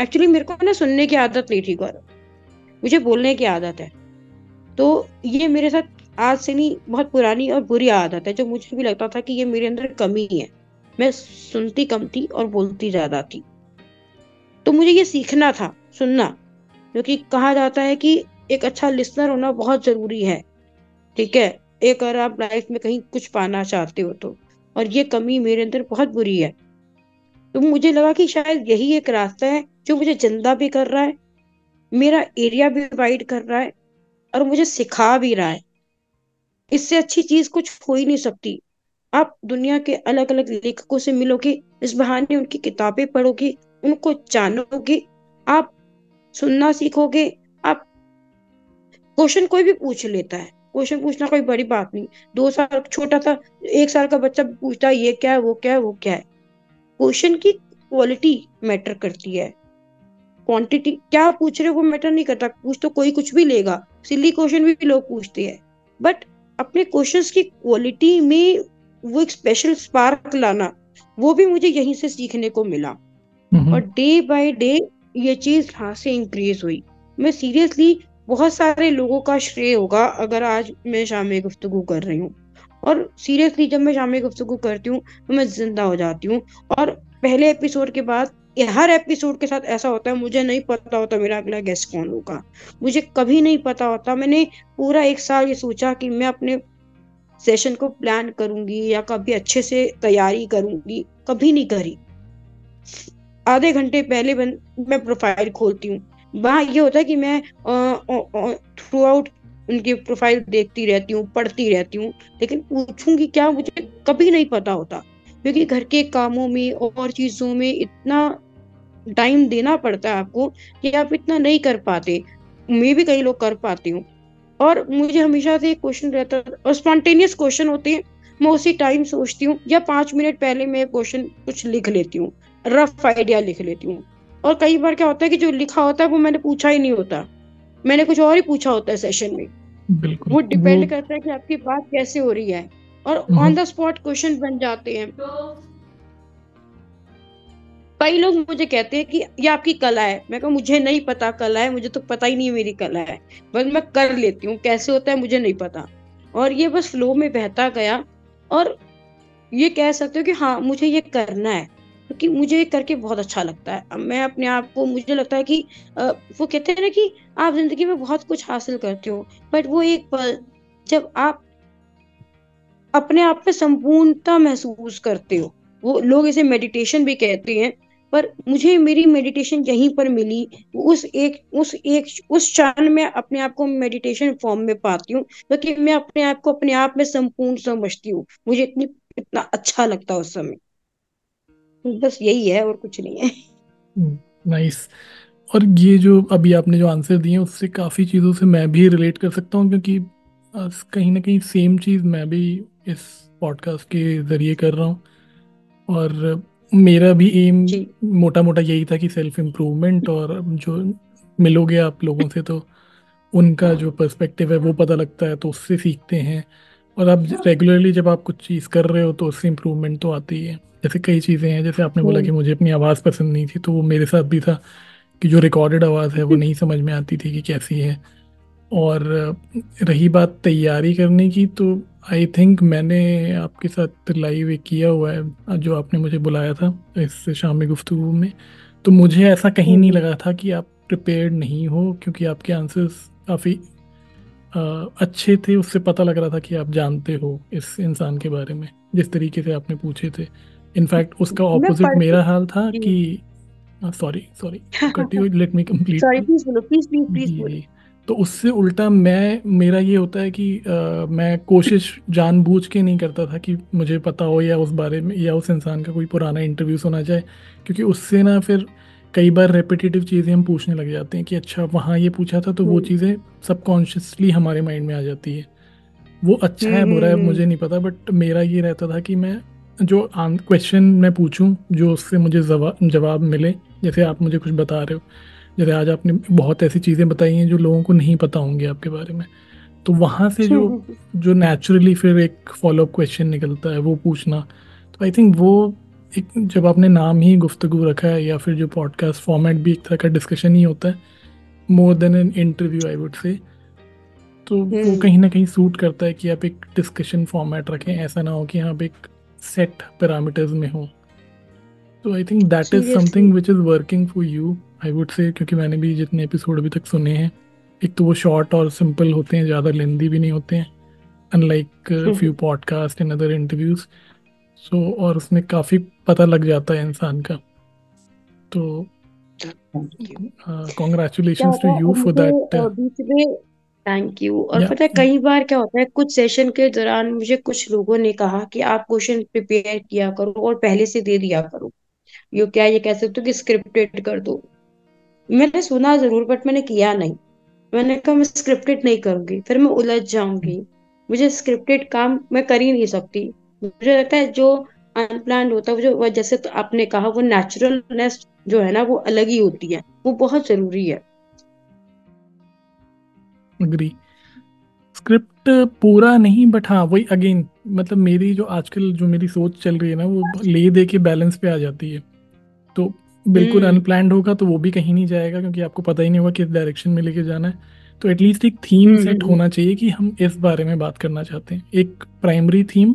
[SPEAKER 2] एक्चुअली मेरे को ना सुनने की आदत नहीं थी, गौरव। मुझे बोलने की आदत है। तो ये मेरे साथ आज से नहीं, बहुत पुरानी और बुरी आदत है, जो मुझे भी लगता था कि ये मेरे अंदर कमी है। मैं सुनती कम थी और बोलती ज़्यादा थी। तो मुझे ये सीखना था, सुनना क्योंकि कहा जाता है कि एक अच्छा लिसनर होना बहुत ज़रूरी है, ठीक है? एक अगर आप लाइफ में कहीं कुछ पाना चाहते हो तो और ये कमी मेरे अंदर बहुत बुरी है। तो मुझे लगा कि शायद यही एक रास्ता है, जो मुझे ज़िंदा भी कर रहा है, मेरा एरिया भी वाइड कर रहा है, और मुझे सिखा भी रहा है। इससे अच्छी चीज़ कुछ हो ही नहीं सकती। आप दुनिया के अलग अलग लेखकों से मिलोगे, इस बहाने उनकी किताबें पढ़ोगे, उनको जानोगे, आप सुनना सीखोगे, आप क्वेश्चन कोई भी पूछ लेता है। क्वेश्चन पूछना कोई बड़ी बात नहीं। दो साल छोटा था, एक साल का बच्चा पूछता है, ये क्या है, वो क्या है, वो क्या है? क्वेश्चन की क्वालिटी मैटर करती है। क्वांटिटी, क्या पूछ रहे हो वो मैटर नहीं करता। पूछ तो कोई कुछ भी लेगा। सिली क्वेश्चन भी लोग पूछते हैं। बट अपने क्वेश्चंस की क्वालिटी में वो एक स्पेशल स्पार्क लाना वो भी मुझे यहीं से सीखने को मिला। और डे बाय डे ये चीज़ यहाँ से इंक्रीज हुई। मैं सीरियसली बहुत सारे लोगों का श्रेय होगा अगर आज मैं शाम गुफ्तगु कर रही हूँ। और सीरियसली जब मैं शाम गुफ्तगु करती हूँ तो मैं ज़िंदा हो जाती हूँ। और पहले एपिसोड के बाद हर एपिसोड के साथ ऐसा होता है, मुझे नहीं पता होता मेरा अगला गेस्ट कौन होगा। मुझे कभी नहीं पता होता, मैंने पूरा एक साल ये सोचा कि मैं अपने सेशन को प्लान करूँगी या कभी अच्छे से तैयारी करूँगी, कभी नहीं करी। आधे घंटे पहले मैं प्रोफ़ाइल खोलती हूँ। वहाँ ये होता है कि मैं थ्रू आउट उनकी प्रोफ़ाइल देखती रहती हूँ, पढ़ती रहती हूँ, लेकिन पूछूँगी क्या, मुझे कभी नहीं पता होता। क्योंकि घर के कामों में और चीज़ों में इतना टाइम देना पड़ता है आपको कि आप इतना नहीं कर पाते। मैं भी कई लोग कर पाती हूँ। और मुझे हमेशा से एक क्वेश्चन रहता और स्पॉन्टेनियस क्वेश्चन होते हैं। मैं उसी टाइम सोचती हूँ या पाँच मिनट पहले मैं क्वेश्चन कुछ लिख लेती हूँ। रफ आइडिया लिख लेती हूँ। और कई बार क्या होता है कि जो लिखा होता है वो मैंने पूछा ही नहीं होता। मैंने कुछ और ही पूछा होता है सेशन में। वो डिपेंड करता है कि आपकी बात कैसे हो रही है। और ऑन द स्पॉट क्वेश्चन बन जाते हैं। कई लोग मुझे कहते हैं कि ये आपकी कला है। मैं कहूँ, मुझे नहीं पता कला है, मुझे तो पता ही नहीं मेरी कला है। बस मैं कर लेती हूँ, कैसे होता है मुझे नहीं पता। और ये बस फ्लो में बहता गया और ये कह सकते हो कि हाँ मुझे ये करना है, क्योंकि मुझे ये करके बहुत अच्छा लगता है। मैं अपने आप को, मुझे लगता है कि वो कहते हैं ना कि आप ज़िंदगी में बहुत कुछ हासिल करते हो, बट वो एक पल जब आप अपने आप में संपूर्णता महसूस करते हो, वो लोग इसे मेडिटेशन भी कहते हैं पर मुझे मेरी मेडिटेशन यहीं पर मिली। उस एक उस एक उस क्षण में अपने आप को मेडिटेशन फॉर्म में पाती हूँ क्योंकि मैं अपने आप को अपने आप में संपूर्ण समझती हूँ। मुझे इतनी इतना अच्छा लगता उस समय। बस यही है और कुछ नहीं है।
[SPEAKER 1] नाइस हम्म, और ये जो अभी आपने जो आंसर दिए उससे काफ़ी चीज़ों से मैं भी रिलेट कर सकता हूँ क्योंकि कहीं ना कहीं सेम चीज़ मैं भी इस पॉडकास्ट के ज़रिए कर रहा हूँ। और मेरा भी एम मोटा मोटा यही था कि सेल्फ इम्प्रूवमेंट और जो मिलोगे आप लोगों से तो उनका जो पर्सपेक्टिव है वो पता लगता है तो उससे सीखते हैं। और आप रेगुलरली जब आप कुछ चीज़ कर रहे हो तो उससे इम्प्रूवमेंट तो आती है जैसे कई चीज़ें हैं जैसे आपने बोला कि मुझे अपनी आवाज़ पसंद नहीं थी तो वो मेरे साथ भी था कि जो रिकॉर्डेड आवाज़ है वो नहीं समझ में आती थी कि कैसी है। और रही बात तैयारी करने की तो आई थिंक मैंने आपके साथ लाइव किया हुआ है जो आपने मुझे बुलाया था इस शाम गुफ्तु में। तो मुझे ऐसा कहीं नहीं लगा था कि आप प्रिपेयर्ड नहीं हो क्योंकि आपके आंसर्स काफ़ी अच्छे थे। उससे पता लग रहा था कि आप जानते हो इस इंसान के बारे में जिस तरीके से आपने पूछे थे। इनफैक्ट उसका ऑपोजिट मेरा हाल था कि sorry sorry let me complete
[SPEAKER 2] sorry please बोलो प्लीज़ प्लीज़ प्लीज़
[SPEAKER 1] तो उससे उल्टा मैं मेरा ये होता है कि आ, मैं कोशिश जानबूझ के नहीं करता था कि मुझे पता हो या उस बारे में या उस इंसान का कोई पुराना इंटरव्यू सुना जाए क्योंकि उससे ना फिर कई बार रेपिटेटिव चीज़ें हम पूछने लग जाते हैं कि अच्छा वहाँ ये पूछा था तो वो हम्म। चीज़ें सबकॉन्शियसली हमारे माइंड में आ जाती है। वो अच्छा है बुरा है हम्म, मुझे नहीं पता बट मेरा ये रहता था कि मैं जो क्वेश्चन मैं पूछूँ जो उससे मुझे जवाब मिले जैसे आप मुझे कुछ बता रहे हो। जैसे आज आपने बहुत ऐसी चीज़ें बताई हैं जो लोगों को नहीं पता होंगे आपके बारे में तो वहाँ से जो जो नेचुरली फिर एक फॉलोअप क्वेश्चन निकलता है वो पूछना। तो आई थिंक वो एक जब आपने नाम ही गुफ्तगु रखा है या फिर जो पॉडकास्ट फॉर्मेट भी एक तरह का डिस्कशन ही होता है more than an interview I would say तो वो हम्म। कहीं ना कहीं सूट करता है कि आप एक डिस्कशन फॉर्मेट रखें। ऐसा ना हो कि आप एक सेट पैरामीटर्स में हो। तो I think that is something which is working for you I would say क्योंकि मैंने भी जितने एपिसोड अभी तक सुने हैं एक तो वो शॉर्ट और सिंपल होते हैं ज़्यादा लेंदी भी नहीं होते हैं unlike few podcast and other interviews so और उसमें काफ़ी पता लग जाता है इंसान का। तो congratulation to you for that
[SPEAKER 2] thank you और yeah. पता है कई बार क्या होता है कुछ सेशन के दौरान मुझे कुछ लोगों ने कहा कि आप क्वेश्चन प्रिपेयर किया करो और पहले से दे दिया करो। यो क्या ये कह सकते हो कि स्क्रिप्टेड कर दो। मैंने सुना ज़रूर बट मैंने किया नहीं। मैंने कहा, मैं स्क्रिप्टेड नहीं करूँगी, फिर मैं उलझ जाऊँगी। मुझे स्क्रिप्टेड काम मैं कर ही नहीं सकती। मुझे लगता है जो अनप्लान होता है जो जैसे तो आपने कहा, वो नेचुरलनेस जो है ना, वो अलग ही होती है। वो बहुत ज़रूरी है।
[SPEAKER 1] अग्री स्क्रिप्ट पूरा नहीं बट हाँ वही अगेन मतलब मेरी जो आजकल जो मेरी सोच चल रही है ना, वो ले दे के बैलेंस पे आ जाती है। तो बिल्कुल अनप्लान्ड होगा तो वो भी कहीं नहीं जाएगा क्योंकि आपको पता ही नहीं होगा किस डायरेक्शन में लेके जाना है। तो एटलीस्ट एक थीम सेट होना चाहिए कि हम इस बारे में बात करना चाहते हैं। एक प्राइमरी थीम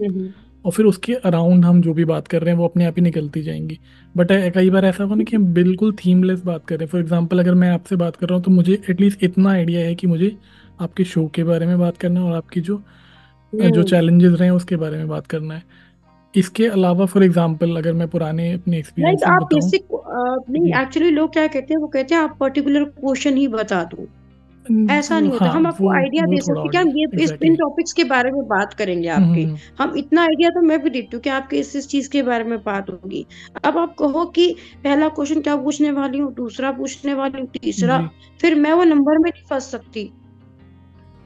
[SPEAKER 1] और फिर उसके अराउंड हम जो भी बात कर रहे हैं वो अपने आप ही निकलती जाएँगी। बट कई बार ऐसा होगा ना कि हम बिल्कुल थीमलेस बात कर रहे हैं। फॉर एग्ज़ाम्पल अगर मैं आपसे बात कर रहा हूँ तो मुझे एटलीस्ट इतना आइडिया है कि मुझे आपके शो के बारे में बात करना है और आपकी जो जो चैलेंजेस रहे हैं उसके बारे में बात करना है। इसके अलावा फॉर एग्जांपल अगर मैं पुराने अपने एक्सपीरियंस
[SPEAKER 2] like आप बेसिक नहीं एक्चुअली लोग क्या कहते हैं वो कहते हैं आप पर्टिकुलर क्वेश्चन ही बता दो। ऐसा नहीं होता। हाँ, हम आपको आइडिया दे सकते कि हम ये इस इन टॉपिक्स के बारे में बात करेंगे हम्म, आपके। हम्म, हम्म। हम इतना आइडिया तो मैं भी देती हूँ कि आपके इस इस चीज़ के बारे में बात होगी। अब आप कहो कि पहला क्वेश्चन क्या पूछने वाली हूँ दूसरा पूछने वाली हूँ तीसरा फिर मैं वो नंबर में नहीं फंस सकती।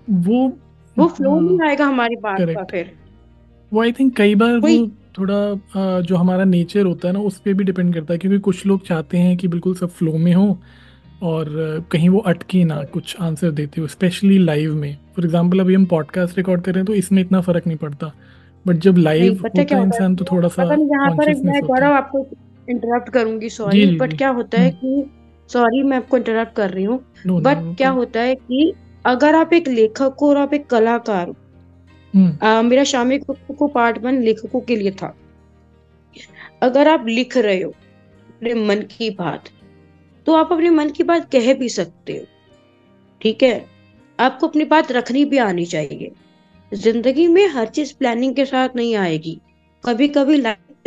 [SPEAKER 1] वो
[SPEAKER 2] वो फ्लो नहीं आएगा हमारी बात का फिर।
[SPEAKER 1] वो आई थिंक कई बार वो थोड़ा जो हमारा नेचर होता है ना उस पर भी डिपेंड करता है क्योंकि कुछ लोग चाहते हैं कि बिल्कुल सब फ्लो में हो और कहीं वो अटके ना कुछ आंसर देते हो स्पेशली लाइव में। फॉर एग्जांपल अभी हम पॉडकास्ट रिकॉर्ड कर रहे हैं तो इसमें इतना फ़र्क नहीं पड़ता। बट जब लाइव होता है इंसान तो थोड़ा सा
[SPEAKER 2] यहाँ पर मैं गौरव आपको इंटरप्ट करूँगी सॉरी बट क्या होता है हम्म। कि सॉरी मैं आपको इंटरप्ट कर रही हूँ बट क्या होता है कि अगर आप एक लेखक हो और आप एक कलाकार हम्म। मेरा शामी को पार्ट वन लेखकों के लिए था। अगर आप लिख रहे हो अपने मन की बात तो आप अपने मन की बात कह भी सकते हो। ठीक है? आपको अपनी बात रखनी भी आनी चाहिए। ज़िंदगी में हर चीज़ प्लानिंग के साथ नहीं आएगी। कभी कभी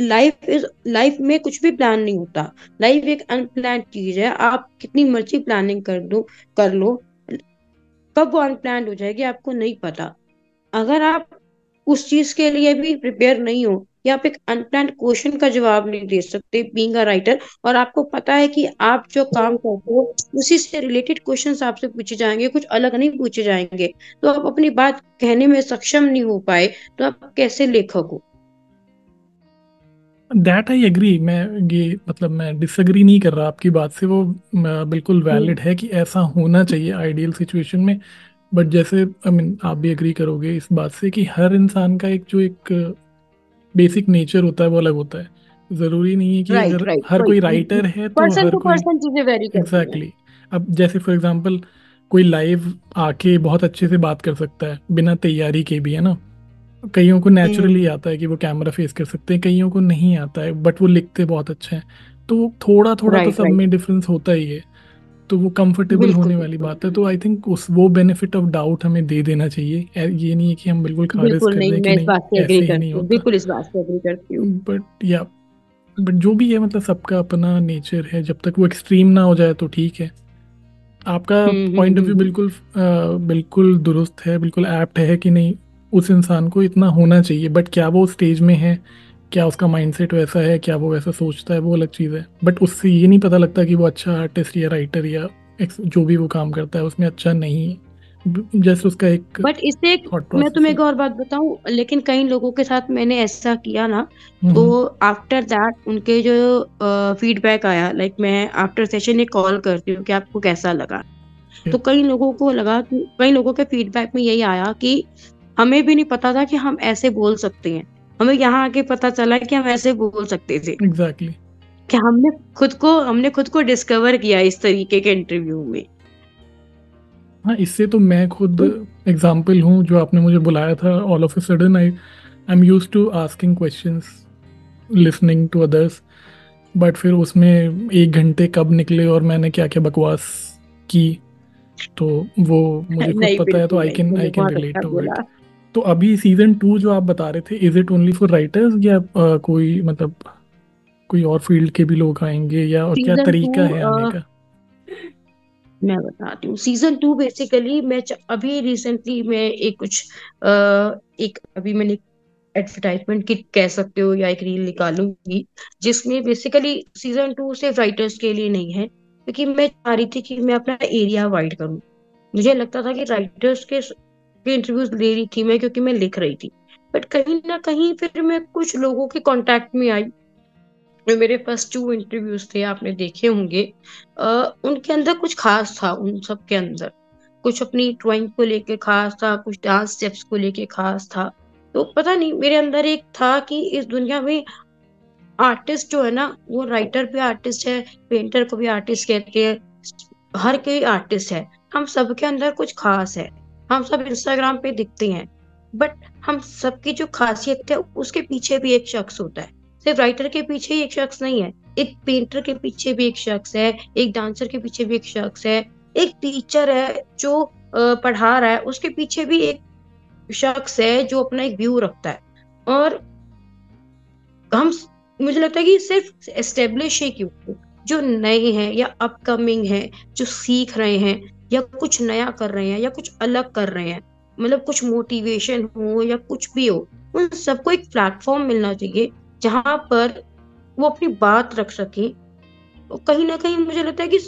[SPEAKER 2] लाइफ इज़ लाइफ में कुछ भी प्लान नहीं होता। लाइफ एक अनप्लान चीज़ है। आप कितनी मर्ज़ी प्लानिंग कर दो, कर लो। कब वो अनप्लान हो जाएगी, आपको नहीं पता। अगर आप उस चीज़ के लिए भी प्रिपेयर नहीं हो या आप एक अनप्लान क्वेश्चन का जवाब नहीं दे सकते बींग अ राइटर और आपको पता है कि आप जो काम करते हो उसी से रिलेटेड क्वेश्चन आपसे पूछे जाएँगे कुछ अलग नहीं पूछे जाएँगे। तो आप अपनी बात कहने में सक्षम नहीं हो पाए तो आप कैसे लेखक हो?
[SPEAKER 1] दैट आई एग्री मैं ये मतलब मैं डिसएग्री नहीं कर रहा आपकी बात से। वो बिल्कुल वैलिड हम्म। है कि ऐसा होना चाहिए आइडियल सिचुएशन में। बट जैसे आई मीन आप भी एग्री करोगे इस बात से कि हर इंसान का एक जो एक बेसिक नेचर होता है वो अलग होता है। ज़रूरी नहीं है कि right, अगर right, हर कोई राइटर है तो हर कोई एग्जैक्टली अब जैसे फॉर एग्जांपल कोई लाइव आके बहुत अच्छे से बात कर सकता है बिना तैयारी के भी है ना? कईयों को नेचुरली हम्म। आता है कि वो कैमरा फेस कर सकते हैं कईयों को नहीं आता है बट वो लिखते बहुत अच्छा है। तो थोड़ा थोड़ा right, तो सब में डिफरेंस होता ही है। तो वो कंफर्टेबल होने वाली बात है तो आई थिंक उस वो बेनिफिट ऑफ़ डाउट हमें दे देना चाहिए। ये नहीं है कि हम बिल्कुल खारिज कर हैं कि नहीं ऐसे ही नहीं होता।
[SPEAKER 2] बिल्कुल इस बात से एग्री करती हूँ।
[SPEAKER 1] बट या बट जो भी है मतलब सबका अपना नेचर है जब तक वो एक्सट्रीम ना हो जाए तो ठीक है। आपका पॉइंट ऑफ़ व्यू बिल्कुल बिल्कुल दुरुस्त है बिल्कुल एप्ट है कि नहीं उस इंसान को इतना होना चाहिए बट क्या वो स्टेज में है? क्या उसका माइंडसेट वैसा है क्या वो वैसा सोचता है वो अलग चीज़ है। बट उससे ये नहीं पता लगता कि वो अच्छा आर्टिस्ट या राइटर या जो भी वो काम करता है उसमें अच्छा नहीं है। जैसे उसका एक
[SPEAKER 2] बट इससे मैं तुम्हें एक और बात बताऊँ लेकिन कई लोगों के साथ मैंने ऐसा किया ना तो आफ्टर दैट उनके जो फीडबैक आया लाइक मैं आफ्टर सेशन एक कॉल करती हूँ कि आपको कैसा लगा। तो कई लोगों को लगा कई लोगों के फीडबैक में यही आया कि हमें भी नहीं पता था कि हम ऐसे बोल सकते हैं। हमें यहाँ आके पता चला कि हम ऐसे बोल सकते थे।
[SPEAKER 1] Exactly exactly.
[SPEAKER 2] कि हमने खुद को हमने खुद को डिस्कवर किया इस तरीके के इंटरव्यू में।
[SPEAKER 1] हाँ इससे तो मैं खुद एग्ज़ाम्पल हूँ जो आपने मुझे बुलाया था all of a sudden I I am use to asking questions listening to others but फिर उसमें एक घंटे कब निकले और मैंने क्या क्या बकवास की तो वो मुझे खुद पता है तो I can I can relate to it तो अभी सीज़न टू जो आप बता रहे थे is it only for writers या अ, कोई मतलब कोई और फ़ील्ड के भी लोग आएँगे या और क्या तरीका है आने का?
[SPEAKER 2] मैं बताती हूँ। सीज़न टू बेसिकली मैं अभी रिसेंटली मैं एक कुछ अ, एक अभी मैंने एडवर्टाइजमेंट की कह सकते हो या एक रील निकालूँगी जिसमें बेसिकली सीज़न टू सिर्फ़ राइटर्स के लिए नहीं है क्योंकि मैं चाह रही थी कि मैं अपना एरिया वाइड करूँ। मुझे लगता था कि राइटर्स के के इंटरव्यूज़ ले रही थी मैं क्योंकि मैं लिख रही थी। बट कहीं ना कहीं फिर मैं कुछ लोगों के कांटेक्ट में आई। मेरे फ़र्स्ट टू इंटरव्यूज़ थे, आपने देखे होंगे। उनके अंदर कुछ खास था, उन सब के अंदर। कुछ अपनी ड्राइंग को लेके खास था, कुछ डांस स्टेप्स को लेके खास था। तो पता नहीं, मेरे अंदर एक था कि इस दुनिया में आर्टिस्ट जो है ना, वो राइटर भी आर्टिस्ट है पेंटर को भी आर्टिस्ट कहते हैं। हर कोई आर्टिस्ट है। हम सबके अंदर कुछ खास है। हम सब इंस्टाग्राम पे दिखते हैं। बट हम सबकी जो खासियत है, उसके पीछे भी एक शख्स होता है। सिर्फ़ राइटर के पीछे ही एक शख्स नहीं है, एक पेंटर के पीछे भी एक शख्स है, एक डांसर के पीछे भी एक शख्स है, एक टीचर है जो पढ़ा रहा है, उसके पीछे भी एक शख्स है जो अपना एक व्यू रखता है। और हम मुझे लगता है कि सिर्फ़ एस्टेब्लिश ही क्यों जो नए हैं या अपकमिंग हैं, जो सीख रहे हैं या कुछ नया कर रहे हैं, या कुछ अलग कर रहे हैं मतलब कुछ मोटिवेशन हो या कुछ भी हो, उन सबको एक प्लेटफॉर्म मिलना चाहिए जहाँ पर वो अपनी बात रख सके। और कहीं ना कहीं मुझे लगता है कि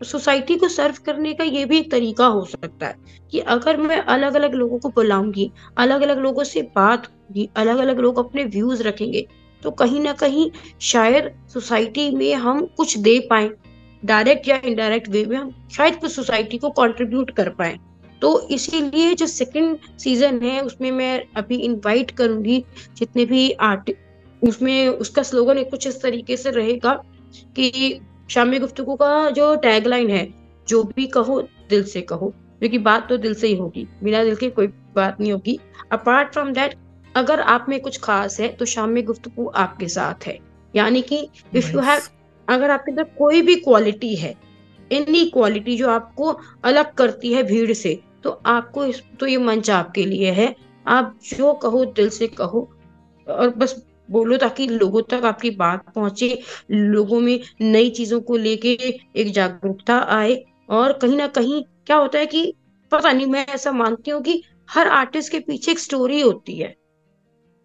[SPEAKER 2] सोसाइटी को सर्व करने का ये भी एक तरीका हो सकता है कि अगर मैं अलग अलग लोगों को बुलाऊँगी अलग अलग लोगों से बात होगी अलग अलग लोग अपने व्यूज़ रखेंगे तो कहीं ना कहीं शायद सोसाइटी में हम कुछ दे पाए। डायरेक्ट या इनडायरेक्ट वे में हम शायद कुछ सोसाइटी को कंट्रीब्यूट कर पाए। तो इसीलिए जो सेकंड सीज़न है, उसमें मैं अभी इनवाइट करूँगी जितने भी आर्ट उसमें उसका स्लोगन कुछ इस तरीके से रहेगा कि शामी गुफ्तगू का जो टैगलाइन है, जो भी कहो, दिल से कहो। क्योंकि बात तो दिल से ही होगी, बिना दिल के कोई बात नहीं होगी। अपार्ट फ्रॉम दैट अगर आप में कुछ खास है तो शाम में गुफ्तगू आपके साथ है। यानी कि इफ़ यू हैव. अगर आपके अंदर कोई भी क्वालिटी है एनी क्वालिटी जो आपको अलग करती है भीड़ से तो आपको इस तो ये मंच आपके लिए है। आप जो कहो, दिल से कहो, और बस बोलो ताकि लोगों तक आपकी बात पहुँचे, लोगों में नई चीज़ों को लेके एक जागरूकता आए। और कहीं ना कहीं क्या होता है कि पता नहीं, मैं ऐसा मानती हूँ कि हर आर्टिस्ट के पीछे एक स्टोरी होती है।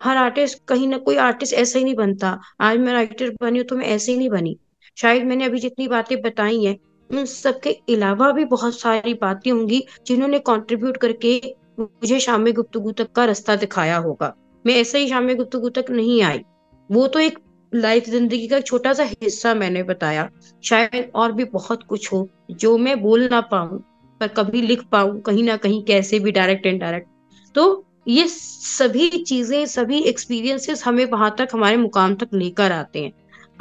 [SPEAKER 2] हर आर्टिस्ट कहीं ना कोई आर्टिस्ट ऐसा ही नहीं बनता। आज मैं राइटर बनी हूँ तो मैं ऐसे ही नहीं बनी। शायद मैंने अभी जितनी बातें बताई हैं, उन सबके अलावा भी बहुत सारी बातें होंगी जिन्होंने कंट्रीब्यूट करके मुझे शाम में गुफ्तगू तक का रास्ता दिखाया होगा। मैं ऐसे ही शाम में गुफ्तगू तक नहीं आई। वो तो एक लाइफ ज़िंदगी का छोटा सा हिस्सा मैंने बताया। शायद और भी बहुत कुछ हो जो मैं बोल ना पाऊँ, पर कभी लिख पाऊँ, कहीं ना कहीं कैसे भी डायरेक्ट इनडायरेक्ट तो ये सभी चीज़ें, सभी एक्सपीरियंसेस हमें वहाँ तक, हमारे मुकाम तक लेकर आते हैं।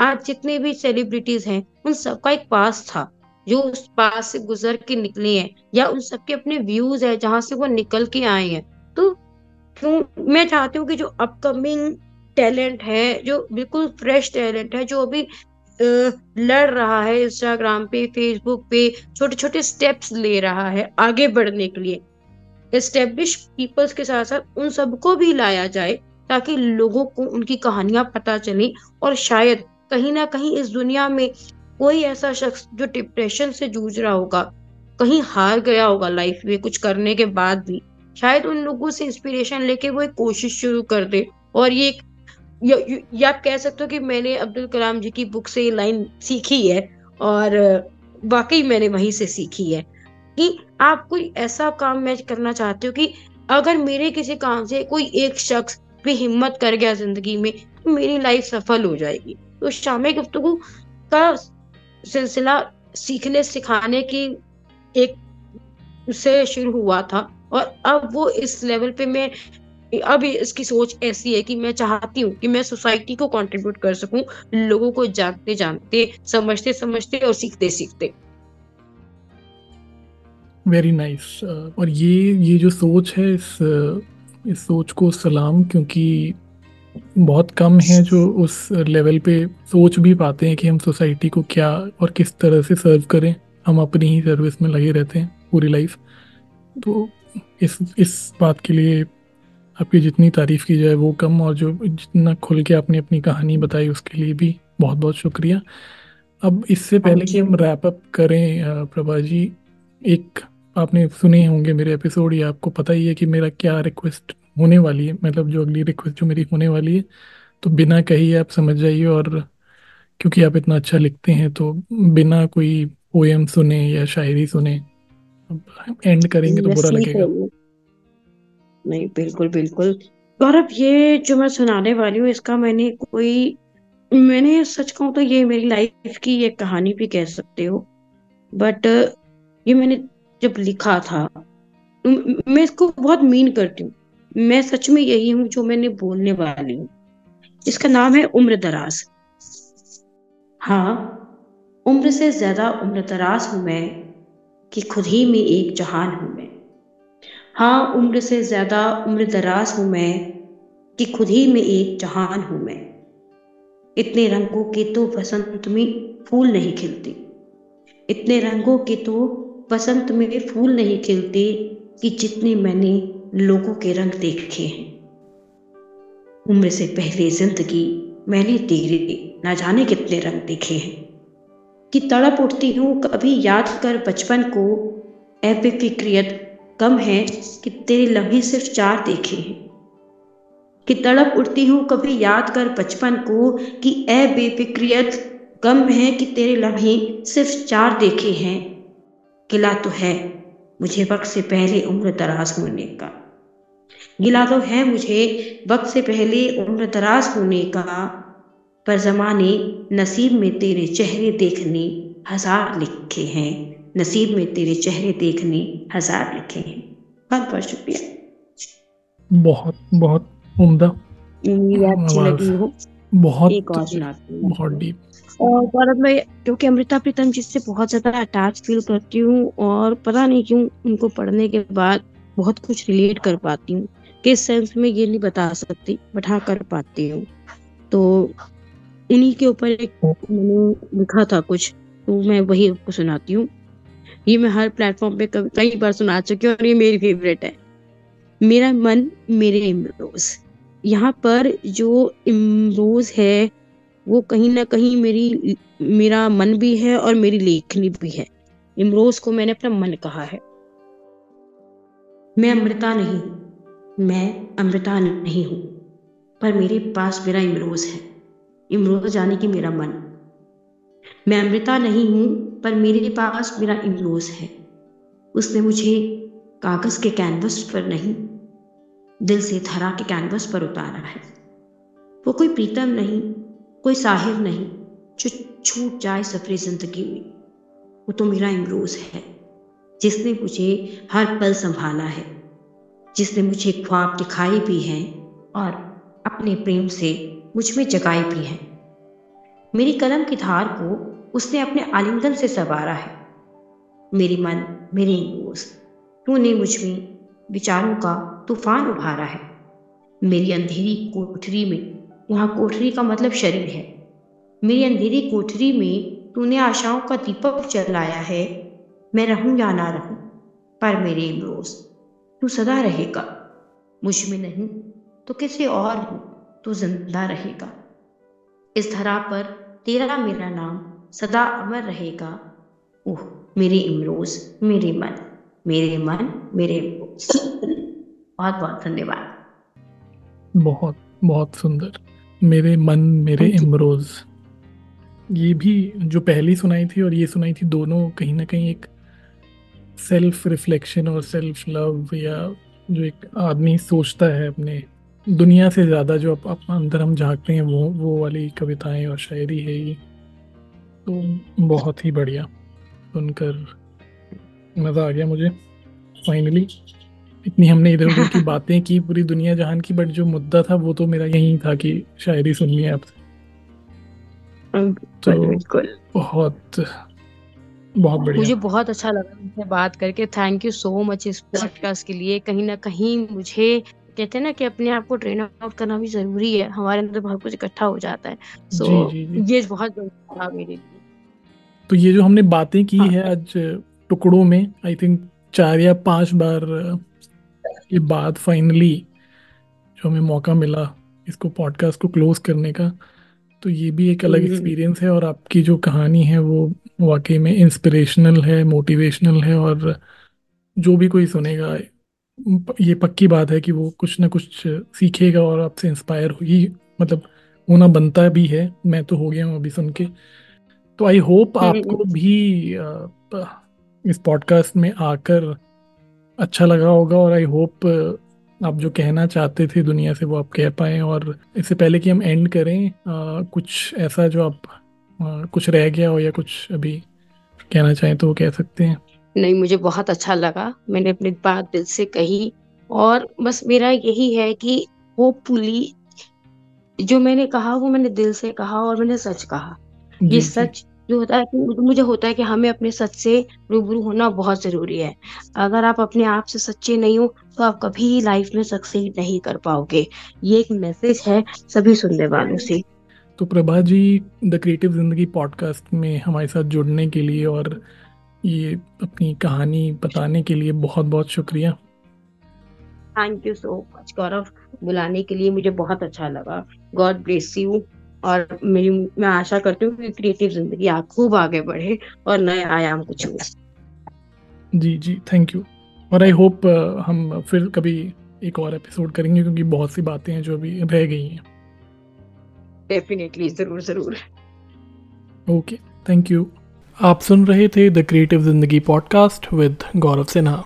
[SPEAKER 2] आज जितने भी सेलिब्रिटीज हैं, उन सबका एक पास था, जो उस पास से गुजर के निकले है, या उन सबके अपने व्यूज़ है, जहाँ से वो निकल के आए हैं। तो क्यों, मैं चाहती हूँ कि जो अपकमिंग टैलेंट है, जो बिल्कुल फ्रेश टैलेंट है, जो अभी लड़ रहा है इंस्टाग्राम पे फेसबुक पे छोटे छोटे स्टेप्स ले रहा है आगे बढ़ने के लिए एस्टेब्लिश पीपल्स के साथ साथ उन सबको भी लाया जाए, ताकि लोगों को उनकी कहानियाँ पता चले, और शायद कहीं ना कहीं इस दुनिया में कोई ऐसा शख्स जो डिप्रेशन से जूझ रहा होगा कहीं हार गया होगा लाइफ में कुछ करने के बाद भी शायद उन लोगों से इंस्पिरेशन लेके वो एक कोशिश शुरू कर दे। और ये या, आप कह सकते हो कि मैंने अब्दुल कलाम जी की बुक से ये लाइन सीखी है और वाकई मैंने वहीं से सीखी है कि आप कोई ऐसा काम मैं करना चाहते हो कि अगर मेरे किसी काम से कोई एक शख्स भी हिम्मत कर गया ज़िंदगी में तो मेरी लाइफ सफल हो जाएगी। तो शाम गुफ्तगू का सिलसिला सीखने, सिखाने की एक से शुरू हुआ था और अब वो इस लेवल पे मैं, अब इसकी सोच ऐसी है कि मैं चाहती हूँ कि मैं सोसाइटी को कंट्रीब्यूट कर सकूँ, लोगों को जानते जानते, समझते समझते और सीखते सीखते
[SPEAKER 1] वेरी नाइस nice. और ये ये जो सोच है, इस इस सोच को सलाम, क्योंकि बहुत कम है जो उस लेवल पे सोच भी पाते हैं कि हम सोसाइटी को क्या और किस तरह से सर्व करें। हम अपनी ही सर्विस में लगे रहते हैं पूरी लाइफ तो इस इस बात के लिए आपकी जितनी तारीफ़ की जाए वो कम और जो जितना खुल के आपने अपनी कहानी बताई उसके लिए भी बहुत बहुत शुक्रिया। अब इससे पहले कि हम रैप अप करें प्रभा जी एक आपने सुने होंगे मेरे एपिसोड या आपको पता ही है कि मेरा क्या रिक्वेस्ट होने वाली है। मतलब जो अगली रिक्वेस्ट जो मेरी होने वाली है तो बिना कही आप समझ जाइए और क्योंकि आप इतना अच्छा लिखते हैं तो बिना कोई पोएम सुने या शायरी सुने एंड करेंगे तो बुरा लगेगा।
[SPEAKER 2] नहीं बिल्कुल बिल्कुल। गौरव ये जो मैं सुनाने वाली हूँ इसका मैंने कोई मैंने सच कहूँ तो ये मेरी लाइफ की एक कहानी भी कह सकते हो। बट ये मैंने जब लिखा था मैं इसको बहुत मीन करती हूँ। मैं सच में यही हूँ जो मैंने बोलने वाली हूँ। इसका नाम है उम्र दराज। हाँ उम्र से ज़्यादा उम्र दराज हूँ मैं कि खुद ही में एक जहान हूँ मैं। हाँ उम्र से ज़्यादा उम्र दराज हूँ मैं कि खुद ही में एक जहान हूँ मैं। इतने रंगों के तो बसंत में फूल नहीं खिलते। इतने रंगों के तो बसंत में फूल नहीं खिलते कि जितने मैंने लोगों के रंग देखे। हैं उम्र से पहले ज़िंदगी मैंने तेरे ना जाने कितने रंग देखे हैं। कि तड़प उठती हूँ, कभी याद कर बचपन को ए बेफिक्रियत कम है कि तेरे लम्हे सिर्फ़ चार देखे हैं। कि तड़प उठती हूँ, कभी याद कर बचपन को, कि ए बेफिक्रियत कम है कि तेरे लम्हे सिर्फ़ चार देखे हैं। किला तो है मुझे वक्त से पहले उम्र दराज होने का। गिला तो है मुझे वक्त से पहले उम्र दराज होने का पर जमाने नसीब में तेरे चेहरे देखने हज़ार लिखे हैं। नसीब में तेरे चेहरे देखने हज़ार लिखे हैं। बहुत बहुत शुक्रिया।
[SPEAKER 1] बहुत बहुत उम्दा।
[SPEAKER 2] अच्छी लगी हो।
[SPEAKER 1] बहुत एक और बहुत डीप
[SPEAKER 2] और गौरव मैं क्योंकि अमृता प्रीतम जी से बहुत ज़्यादा अटैच फील करती हूँ और पता नहीं क्यों उनको पढ़ने के बाद बहुत कुछ रिलेट कर पाती हूँ। किस सेंस में ये नहीं बता सकती बट हाँ कर पाती हूँ। तो उन्हीं के ऊपर एक मैंने लिखा था कुछ तो मैं वही आपको सुनाती हूँ। ये मैं हर प्लेटफॉर्म पे कई बार सुना चुकी हूँ और ये मेरी फेवरेट है। मेरा मन मेरे इमरोज यहाँ पर जो इमरोज है, वो कहीं ना कहीं मेरी, मेरा मन भी है और मेरी लेखनी भी है। इमरोज को मैंने अपना मन कहा है। मैं अमृता नहीं। मैं अमृता नहीं हूँ, पर मेरे पास मेरा इमरोज है। इमरोज जाने की मेरा मन। मैं अमृता नहीं हूँ, पर मेरे पास मेरा इमरोज है। उसने मुझे कागज़ के कैनवस पर नहीं, दिल से थरा के कैनवस पर उतारा है। वो कोई प्रीतम नहीं, कोई साहिर नहीं, जो छूट जाए सफरी ज़िंदगी में। वो तो मेरा इमरोज है, जिसने मुझे हर पल संभाला है। जिसने मुझे ख्वाब दिखाई भी हैं और अपने प्रेम से मुझमें जगाई भी हैं। मेरी कलम की धार को उसने अपने आलिंगन से संवारा है। मेरी मन, मेरे तूने मुझमें विचारों का तूफ़ान उभारा है। मेरी अंधेरी कोठरी में, यहाँ कोठरी का मतलब शरीर है। मेरी अंधेरी कोठरी में तूने आशाओं का दीपक जलाया है। मैं रहूँ या ना रहूँ, पर मेरे इमरोज़ तू सदा रहेगा। मुझमें नहीं तो किसी और में तू ज़िंदा रहेगा। इस धरा पर तेरा मेरा नाम सदा अमर रहेगा। ओह मेरे इमरोज मेरे मन मेरे मन मेरे बहुत बहुत धन्यवाद।
[SPEAKER 1] बहुत बहुत सुंदर। मेरे मन मेरे इमरोज। ये भी जो पहली सुनाई थी और ये सुनाई थी दोनों कहीं ना कहीं एक सेल्फ रिफ्लेक्शन और सेल्फ लव या जो एक आदमी सोचता है अपने दुनिया से ज़्यादा जो अप, अप अंदर हम झांकते हैं वो वो वाली कविताएँ और शायरी है ये। तो बहुत ही बढ़िया सुनकर मज़ा आ गया मुझे फाइनली इतनी हमने इधर उधर की [LAUGHS] बातें की पूरी दुनिया जहान की बट जो मुद्दा था वो तो मेरा यही था कि शायरी सुननी है आपसे तो बहुत बहुत बढ़िया।
[SPEAKER 2] मुझे बहुत अच्छा लगा उनसे बात करके। थैंक यू सो मच इस पॉडकास्ट के लिए। कहीं ना कहीं मुझे कहते हैं ना कि अपने आप को ट्रेन आउट करना भी ज़रूरी है। हमारे अंदर बहुत कुछ इकट्ठा हो जाता है। सो so, ये बहुत था मेरे लिए।
[SPEAKER 1] तो ये जो हमने बातें की हाँ. है आज टुकड़ों में आई थिंक चार या पाँच बार के बाद फाइनली जो हमें मौका मिला इसको पॉडकास्ट को क्लोज करने का तो ये भी एक अलग एक्सपीरियंस हम्म। है और आपकी जो कहानी है वो वाकई में इंस्पिरेशनल है मोटिवेशनल है और जो भी कोई सुनेगा ये पक्की बात है कि वो कुछ ना कुछ सीखेगा और आपसे इंस्पायर ही मतलब होना बनता भी है मैं तो हो गया हूँ अभी सुन के तो आई होप हम्म, आपको हम्म। भी इस पॉडकास्ट में आकर अच्छा लगा होगा और आई होप आप जो कहना चाहते थे दुनिया से वो आप कह पाए और इससे पहले कि हम एंड करें आ, कुछ ऐसा जो आप कुछ रह गया हो या कुछ अभी कहना चाहें तो वो कह सकते हैं।
[SPEAKER 2] नहीं मुझे बहुत अच्छा लगा। मैंने अपनी बात दिल से कही और बस मेरा यही है कि होपफुली जो मैंने कहा वो मैंने दिल से कहा और मैंने सच कहा। ये सच जो होता है कि मुझे होता है कि हमें अपने सच से रूबरू होना बहुत ज़रूरी है। अगर आप अपने आप से सच्चे नहीं हो तो आप कभी लाइफ में सक्सेस नहीं कर पाओगे। ये एक मैसेज है सभी सुनने वालों से।
[SPEAKER 1] तो Prabha ji the creative Zindagi podcast में हमारे साथ जुड़ने के लिए और ये अपनी कहानी बताने के लिए बहुत बहुत शुक्रिया।
[SPEAKER 2] Thank you so much Gaurav बुलाने के लिए मुझे बहुत अच्छा लगा। गॉड ब्लेस यू और मेरी मैं आशा करती हूँ कि क्रिएटिव ज़िंदगी आप खूब आगे बढ़े और नए आयाम कुछ हो
[SPEAKER 1] जी जी थैंक यू और आई होप हम फिर कभी एक और एपिसोड करेंगे क्योंकि बहुत सी बातें हैं जो अभी रह गई हैं।
[SPEAKER 2] डेफिनेटली ज़रूर ज़रूर।
[SPEAKER 1] ओके थैंक यू आप सुन रहे थे the creative Zindagi podcast with Gaurav Sinha